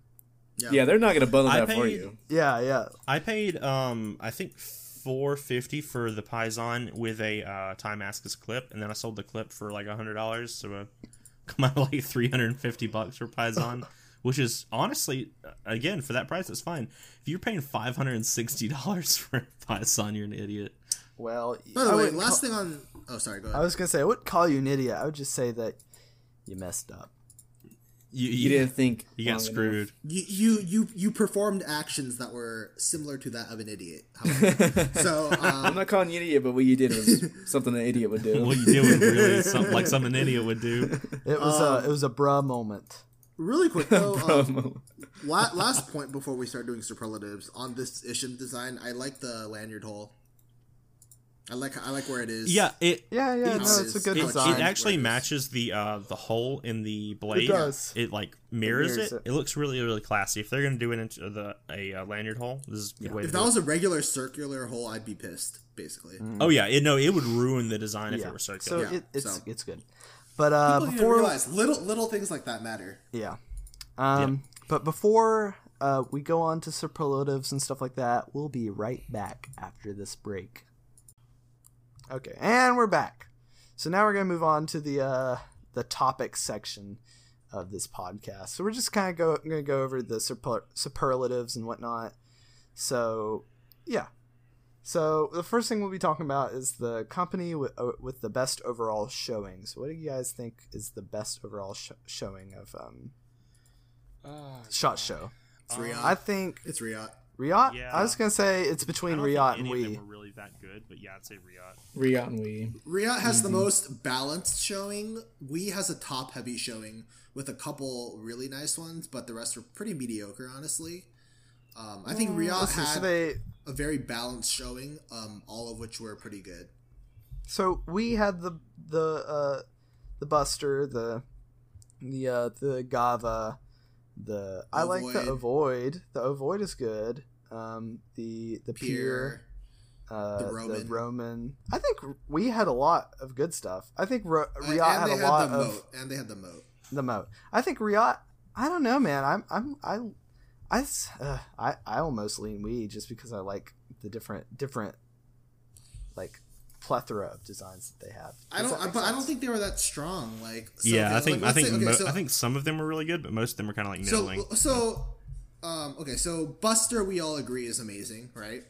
Yeah, they're not going to bundle I that for you. Yeah, yeah. I paid um I think four fifty for the Paysan with a uh, Timascus clip, and then I sold the clip for like hundred dollars, so uh, come out like three hundred and fifty bucks for Paysan, which is honestly uh, again for that price it's fine. If you're paying five hundred and sixty dollars for a Paysan, you're an idiot. Well, By the way, last call- thing on. Oh, sorry. Go I was gonna say I wouldn't call you an idiot. I would just say that you messed up. You, You didn't think you got long screwed. You, you you you performed actions that were similar to that of an idiot. however. so I'm um, not calling you an idiot, but what you did was something an idiot would do. What you did was really something like something an idiot would do. It was a it was a bruh moment. really quick though, um, la- last point before we start doing superlatives on this Ishin design, I like the lanyard hole. I like I like where it is. Yeah, it Yeah, yeah, It's- no, it's a good it, design. it actually Where matches the uh the hole in the blade. It does. It like mirrors, mirrors it. it. it. looks really really classy. If they're gonna do it into the a uh, lanyard hole, this is a good way If to that do it. was a regular circular hole, I'd be pissed. Basically, Oh yeah, it, no, it would ruin the design if it were So circular. Yeah, it, it's so. it's good. But uh, People need to before realize little little things like that matter. yeah, um, but before uh, we go on to superlatives and stuff like that, we'll be right back after this break. Okay, and we're back. So now we're gonna move on to the uh, the topic section of this podcast. So we're just kind of go gonna go over the super, superlatives and whatnot. So yeah. So the first thing we'll be talking about is the company with, uh, with the best overall showing. So what do you guys think is the best overall sh- showing of um, shot show? It's Reate. I think it's Reate. Reate. Yeah. I was gonna say it's I between don't Reate think and any of WE. them were really that good, but yeah, I'd say Reate. Reate and WE. Reate has the most balanced showing. WE has a top heavy showing with a couple really nice ones, but the rest are pretty mediocre, honestly. Um, I think Reate Listen, had so they a very balanced showing, um, all of which were pretty good. so we had the the uh the Buster, the the uh the Gava, the I like the Ovoid. Avoid. The Ovoid is good. Um the the Pier, Pier, uh the the Roman. Roman. I think we had a lot of good stuff. I think Ro- and Reate had they a lot the of moat, and they had the moat. the moat. I think Reate. I don't know, man. I'm I'm I I s- uh, I, I almost lean WE just because I like the different different like plethora of designs that they have. I don't, that make but I don't think they were that strong. Like, so, yeah, I think like, I think say- okay, mo- so- I think some of them were really good, but most of them were kind of like so. middling. So, um, okay, so Buster, we all agree is amazing, right?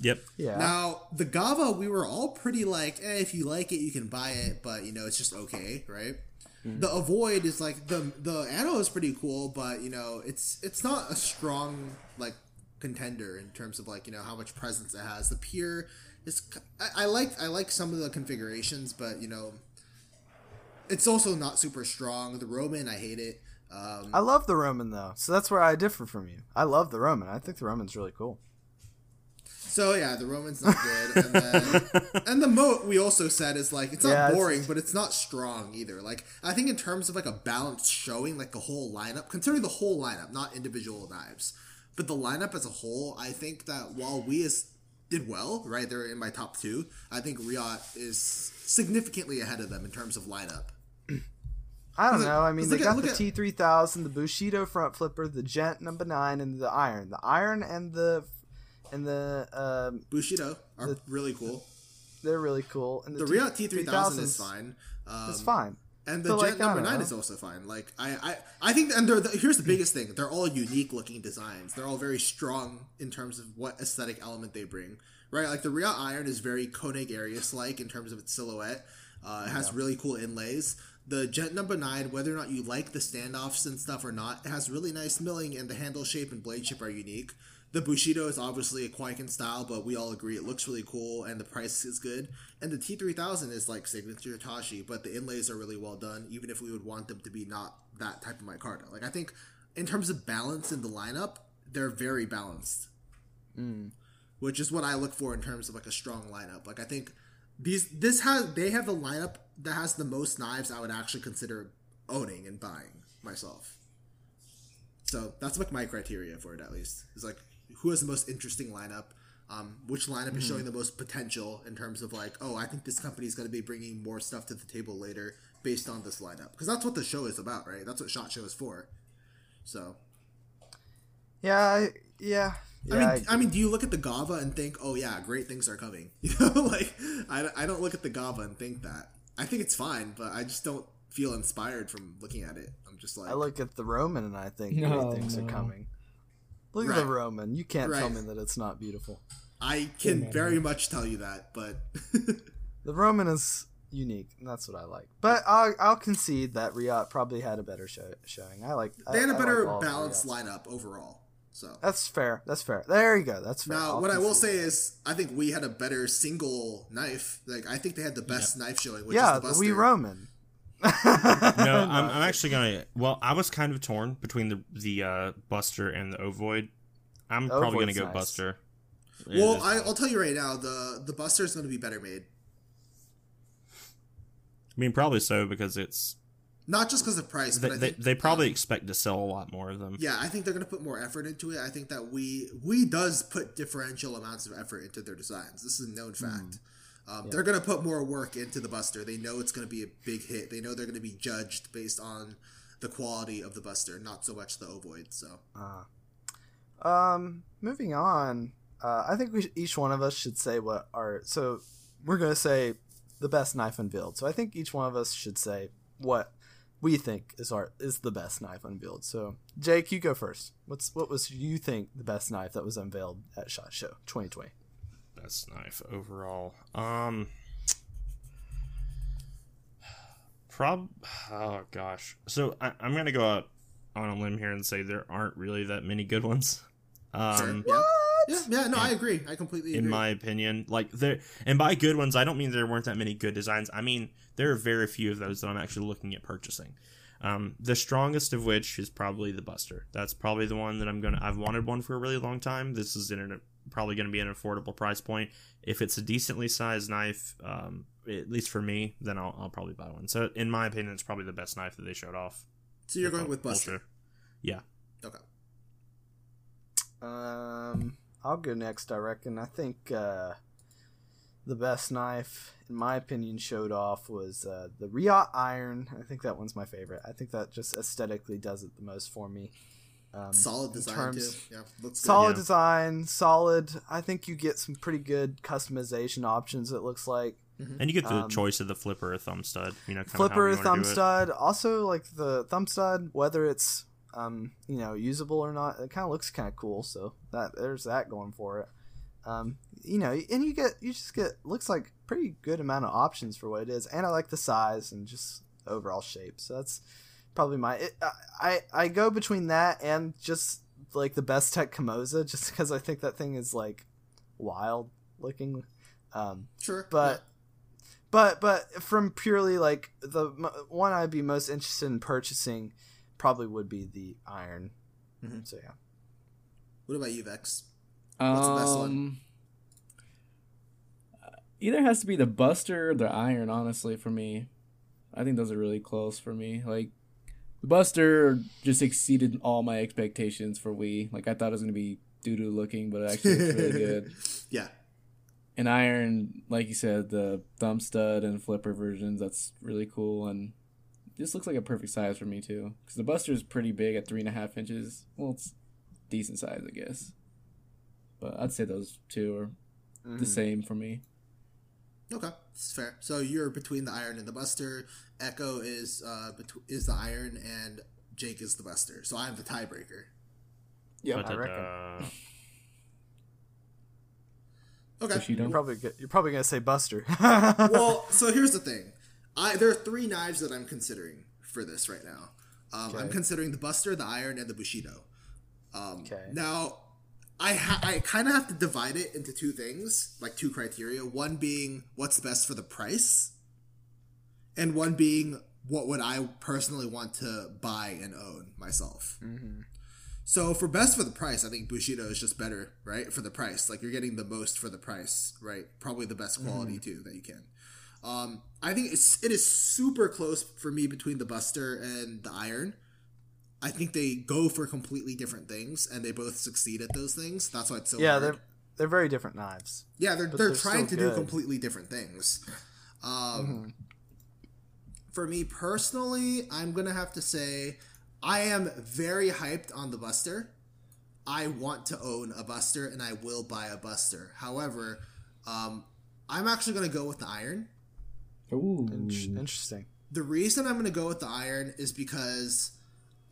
Yep. Yeah. Now the Gava, we were all pretty like, eh, if you like it, you can buy it, but you know, it's just okay, right? The Ovoid is like the the ano is pretty cool, but you know, it's it's not a strong like contender in terms of like you know how much presence it has. The Pier is I, I like I like some of the configurations, but you know, it's also not super strong. The Roman, I hate it. Um, I love the Roman though, so that's where I differ from you. I love the Roman. I think the Roman's really cool. So yeah, the Roman's not good, and then and the moat we also said is like it's not Yeah, it's- boring, but it's not strong either. Like I think in terms of like a balanced showing, like the whole lineup, considering the whole lineup, not individual knives, but the lineup as a whole, I think that while we is did well, right, they're in my top two. I think Reate is significantly ahead of them in terms of lineup. I don't know. I mean, they got the T three thousand, the Bushido front flipper, the Gent number nine, and the Iron. The Iron and the and the um, Bushido are really cool. they're really cool. And The T- Reate T three thousand is fine. Um, It's fine. And the Jet like, number nine know. is also fine. Like I, I, I think, and they're the, here's the biggest thing: they're all unique looking designs. They're all very strong in terms of what aesthetic element they bring. Right, like the Reate Iron is very Koenig Arius like in terms of its silhouette. Uh, it has really cool inlays. The Jet number nine, whether or not you like the standoffs and stuff or not, it has really nice milling, and the handle shape and blade shape are unique. The Bushido is obviously a Kwaiken style, but we all agree it looks really cool and the price is good. And the T3000 is like signature Tashi, but the inlays are really well done, even if we would want them to be not that type of micarta. Like, I think in terms of balance in the lineup, they're very balanced. Hmm. Which is what I look for in terms of like a strong lineup. Like, I think these, this has, they have the lineup that has the most knives I would actually consider owning and buying myself. So that's like my criteria for it at least. Is like who has the most interesting lineup, um, which lineup is showing the most potential in terms of like, oh, I think this company is going to be bringing more stuff to the table later based on this lineup because that's what the show is about, right? That's what Shot Show is for. So Yeah, I, yeah. Yeah I mean, I- I, mean, do you look at the Gava and think, oh yeah, great things are coming? You know, like I, I don't look at the Gava and think that. I think it's fine, but I just don't feel inspired from looking at it. I'm just like, I look at the Roman and I think oh, No, great things no. are coming. Look at the Roman. You can't tell me that it's not beautiful. I can very much tell you that, but The Roman is unique, and that's what I like. But I'll, I'll concede that Reate probably had a better show, showing. I like. they had a a better balanced lineup overall. So That's fair. That's fair. There you go. That's fair. now, I'll what I will say is, I think we had a better single knife. Like I think they had the best knife showing, which yeah, is the the Buster. WE Roman. No, I'm, I'm actually gonna. Well, I was kind of torn between the the uh, Buster and the Ovoid. I'm probably gonna go nice. Buster. Well, I, I'll tell you right now, the the Buster is going to be better made. I mean, probably so because it's Not just because of price, they, but I they, think they probably um, expect to sell a lot more of them. yeah, I think they're going to put more effort into it. I think that we we does put differential amounts of effort into their designs. This is a known fact. Um, They're going to put more work into the Buster. They know it's going to be a big hit. They know they're going to be judged based on the quality of the Buster, not so much the Ovoid. So Um, moving on. Uh, I think we sh- each one of us should say what our so we're gonna say the best knife unveiled. So I think each one of us should say what we think is our is the best knife unveiled. So Jake, you go first. What's what was you think the best knife that was unveiled at Shot Show 2020? Best knife overall. Um, prob. Oh gosh. So I, I'm gonna go out on a limb here and say there aren't really that many good ones. Um, yeah, yeah, yeah. No, I agree. I completely agree. in my opinion. Like there, and by good ones, I don't mean there weren't that many good designs. I mean there are very few of those that I'm actually looking at purchasing. Um, the strongest of which is probably the Buster. That's probably the one that I'm gonna. I've wanted one for a really long time. This is in a, probably gonna be an affordable price point. If it's a decently sized knife, um, at least for me, then I'll, I'll probably buy one. So in my opinion, it's probably the best knife that they showed off. so you're going with Buster. Ultra. Yeah. Okay. Um, I'll go next. I reckon. I think uh, the best knife, in my opinion, showed off was uh, the Reate Iron. I think that one's my favorite. I think that just aesthetically does it the most for me. Um, Solid design terms- too. Yeah, looks good. Solid Yeah. design, solid. I think you get some pretty good customization options. It looks like And you get the Um, choice of the flipper or thumb stud. You know, flipper, however you thumb stud. Also, like the thumb stud, whether it's um you know usable or not, it kind of looks kind of cool. So that there's that going for it. Um, you know, and you get you just get looks like pretty good amount of options for what it is, and I like the size and just overall shape. So that's probably my. It, I I go between that and just like the Bestech Komoza, just because I think that thing is like wild looking. Um, Sure. but but but from purely like the one I'd be most interested in purchasing probably would be the iron. Mhm. So yeah. what about you, Vex? Um, What's the best one? Either has to be the Buster or the Iron, honestly, for me. I think those are really close for me. Like, the Buster just exceeded all my expectations for WE. Like, I thought it was going to be doo doo looking, but it actually looks really good. Yeah. And Iron, like you said, the thumb stud and flipper versions, that's really cool. And this looks like a perfect size for me, too. Because the Buster is pretty big at three and a half inches. Well, it's decent size, I guess. But I'd say those two are Mm-hmm. the same for me. Okay, it's fair. So you're between the iron and the buster. Echo is uh betw- is the iron, and Jake is the buster. So I'm the tiebreaker. Yeah, I reckon. uh, Okay. Bushido. You're probably you're probably gonna say Buster. well, so here's the thing. I there are three knives that I'm considering for this right now. Um, I'm considering the Buster, the Iron, and the Bushido. Um, Okay. Now, I ha- I kind of have to divide it into two things, like two criteria. One being what's best for the price, and one being what would I personally want to buy and own myself. So for best for the price, I think Bushido is just better, right? For the price, like you're getting the most for the price, right? Probably the best quality too that you can. Um, I think it's it is super close for me between the Buster and the Iron. I think they go for completely different things, and they both succeed at those things. That's why it's so yeah, hard. they're they're very different knives. Yeah, they're they're, they're trying to still do completely different things. Um, Mm-hmm. For me personally, I'm gonna have to say I am very hyped on the Buster. I want to own a Buster, and I will buy a Buster. However, um, I'm actually gonna go with the Iron. Ooh. In- Interesting. The reason I'm going to go with the iron is because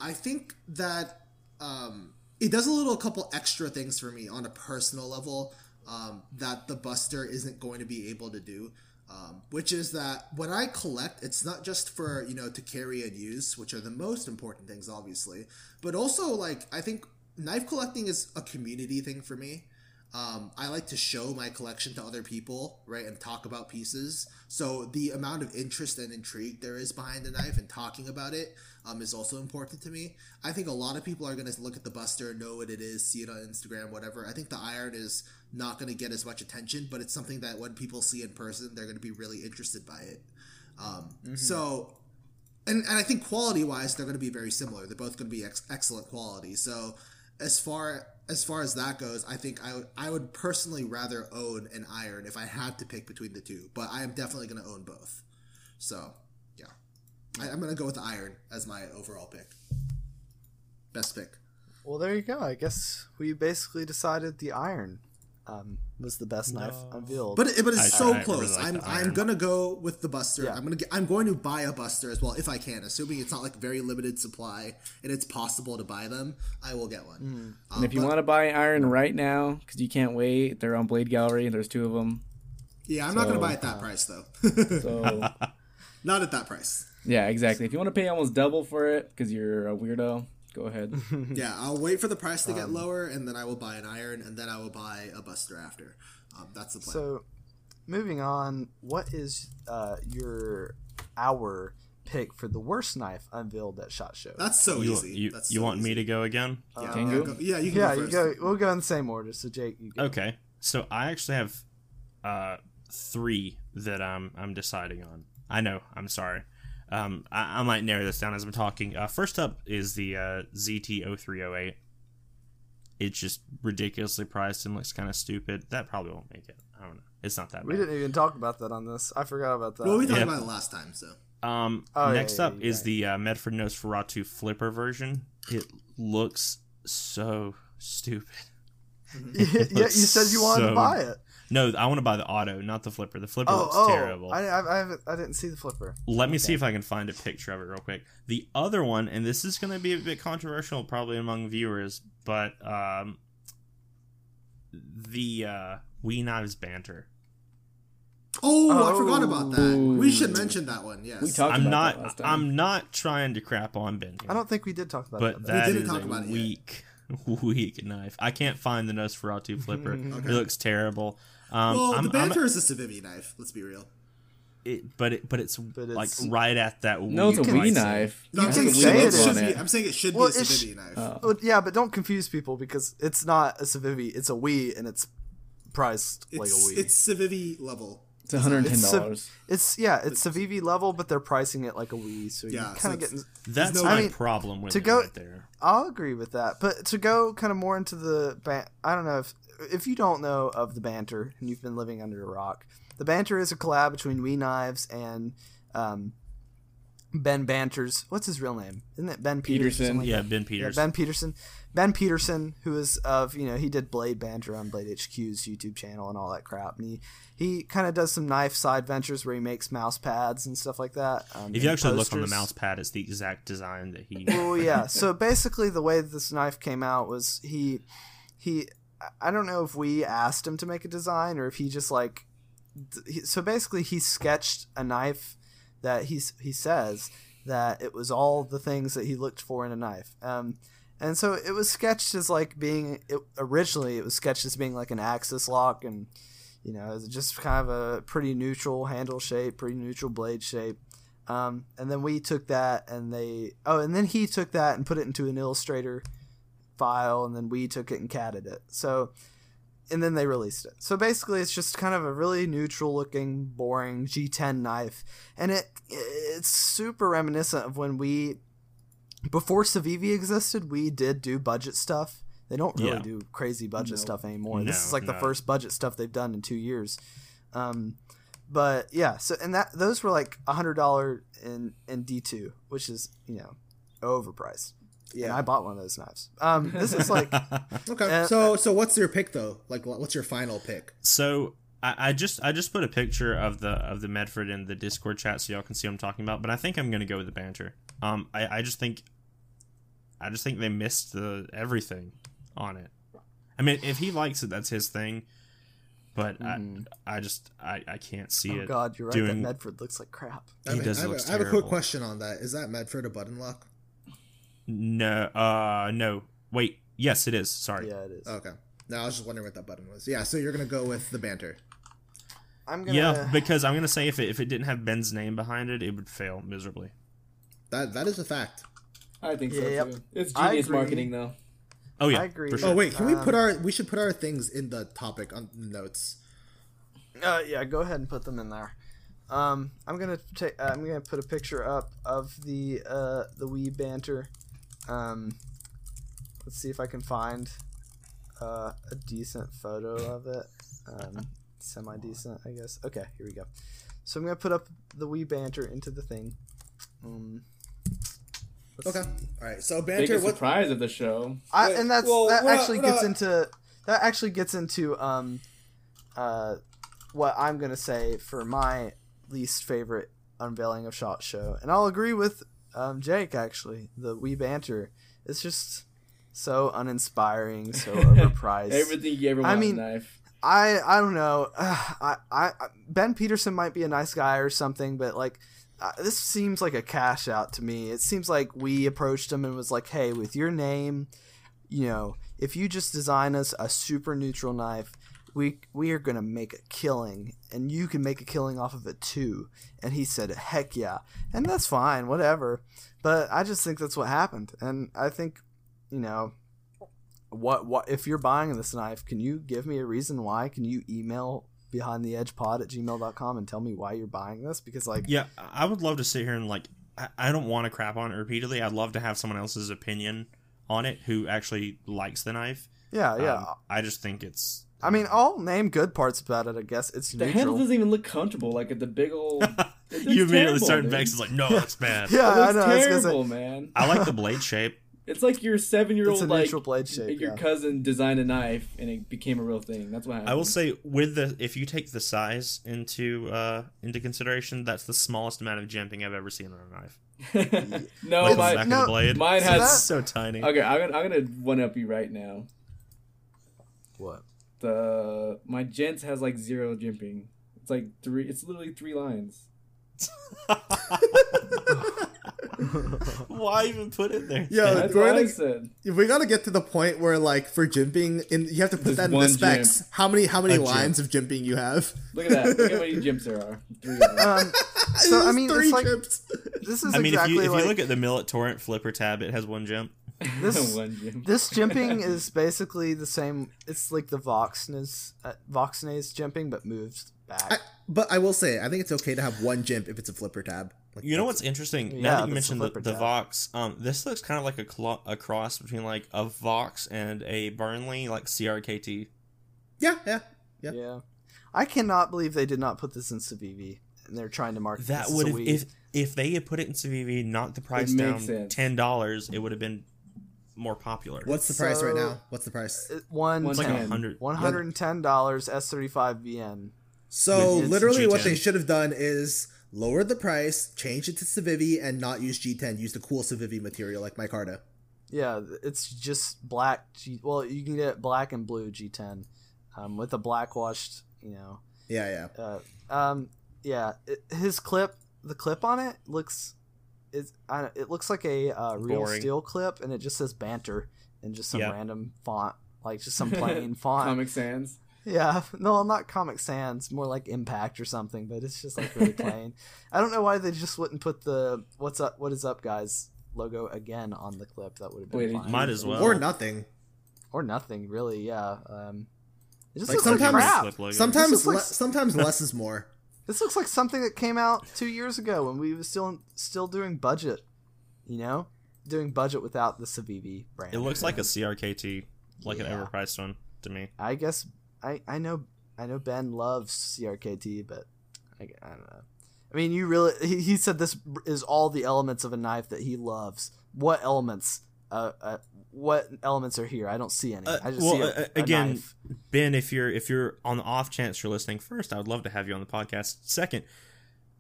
I think that um, it does a little couple extra things for me on a personal level um, that the Buster isn't going to be able to do. Um, which is that when I collect, it's not just for you know to carry and use, which are the most important things, obviously, but also like I think knife collecting is a community thing for me. Um, I like to show my collection to other people, right, and talk about pieces. So the amount of interest and intrigue there is behind the knife and talking about it um, is also important to me. I think a lot of people are going to look at the Buster, know what it is, see it on Instagram, whatever. I think the Iron is not going to get as much attention, but it's something that when people see in person, they're going to be really interested by it. Um, So and, and I think quality wise, they're going to be very similar. They're both going to be ex- excellent quality. So as far as far as that goes, I think I would I would personally rather own an iron if I had to pick between the two. But I am definitely going to own both. So yeah, I, I'm going to go with iron as my overall pick. Best pick. Well, there you go. I guess we basically decided the iron um, was the best knife unveiled. But it, but it's I- so I really close. like I'm the I'm iron. gonna go with the Buster. Yeah. I'm gonna get, I'm going to buy a Buster as well if I can, assuming it's not like very limited supply and it's possible to buy them. I will get one. Um, And if you want to buy iron right now, because you can't wait, they're on Blade Gallery. and There's two of them. yeah, I'm not gonna buy at that price though. So not at that price. yeah, exactly. If you want to pay almost double for it because you're a weirdo, go ahead. Yeah, I'll wait for the price to Um, get lower, and then I will buy an iron, and then I will buy a Buster after. Um, that's the plan. So, moving on, what is uh, your hour pick for the worst knife unveiled at Shot Show? that's so you, easy. you, That's you so want me to go again? Yeah, Tengu? go- yeah, you can yeah, go you go. We'll go in the same order. So, Jake, you go. Okay, so I actually have uh, three that I'm I'm deciding on. I know. I'm sorry. Um, I, I might narrow this down as I'm talking. Uh, first up is the uh, ZT0308. It's just ridiculously priced and looks kind of stupid. That probably won't make it. I don't know. It's not that We bad. didn't even talk about that on this. I forgot about that. Well, we talked Yeah. about it last time, so Um, Oh, next yeah, up yeah, is yeah. the uh, Medford Nosferatu flipper version. It looks so stupid. yeah, you said you wanted So- to buy it. No, I want to buy the auto, not the flipper. The flipper Oh, looks oh, terrible. I, I, I, I didn't see the flipper. Let me see if I can find a picture of it real quick. The other one, and this is going to be a bit controversial probably among viewers, but um, the uh, We Knives banter. Oh, I forgot about that. We should Oh. mention that one. Yes. We talked I'm about that not. last time. I'm not trying to crap on Ben. here, I don't think we did talk about but it. that didn't is talk a about it weak, weak knife. I can't find the Nosferatu flipper. Okay. It looks terrible. Um, well, I'm, the I'm- banter is a Civivi knife. Let's be real. it, but it, but it's But like right at that. no, it's a WE price. knife. No, I'm saying, it say should, it it should be. I'm saying it should Well, be a it sh- knife. Oh. Well, yeah, but don't confuse people because it's not a Civivi. It's a WE, and it's priced like a WE. it's Civivi level. It's one hundred and ten It's dollars. It's yeah, it's Civivi level, but they're pricing it like a WE, so Yeah, you so kind of it's- getting. That's no- my I mean, problem with to it go- right there. I'll agree with that, but to go kind of more into the ban- I don't know if if you don't know of the banter and you've been living under a rock, the banter is a collab between WE Knives and um, Ben Banter's. What's his real name? Isn't it Ben Peters or Peterson. like Yeah, that? Ben Yeah, Ben Peterson. Ben Peterson, who is of you know he did Blade Banter on Blade HQ's YouTube channel and all that crap, and he he kind of does some knife side ventures where he makes mouse pads and stuff like that. Um, if you and actually look on the mouse pad, it's the exact design that he. Well, yeah. So basically, the way this knife came out was he he. I don't know if we asked him to make a design or if he just like. So basically, he sketched a knife that he's he says that it was all the things that he looked for in a knife. Um, and so it was sketched as like being it, originally it was sketched as being like an axis lock and you know just kind of a pretty neutral handle shape, pretty neutral blade shape. Um, and then we took that and they oh and then he took that and put it into an illustrator file and then we took it and catted it. So and then they released it. So basically it's just kind of a really neutral looking boring g10 knife. And it it's super reminiscent of when we before Civivi existed we did do budget stuff. They don't really Yeah. do crazy budget No. stuff anymore. This is like the first budget stuff they've done in two years. Um, but yeah so and that those were like a hundred dollar in in d2 which is you know overpriced yeah i bought one of those knives um this is like Okay. Uh, so so what's your pick though? Like what's your final pick? So I, I just I just put a picture of the of the Medford in the Discord chat so y'all can see what I'm talking about. But I think I'm gonna go with the banter. Um, I, I just think I just think they missed the everything on it. I mean, if he likes it, that's his thing. But Mhm. I I just I, I can't see oh it. god you're right doing- that medford looks like crap I He have, does I have, looks I have a quick question on that. Is that Medford a button lock? No, uh, no. Wait, yes, it is. Sorry. yeah it is Okay. No, I was just wondering what that button was. Yeah, so you're gonna go with the banter. i'm gonna Yeah, because I'm gonna say if it if it didn't have Ben's name behind it, it would fail miserably. That that is a fact. I think so Yep. too. It's genius marketing though. Oh yeah, I agree. For Oh wait, can we Um, put our we should put our things in the topic on the notes. Uh, yeah, go ahead and put them in there. Um, I'm gonna take. Uh, I'm gonna put a picture up of the uh the WE banter. Um, let's see if I can find uh, a decent photo of it. Um, semi decent, I guess. Okay, here we go. So I'm gonna put up the WE banter into the thing. Um, let's Okay. see. All right. So banter. Biggest What? surprise of the show. I, Wait, and that's well, that we're not- actually we're gets not- into that actually gets into um uh what I'm gonna say for my least favorite unveiling of Shot Show, and I'll agree with um Jake actually. The WE banter it's just so uninspiring, so overpriced. Everything you ever I want mean- in life. I I don't know. I, I I Ben Peterson might be a nice guy or something, but like uh, this seems like a cash out to me. It seems like we approached him and was like, "Hey, with your name, you know, if you just design us a super neutral knife, we we are gonna make a killing, and you can make a killing off of it too." And he said, "Heck yeah!" And that's fine, whatever. But I just think that's what happened, and I think, you know, what what if you're buying this knife can you give me a reason why can you email behind the edge pod at gmail.com and tell me why you're buying this because like Yeah, I would love to sit here and like I, I don't want to crap on it repeatedly. I'd love to have someone else's opinion on it who actually likes the knife. yeah yeah Um, I just think it's. I mean i'll name good parts about it i guess it's The handle doesn't even look comfortable. Like the big old. It looks you immediately terrible, start dude. vexing like, no, that's bad. yeah It i looks know I was gonna say, terrible, man. I like the blade shape. It's like your seven-year-old like neutral blade shape your yeah. cousin designed a knife and it became a real thing. That's what happened. I will say with the if you take the size into uh into consideration, that's the smallest amount of jimping I've ever seen on a knife. no, Like the my, back of no, the blade. mine has. that- so tiny. Okay, I'm gonna, I'm gonna one up you right now. what The my gents has like zero jimping. It's like three. It's literally three lines. Why even put it there? Yeah, That's we're what gonna, said. we gotta get to the point where like for jimping, in you have to put There's that in the specs. jimp. How many how many A jimp. lines of jimping you have? Look at that. Look at how many jimps there are. Three of them. Um, so I mean, three it's like jimps. this is I mean, exactly if you if like you look at the Millit Torrent Flipper tab, it has one jimp. this. One gym. This jimping is basically the same. It's like the Voxnaes's uh, Voxnaes's jimping, but moved back. I, but I will say, I think it's okay to have one jimp if it's a flipper tab. Like, You know what's interesting? Yeah, now that you mentioned the the, flipper the tab. Vox, um, this looks kind of like a, clo- a cross between like a Vox and a Burnley, like CRKT. Yeah, yeah. yeah. Yeah. I cannot believe they did not put this in Civivi, and they're trying to market That would have if if they had put it in Civivi, knocked the price down sense. ten dollars, it would have been more popular. What's the price right now? What's the price? One It's It's like a hundred. one hundred and ten dollars S thirty five VN. So With literally, what G10. they should have done is lower the price, change it to Civivi, and not use G10. Use the cool Civivi material like Micarta. Yeah, it's just black. G- well, you can get black and blue G10 um, with a black washed. You know, Yeah, yeah. uh, um, yeah. It, his clip, the clip on it looks, is I it looks like a uh, real Boring. steel clip, and it just says banter in just some Yep. random font, like just some plain font. Comic Sans. Yeah, no, not Comic Sans, more like Impact or something, but it's just like really plain. I don't know why they just wouldn't put the "What's up, what is up, guys" logo again on the clip. That would have been Wait, fine. Might as well. Or nothing. or nothing really. Yeah, um, it just Like looks like sometimes- crap. Sometimes, This looks like- sometimes less is more. This looks like something that came out two years ago when we were still still doing budget. You know, doing budget without the Civivi brand. It looks like a CRKT, like an overpriced one to me. I guess I I know I know Ben loves CRKT, but I, I don't know. I mean, you really he, he said this is all the elements of a knife that he loves. What elements? Uh, uh what elements are here? I don't see any. Uh, I just well, see a, uh, a again, knife. Ben, if you're if you're on the off chance you're listening first, I would love to have you on the podcast. Second,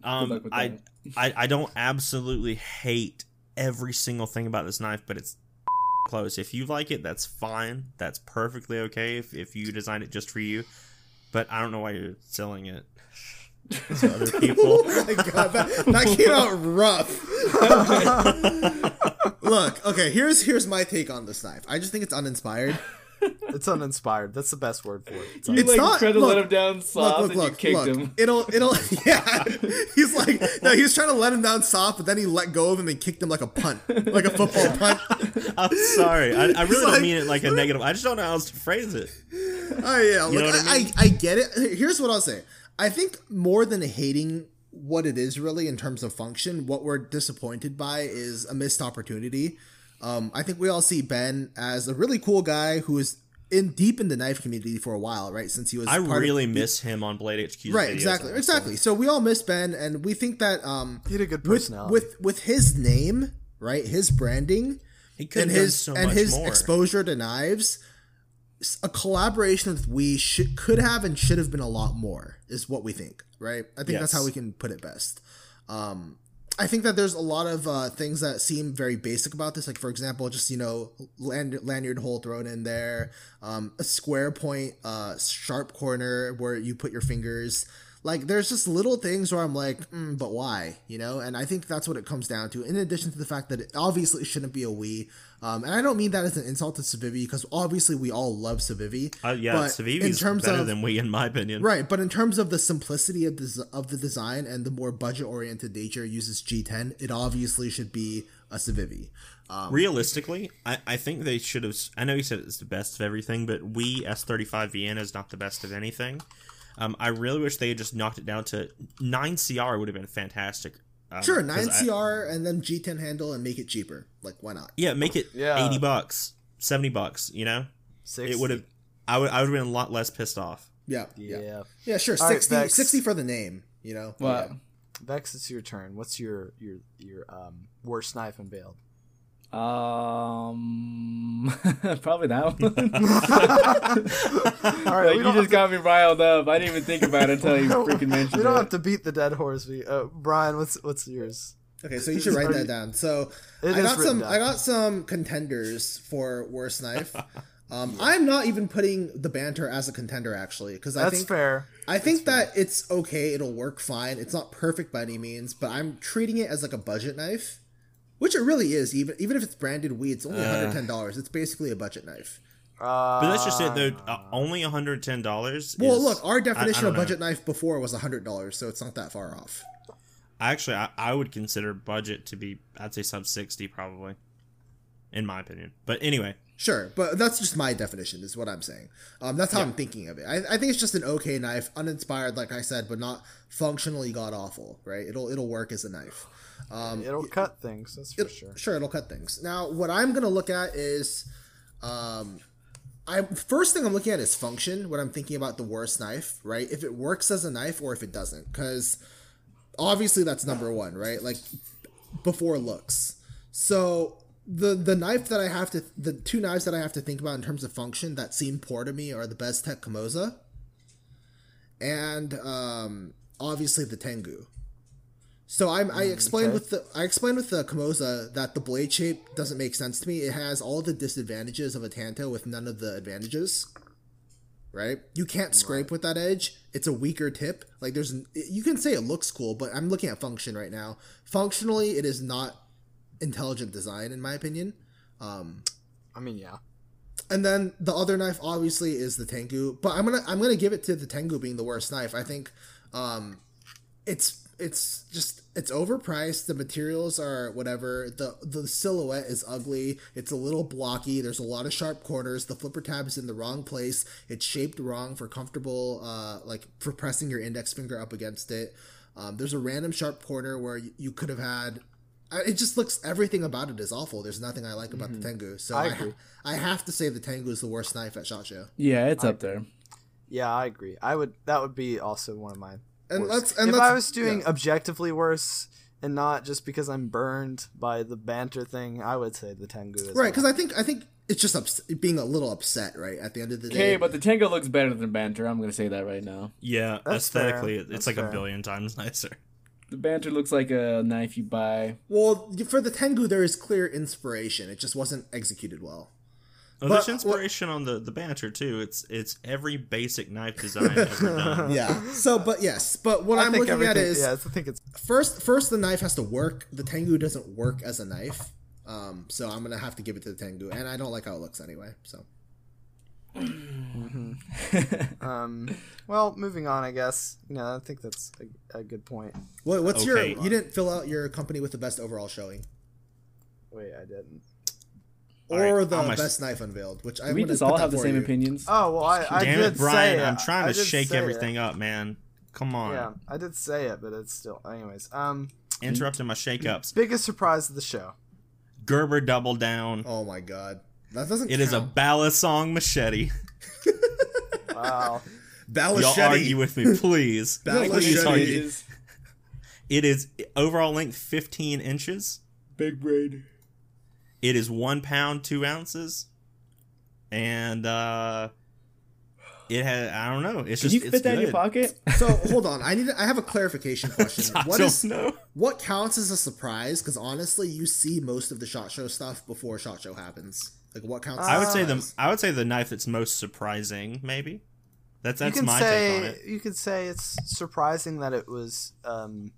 um, I. I I don't absolutely hate every single thing about this knife, but it's close. If you like it, that's fine. That's perfectly okay. If if you designed it just for you, but I don't know why you're selling it to other people. oh my god, that, that came out rough. Look, okay, here's here's my take on this knife. I just think it's uninspired. It's uninspired. That's the best word for it. It's You It's like not- tried to look, let him down soft look, and look, you kicked look. him. It'll, it'll, yeah. He's like, no, he was trying to let him down soft, but then he let go of him and kicked him like a punt, like a football punt. I'm sorry. I, I really like- don't mean it like a negative. I just don't know how else to phrase it. Oh yeah, look, know what I I, mean? I, I get it. Here's what I'll say. I think more than hating what it is really in terms of function, what we're disappointed by is a missed opportunity. Um, I think we all see Ben as a really cool guy who is in deep in the knife community for a while, right? Since he was I part of- really miss him on Blade HQ. right exactly exactly so we all miss ben and we think that um He had a good with personality. with with his name right his branding He could and have done his so and his more. exposure to knives s- a collaboration with we should could have and should have been a lot more is what we think right i think that's how we can put it best um I think that there's a lot of uh, things that seem very basic about this. Like, for example, just, you know, land- lanyard hole thrown in there, um, a square point, uh, sharp corner where you put your fingers. Like, there's just little things where I'm like, mm, but why? You know? And I think that's what it comes down to, in addition to the fact that it obviously shouldn't be a Wii. Um, and I don't mean that as an insult to Civivi because obviously we all love Civivi. Uh, yeah, in is better of- than we, in my opinion. Right, but in terms of the simplicity of the of the design and the more budget oriented nature uses G10, it obviously should be a Civivi. Um, Realistically, I, I think they should have. I know you said it's the best of everything, but we S35VN is not the best of anything. Um, I really wish they had just knocked it down to nine CR would have been fantastic. Um, sure, 'cause nine I- CR and then G10 handle and make it cheaper. Like, why not? yeah, make it Yeah. eighty bucks, seventy bucks. You know, Six, it would have. I would. I would have been a lot less pissed off. Yeah, Yeah. yeah, yeah. Sure, All right, 60, Vex. 60 for the name. You know, What? Yeah. Vex, it's your turn. What's your your your um worst knife unveiled? Um, probably that one. All right, like, you don't just got me riled up. I didn't even think about it until you freaking mentioned We don't it. have to beat the dead horse. We, uh, Brian, what's what's yours? Okay, so you should write that down. So I got some. down. I got some contenders for worst knife. Um, I'm not even putting the banter as a contender actually, because I That's think fair. I think that it's okay. It'll work fine. It's not perfect by any means, but I'm treating it as like a budget knife, which it really is. Even even if it's branded weed, it's only Uh. 110 dollars. It's basically a budget knife. Uh, But that's just it, though. Uh, only one hundred ten dollars. Well, look, our definition of budget knife before was 100 dollars, so it's not that far off. Actually, I, I would consider budget to be, I'd say sub sixty probably, in my opinion. But anyway, Sure, but that's just my definition, is what I'm saying. Um, that's how I'm thinking of it. I, I think it's just an okay knife, uninspired, like I said, but not functionally god awful. Right? It'll it'll work as a knife. Um, it'll cut things. That's for sure. Sure, it'll cut things. Now, what I'm gonna look at is, um, I first thing I'm looking at is function. When I'm thinking about the worst knife, right? If it works as a knife or if it doesn't, because obviously that's number one, right? Like before looks. So the the knife that I have to the two knives that I have to think about in terms of function that seem poor to me are the Bestech Komoza and um, obviously the Tengu. So I'm, I explained okay. with the I explained with the Komoza that the blade shape doesn't make sense to me. It has all the disadvantages of a Tanto with none of the advantages. Right? You can't scrape with that edge. It's a weaker tip. Like there's you can say it looks cool, but I'm looking at function right now. Functionally, it is not intelligent design in my opinion. Um, I mean, yeah. and then the other knife obviously is the Tengu, but I'm gonna I'm gonna give it to the Tengu being the worst knife. I think um, it's it's just it's overpriced. The materials are whatever. the The silhouette is ugly. It's a little blocky. There's a lot of sharp corners. The flipper tab is in the wrong place. It's shaped wrong for comfortable, uh, like for pressing your index finger up against it. Um, there's a random sharp corner where you, you could have had. It just looks everything about it is awful. There's nothing I like about the Tengu. So I I, agree. I have to say the Tengu is the worst knife at Shot Show. Yeah, it's up there. Yeah, I agree. I would. That would be also one of mine. And worst. let's- and if let's- I was doing yeah. objectively worse and not just because I'm burned by the banter thing, I would say the Tengu is Right, because I think I think it's just ups- being a little upset. Right at the end of the day. Okay, but the Tengu looks better than Banter. I'm gonna say that right now. yeah, That's fair. aesthetically, it's That's like fair. a billion times nicer. The Banter looks like a knife you buy. well, for the Tengu, there is clear inspiration. It just wasn't executed well. Oh, But- there's inspiration on the the banter too. It's it's every basic knife design ever done. Yeah. So, but yes, but what I I'm looking at is yeah, I think it's first first the knife has to work. The Tengu doesn't work as a knife. Um, so I'm gonna have to give it to the Tengu, and I don't like how it looks anyway. So um. Well, moving on, I guess. You know, I think that's a, a good point. what, what's Okay. your? You didn't fill out your company with the best overall showing, Wait, I didn't. All or right, the I'm best knife unveiled. Which I we just all have the same opinions. Oh well, I, I Damn did it, Brian! say I'm trying to shake say it. everything up, man. Come on, Yeah, I did say it, but it's still. Anyways, um, interrupting my shake-ups. biggest surprise of the show. Gerber double down. Oh my god, that doesn't. It is a count. Balisong machete. Wow. Y'all argue with me, please. Balachete. please argue. It is overall length 15 inches. Big braid. It is one pound two ounces, and uh, it has I don't know. It's Can just you it's fit that in your good. pocket? So hold on, I need. I have a clarification question. I What don't is know. what counts as a surprise? Because honestly, you see most of the shot show stuff before shot show happens. Like what counts? as I a would say the surprise? I would say the knife that's most surprising, maybe. That's that's you can my say take on it. you could say it's surprising that it was um,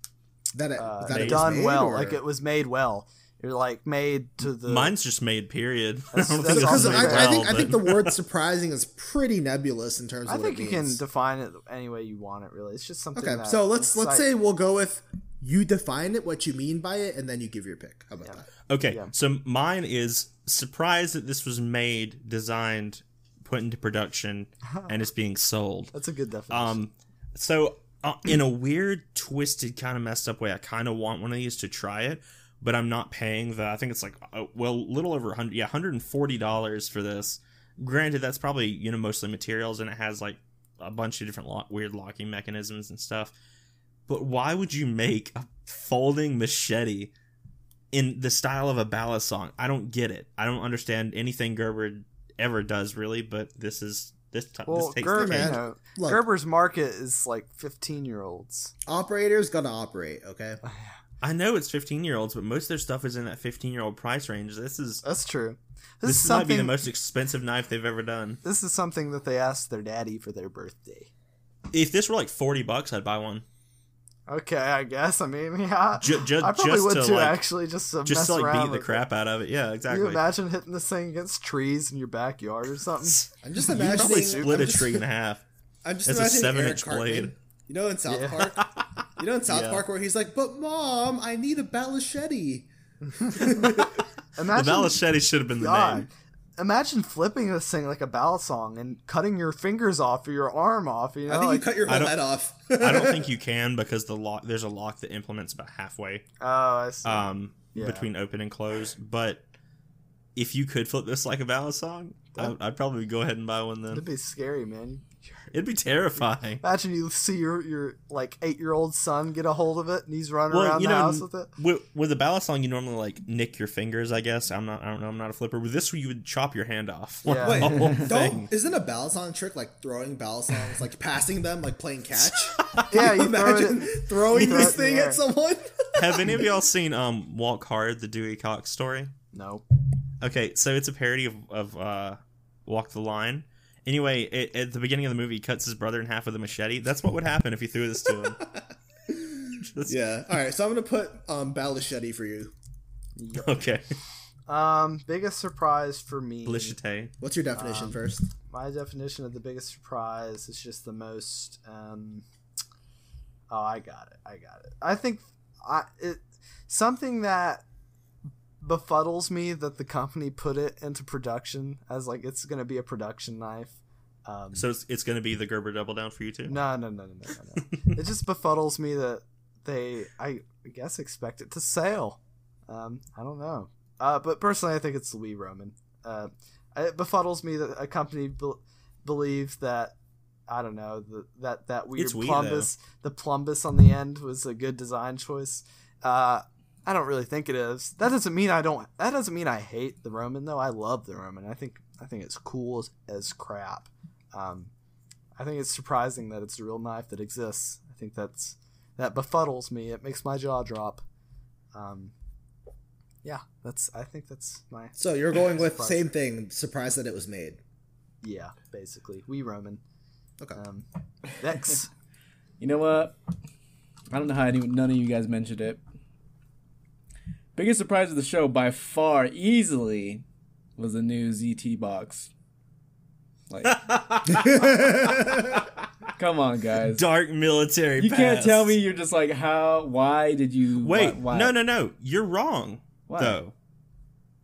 that it, uh, that it was done made, well, or- like it was made well. You're like made to the. Mine's just made. Period. I don't think it's Because made I, I well, think I think the word surprising is pretty nebulous in terms of I what think it you can define it any way you want it. Really, it's just something. okay, that so let's let's excite- say we'll go with you define it, what you mean by it, and then you give your pick. How about Yeah. that? Okay, Yeah. so mine is surprised that this was made, designed, put into production, and is being sold. that's a good definition. Um, so uh, in a weird, twisted, kind of messed up way, I kind of want one of these to try it, but I'm not paying the. I think it's like uh, well, a little over hundred, yeah, hundred and forty dollars for this. Granted, that's probably you know mostly materials, and it has like a bunch of different lock, weird locking mechanisms and stuff. But why would you make a folding machete in the style of a balisong? I don't get it. I don't understand anything Gerber ever does really, but this is this. T- well, this takes Gerber, the you cake. man. know, Look. Gerber's market is like 15 year olds. Operators gotta operate. Okay. I know it's 15 year olds, but most of their stuff is in that 15 year old price range. This is That's true. this, This, is might be the most expensive knife they've ever done. This is something that they asked their daddy for their birthday. If this were like 40 bucks, I'd buy one. Okay, I guess. I mean, yeah, Ju- ju- I probably just would to, too. like- actually, just to Just mess to like beat the with crap out of it. Yeah, exactly. Can you imagine hitting this thing against trees in your backyard or something? I'm just imagining. You probably split I'm a just, tree in half. I'm just It's a seven Eric inch Cartman. blade. You know in South Yeah. Park. You know in South Yeah. Park where he's like, "But mom, I need a balachette." The Imagine, Balachette should have been the name. imagine flipping this thing like a balisong and cutting your fingers off or your arm off. You know, I think like, you cut your I whole don't- head off. I don't think you can because the lock there's a lock that implements about halfway oh, I see. um, Yeah. between open and close. But if you could flip this like a balisong, I, I'd probably go ahead and buy one then. It'd be scary, man. It'd be terrifying. Imagine you see your your like eight year old son get a hold of it and he's running Well, around you the know, house with it. with, with a balisong, you normally like nick your fingers. I guess I'm not. I don't know. I'm not a flipper. With this, you would chop your hand off. Yeah. The Wait, don't isn't a balisong trick like throwing balisongs, like passing them, like playing catch? Yeah, you throw it. Imagine throwing throw this it thing at someone. Have any of y'all seen um Walk Hard, the Dewey Cox story? No. Okay, so it's a parody of, of uh, Walk the Line. Anyway, it, at the beginning of the movie, he cuts his brother in half with a machete. That's what would happen if you threw this to him. Just- yeah. All right. So I'm gonna put um balachette for you. Okay. Um, biggest surprise for me. Blichete. What's your definition Um, first? My definition of the biggest surprise is just the most. Um, oh, I got it. I got it. I think I it something that befuddles me that the company put it into production as like it's gonna be a production knife. Um, So it's, it's going to be the Gerber Double Down for you too? no, no, no, no, no, no. it just befuddles me that they, I guess, expect it to sail. Um, I don't know. Uh, but personally, I think it's Louis Roman. Uh, it befuddles me that a company be- believes that I don't know the, that that weird It's plumbus, the plumbus on the end was a good design choice. Uh, I don't really think it is. That doesn't mean I don't. That doesn't mean I hate the Roman though. I love the Roman. I think I think it's cool as, as crap. Um, I think it's surprising that it's a real knife that exists. I think that's that befuddles me. It makes my jaw drop. Um, yeah, that's. I think that's my So you're going with Surprise. same thing. Surprised that it was made. yeah. Basically, we Roman. Okay. Um, Vex. You know what? I don't know how any, none of you guys mentioned it. Biggest surprise of the show by far, easily, was the new ZT box. Like, come on, guys. Dark military. You can't tell me you're just like how? Why did you? Wait, why, why? no, no, no. You're wrong, Why? though.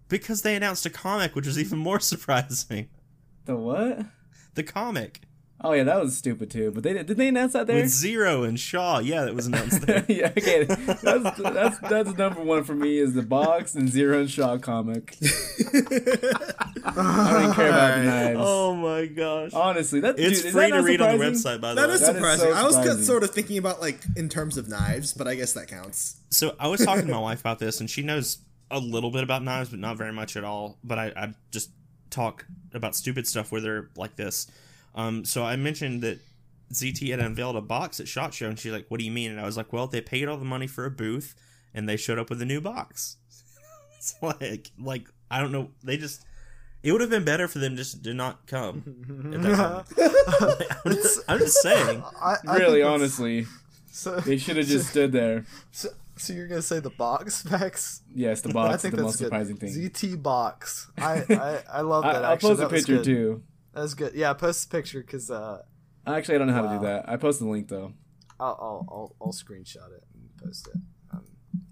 Because they announced a comic, which was even more surprising. The what? The comic Oh yeah, that was stupid too. But they did they announce that there? with Zero and Shaw. Yeah, that was announced there. yeah, okay. That's that's that's number one for me is the box and Zero and Shaw comic. I don't care about the knives. oh my gosh. Honestly, that it's dude, is free that to not read on the website, by the That way. is That is surprising. so I was surprising. sort of thinking about like in terms of knives, but I guess that counts. So I was talking to my wife about this, and she knows a little bit about knives, but not very much at all. But I, I just talk about stupid stuff with her like this. Um, so I mentioned that ZT had unveiled a box at Shot Show, and she's like, "What do you mean?" And I was like, "Well, they paid all the money for a booth, and they showed up with a new box." it's like, like I don't know. They just. It would have been better for them just to not come. at that. I'm, just, I'm just saying. I, I Really, honestly, So, they should have just stood there. so, so you're gonna say the box Vex? Yes, the I box is think the that's most good. surprising thing. ZT box. I I, I love that. I'll actually. post a That was picture good. too. That was good. Yeah, post a picture because uh, Actually, I don't know how to do that. I posted the link though. I'll, I'll I'll I'll screenshot it and post it. Um,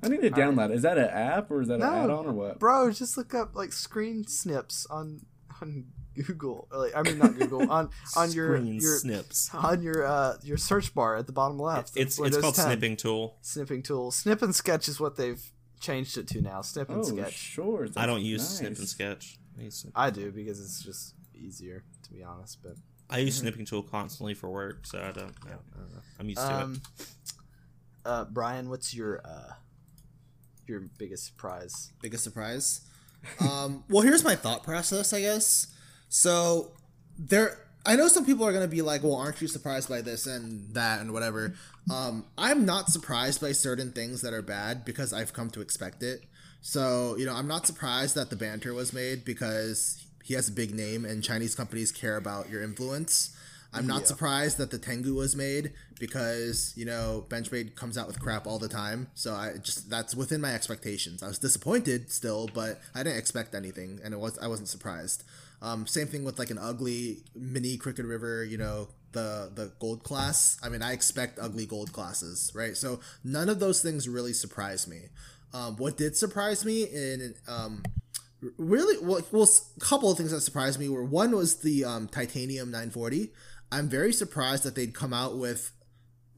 I need to download. Is that an app or is that No. an add-on or what? bro, just look up like screen snips on on Google. Like, I mean, not Google on on your your snips. on your uh your search bar at the bottom left. It's it's called 10. snipping tool. Snipping tool. Snip and sketch is what they've changed it to now. Snip and Oh, sketch. sure. I don't use nice. snip and sketch. I use, I do because it's just easier to be honest. But I use snipping tool constantly for work, so I don't. Yeah, I'm used to it. um, uh, Brian, what's your uh your biggest surprise? biggest surprise. Um, well, here's my thought process, I guess. So there, I know some people are gonna be like, "Well, aren't you surprised by this and that and whatever?" Um, I'm not surprised by certain things that are bad because I've come to expect it. So you know, I'm not surprised that the banter was made because he has a big name and Chinese companies care about your influence. I'm not surprised that the Tengu was made because you know Benchmade comes out with crap all the time. So I just that's within my expectations. I was disappointed still, but I didn't expect anything, and it was I wasn't surprised. Um, same thing with like an ugly mini Crooked River, you know, the the gold class. I mean, I expect ugly gold classes, right? So none of those things really surprised me. Um, what did surprise me in um, really well, well, a couple of things that surprised me were one was the um, titanium 940. I'm very surprised that they'd come out with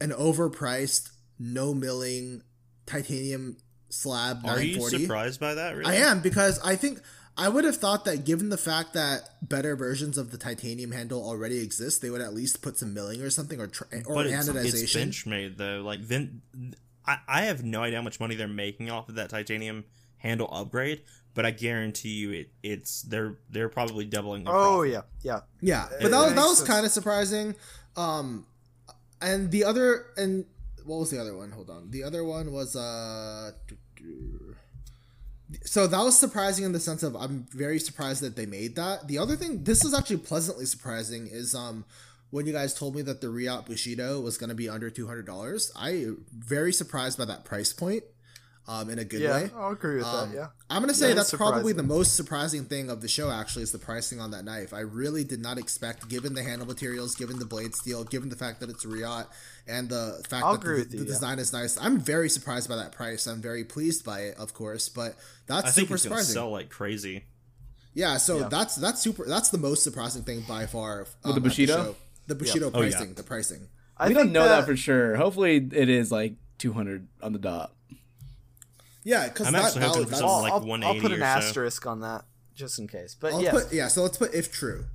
an overpriced, no milling titanium slab Are you surprised by that? Really? I am because I think I would have thought that given the fact that better versions of the titanium handle already exist, they would at least put some milling or something or tra- or but it's, anodization. it's bench made though. Like Vin, I, I have no idea how much money they're making off of that titanium handle upgrade, but I guarantee you it it's they're they're probably doubling. Their Oh profit. yeah, yeah. Yeah, It but that was, that was kind of surprising. Um, and the other and what was the other one? Hold on, the other one was uh. So that was surprising in the sense of I'm very surprised that they made that. The other thing, this is actually pleasantly surprising, is um when you guys told me that the Reate Bushido was going to be under two hundred dollars. I very surprised by that price point, um, in a good Yeah, way. I'll agree with Um, that. Yeah. I'm gonna say Yeah, that's probably the most surprising thing of the show. Actually, is the pricing on that knife. I really did not expect, given the handle materials, given the blade steel, given the fact that it's a Reate, and the fact I'll that agree the, you, the yeah. design is nice. I'm very surprised by that price. I'm very pleased by it, of course, but that's I think super it's surprising. sell like crazy. Yeah, so Yeah. that's that's super. That's the most surprising thing by far. Um, the at Bushido? show. the Bushido Oh, yeah. pricing, the pricing. I we don't think know that, for sure. Hopefully, it is like 200 on the dot. Yeah, because I'm that, actually that hoping was- for that's- something I'll, like I'll, I'll put an or so. asterisk on that just in case. But I'll yeah, put yeah. So let's put if true.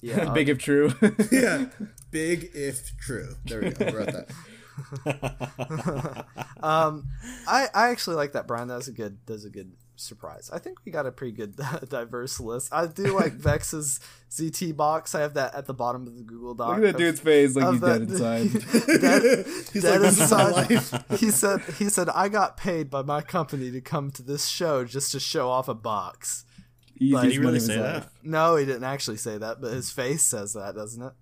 yeah, Big if true. yeah, big if true. There we go. I wrote that. um, I I actually like that Brian. That was a good. That was a good surprise. I think we got a pretty good diverse list. I do like Vex's ZT box. I have that at the bottom of the Google Doc. Look at that dude's face, like he's the- dead inside. dead, He's dead like, "This inside." life. He said. He said I got paid by my company to come to this show just to show off a box. Easiest Did he really of say life. that? No, he didn't actually say that, but his face says that, doesn't it?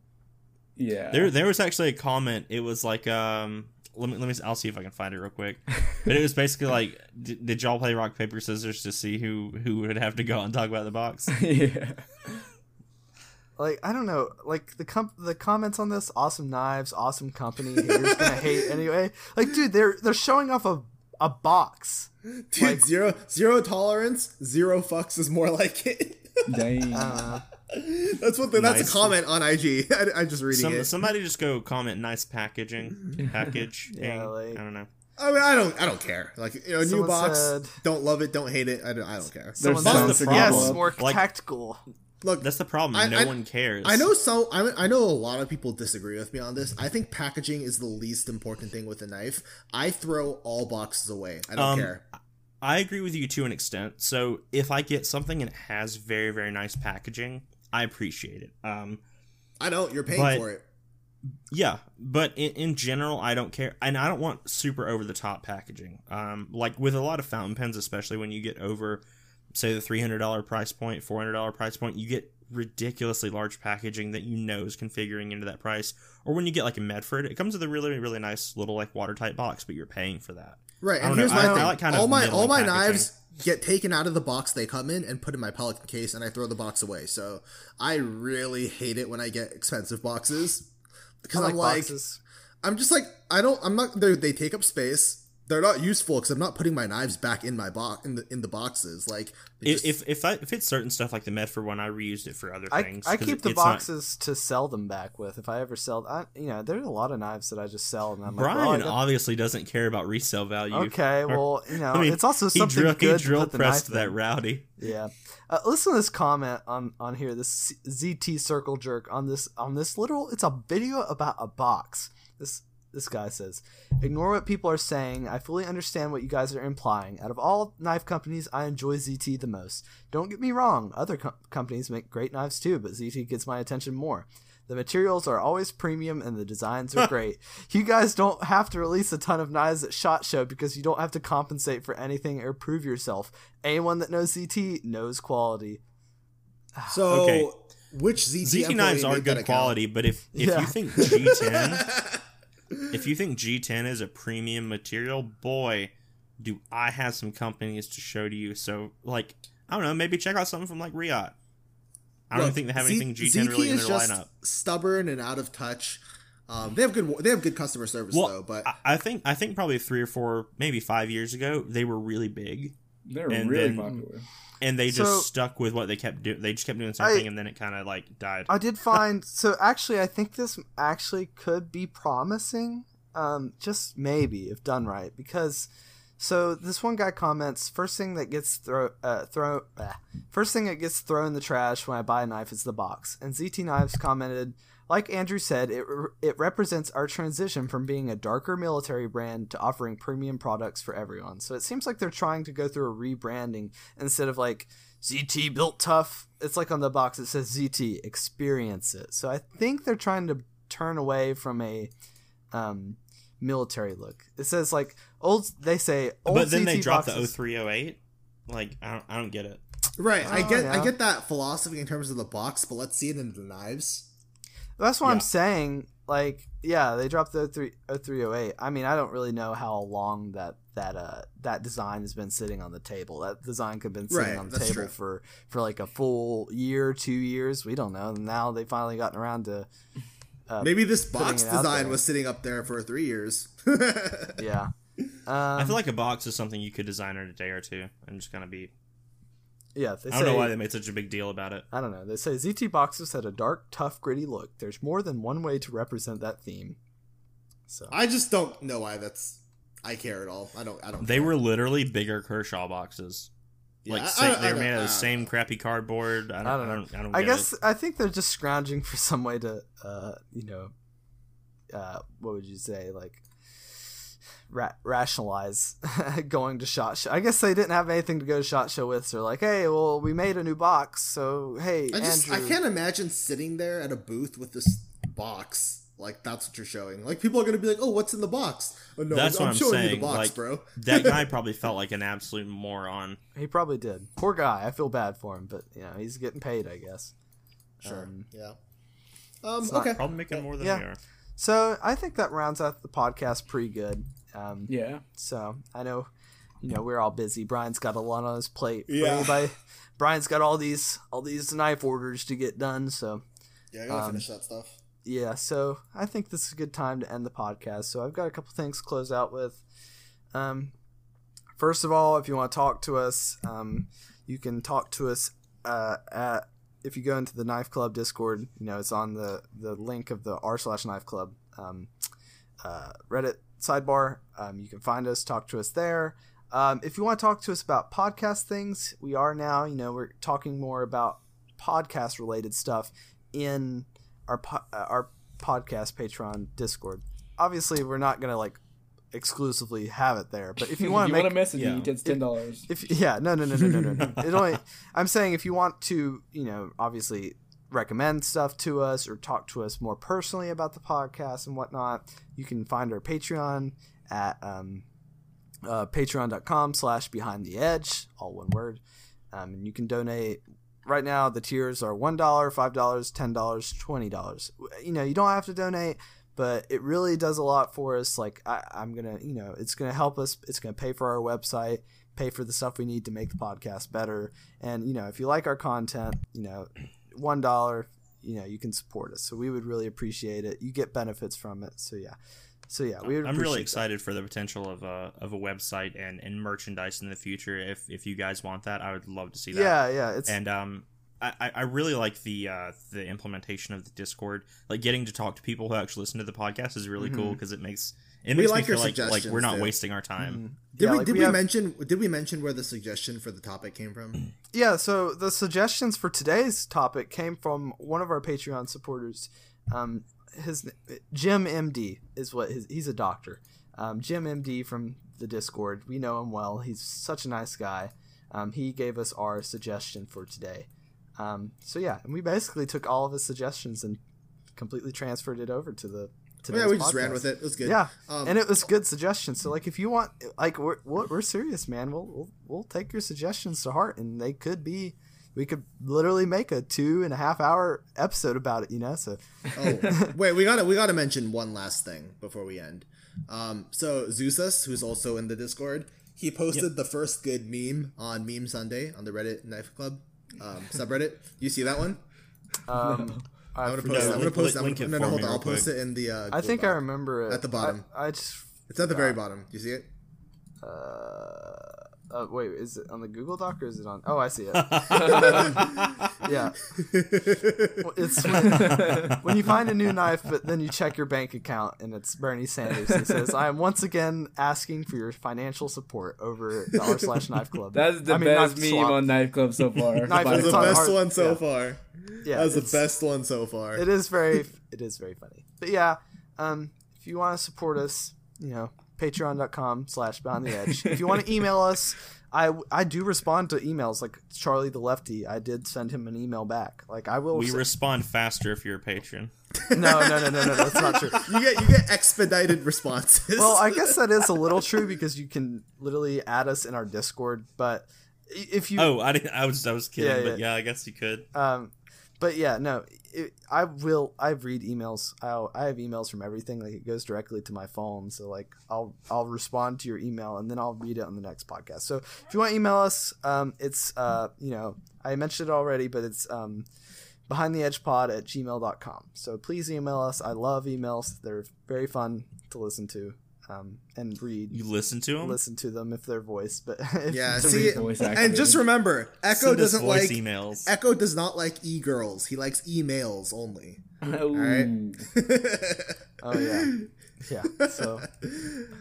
Yeah. There, there was actually a comment. It was like, um, let me, let me. I'll see if I can find it real quick. But it was basically like, did, did y'all play rock paper scissors to see who who would have to go and talk about the box? yeah. like I don't know, like the com- the comments on this, awesome knives, awesome company, haters gonna hate anyway. Like, dude, they're they're showing off a a box. Dude, zero zero tolerance, zero fucks is more like it. Dang. Uh, that's what the, that's a comment on IG. I, am just reading Some, it. somebody just go comment nice packaging package. Yeah, like- I don't know. I mean, I don't I don't care. Like you know, new box. said- don't love it. Don't hate it. I don't. I don't care. someone some says, Instagram yes, more Like- tactical. Look, That's the problem. I- no I- one cares. I know so. I, I know a lot of people disagree with me on this. I think packaging is the least important thing with a knife. I throw all boxes away. I don't Um, care. I agree with you to an extent. So if I get something and it has very very nice packaging, I appreciate it. Um, I don't. You're paying but- for it. Yeah, but in, in general, I don't care, and I don't want super over the top packaging. Um, like with a lot of fountain pens, especially when you get over, say, the three hundred dollar price point, four hundred dollar price point, you get ridiculously large packaging that you know is configuring into that price. Or when you get like a Medford, it comes with a really really nice little like watertight box, but you're paying for that. Right, and don't know, here's my I- I thing: like kind of all my all my packaging. knives get taken out of the box they come in and put in my Pelican case, and I throw the box away. So I really hate it when I get expensive boxes because I I'm like, boxes. I'm just like, I don't, I'm not. They they take up space. They're not useful because I'm not putting my knives back in my box in the in the boxes. Like If just- if if, I, if it's certain stuff like the Medford one, I reused it for other I, things. I 'cause keep it- the it's not- boxes to sell them back with. If I ever sell, I, you know, there's a lot of knives that I just sell, and I'm like, Brian well, I got- obviously doesn't care about resale value. okay, well, you know, I mean, it's also he something drill, good he drill to put the pressed knife in. that rowdy. Yeah. Uh, listen to this comment on on here. This ZT circle jerk on this on this little. It's a video about a box. This this guy says, "Ignore what people are saying. I fully understand what you guys are implying. Out of all knife companies, I enjoy ZT the most. Don't get me wrong; other com- companies make great knives too, but ZT gets my attention more." The materials are always premium and the designs are great. You guys don't have to release a ton of knives at SHOT Show because you don't have to compensate for anything or prove yourself. Anyone that knows ZT knows quality. So, Okay. which ZT, ZT knives are made that good account? quality, but if if Yeah. you think G10, if you think G10 is a premium material, boy, do I have some companies to show to you. So, like, I don't know, maybe check out something from like Reate. I don't Look, think they have anything G10 ZT really in is their just lineup. Stubborn and out of touch. Um, they have good. They have good customer service Well, though, but I, I think I think probably three or four, maybe five years ago, they were really big, They're And really then- popular. And they just So- stuck with what they kept doing. They just kept doing something, I- and then it kind of like died. I did find so actually I think this actually could be promising. Um, just maybe if done right because so this one guy comments first thing that gets throw uh, throw ah, first thing that gets thrown in the trash when I buy a knife is the box. And ZT Knives commented like Andrew said, it, re- it represents our transition from being a darker military brand to offering premium products for everyone. So it seems like they're trying to go through a rebranding instead of like ZT built tough. It's like on the box it says ZT experience it. So I think they're trying to turn away from a um, military look. It says like old. They say old. but then they ZT dropped boxes- the 0308. Like I don't, I don't get it. right. I Oh, get. yeah. I get that philosophy in terms of the box, but let's see it in the knives. That's what Yeah. I'm saying. Like, yeah, they dropped the 03, 0308. I mean, I don't really know how long that that uh that design has been sitting on the table. That design could have been sitting Right, on the table true. for for like a full year, two years. We don't know. Now they finally gotten around to Uh, Maybe this box putting it out design was sitting up there for three years. yeah. Um, I feel like a box is something you could design in a day or two. I'm just gonna be. Yeah. They I don't say, know why they made such a big deal about it. I don't know. They say ZT boxes had a dark, tough, gritty look. There's more than one way to represent that theme. So I just don't know why that's. I care at all. I don't. I don't. They care. were literally bigger Kershaw boxes. Yeah, Like I- sa- I- they I were don't- made I of the don't same know. crappy cardboard. I don't, I I don't know. don't, I don't I get guess it. I think they're just scrounging for some way to, uh, you know, uh, what would you say, like, ra- rationalize going to shot show. I guess they didn't have anything to go to shot show with, so they're like, hey, well, we made a new box, so hey, I just. Andrew. I can't imagine sitting there at a booth with this box. Like that's what you're showing. Like people are gonna be like, "Oh, what's in the box?" Oh, no, That's I'm what I'm showing you saying, the box, like- bro. that guy probably felt like an absolute moron. He probably did. Poor guy. I feel bad for him, but you know he's getting paid, I guess. Sure. Um, yeah. Um. it's not- Okay. Probably making more than Yeah. we are. So I think that rounds out the podcast pretty good. Um, Yeah. So I know, you know, we're all busy. Brian's got a lot on his plate. Yeah. anybody, Brian's got all these all these knife orders to get done. So Yeah, I gotta Um, finish that stuff. yeah, so I think this is a good time to end the podcast. So I've got a couple things to close out with. Um, first of all, if you want to talk to us, um, you can talk to us uh, at if you go into the Knife Club Discord. You know, it's on the the link of the r slash Knife Club um, uh, Reddit sidebar. Um, you can find us, talk to us there. Um, if you want to talk to us about podcast things, we are now. You know, we're talking more about podcast related stuff in our po- uh, our podcast Patreon Discord. Obviously, we're not gonna like exclusively have it there, but if you want to make to message yeah. me, it's ten dollars. if yeah no no no no no no no it only i'm saying if you want to you know obviously recommend stuff to us or talk to us more personally about the podcast and whatnot you can find our patreon at um, uh, patreon.com slash behind the edge all one word. Um, and you can donate. Right now the tiers are $1 $5 $10 $20 you know you don't have to donate but it really does a lot for us. Like I, i'm gonna you know it's gonna help us. It's gonna pay for our website pay for the stuff we need to make the podcast better. And you know if you like our content you know one dollar you know you can support us so we would really appreciate it you get benefits from it so yeah so yeah we would I'm really appreciate that. excited for the potential of a of a website and, and merchandise in the future. If if you guys want that, I would love to see that. yeah yeah it's and um I, I- I really like the uh, the implementation of the Discord. Like getting to talk to people who actually listen to the podcast is really cool because it makes it We makes like me feel like like we're not too. wasting our time. Did Yeah, we like, did we we, have- mention did we mention where the suggestion for the topic came from? Yeah, so the suggestions for today's topic came from one of our Patreon supporters. Um, his Jim MD is what his he's a doctor. Um, Jim MD from the Discord. We know him well. He's such a nice guy. Um, he gave us our suggestion for today. Um, so yeah, and we basically took all of his suggestions and completely transferred it over to the. Yeah, we just ran with it. It was good. Yeah, Um, and it was good suggestions. So like, if you want, like, we're we're, we're serious, man. We'll, we'll we'll take your suggestions to heart, and they could be. We could literally make a two and a half hour episode about it, you know. So Oh, wait, we gotta we gotta mention one last thing before we end. Um, so Zeusus, who's also in the Discord, he posted the first good meme on Meme Sunday on the Reddit Knife Club um, subreddit. You see that one? um, I, I'm gonna post. it. I'm gonna link- post. it. I'm gonna, no, no, hold on. I'll real post quick. it in the. Uh, I think I remember it At the bottom. I, I just It's at the very bottom. Do you see it? uh, uh, wait, is it on the Google Doc or is it on? Oh, I see it. yeah, Well, it's when, when you find a new knife, but then you check your bank account and it's Bernie Sanders. He says, "I am once again asking for your financial support over dollar slash Knife Club." That's the I mean, best meme Swap. on Knife Club so far. Knife is That's the best hard- one so yeah. far. Yeah, That's the it's- best one so far. It is very, it is very funny. But yeah, um, if you want to support us, you know, patreon.com slash behind the edge. If you want to email us, I, I do respond to emails like Charlie the Lefty. I did send him an email back. Like I will. We say- respond faster if you're a patron. no, no, no, no, no, that's not true. You get you get expedited responses. Well, I guess that is a little true because you can literally add us in our Discord. But if you, Oh, I didn't. I was. I was kidding. Yeah, but yeah, I guess you could. um, but yeah, no, it, I will. I read emails. I I have emails from everything. Like it goes directly to my phone. So like I'll I'll respond to your email and then I'll read it on the next podcast. So if you want to email us, um, it's uh, you know, I mentioned it already, but it's um, behind the edge pod at gmail.com. So please email us. I love emails. They're very fun to listen to. Um, and read. You listen to them. listen to them if they're voiced, but if yeah. See, voice and just remember, Echo Send doesn't voice like emails. Echo does not like e girls. He likes emails only. Ooh. right. Oh yeah, yeah. So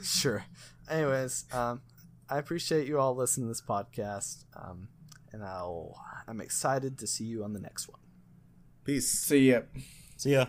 sure. Anyways, um, I appreciate you all listening to this podcast, um, and I'll I'm excited to see you on the next one. Peace. See ya. See ya.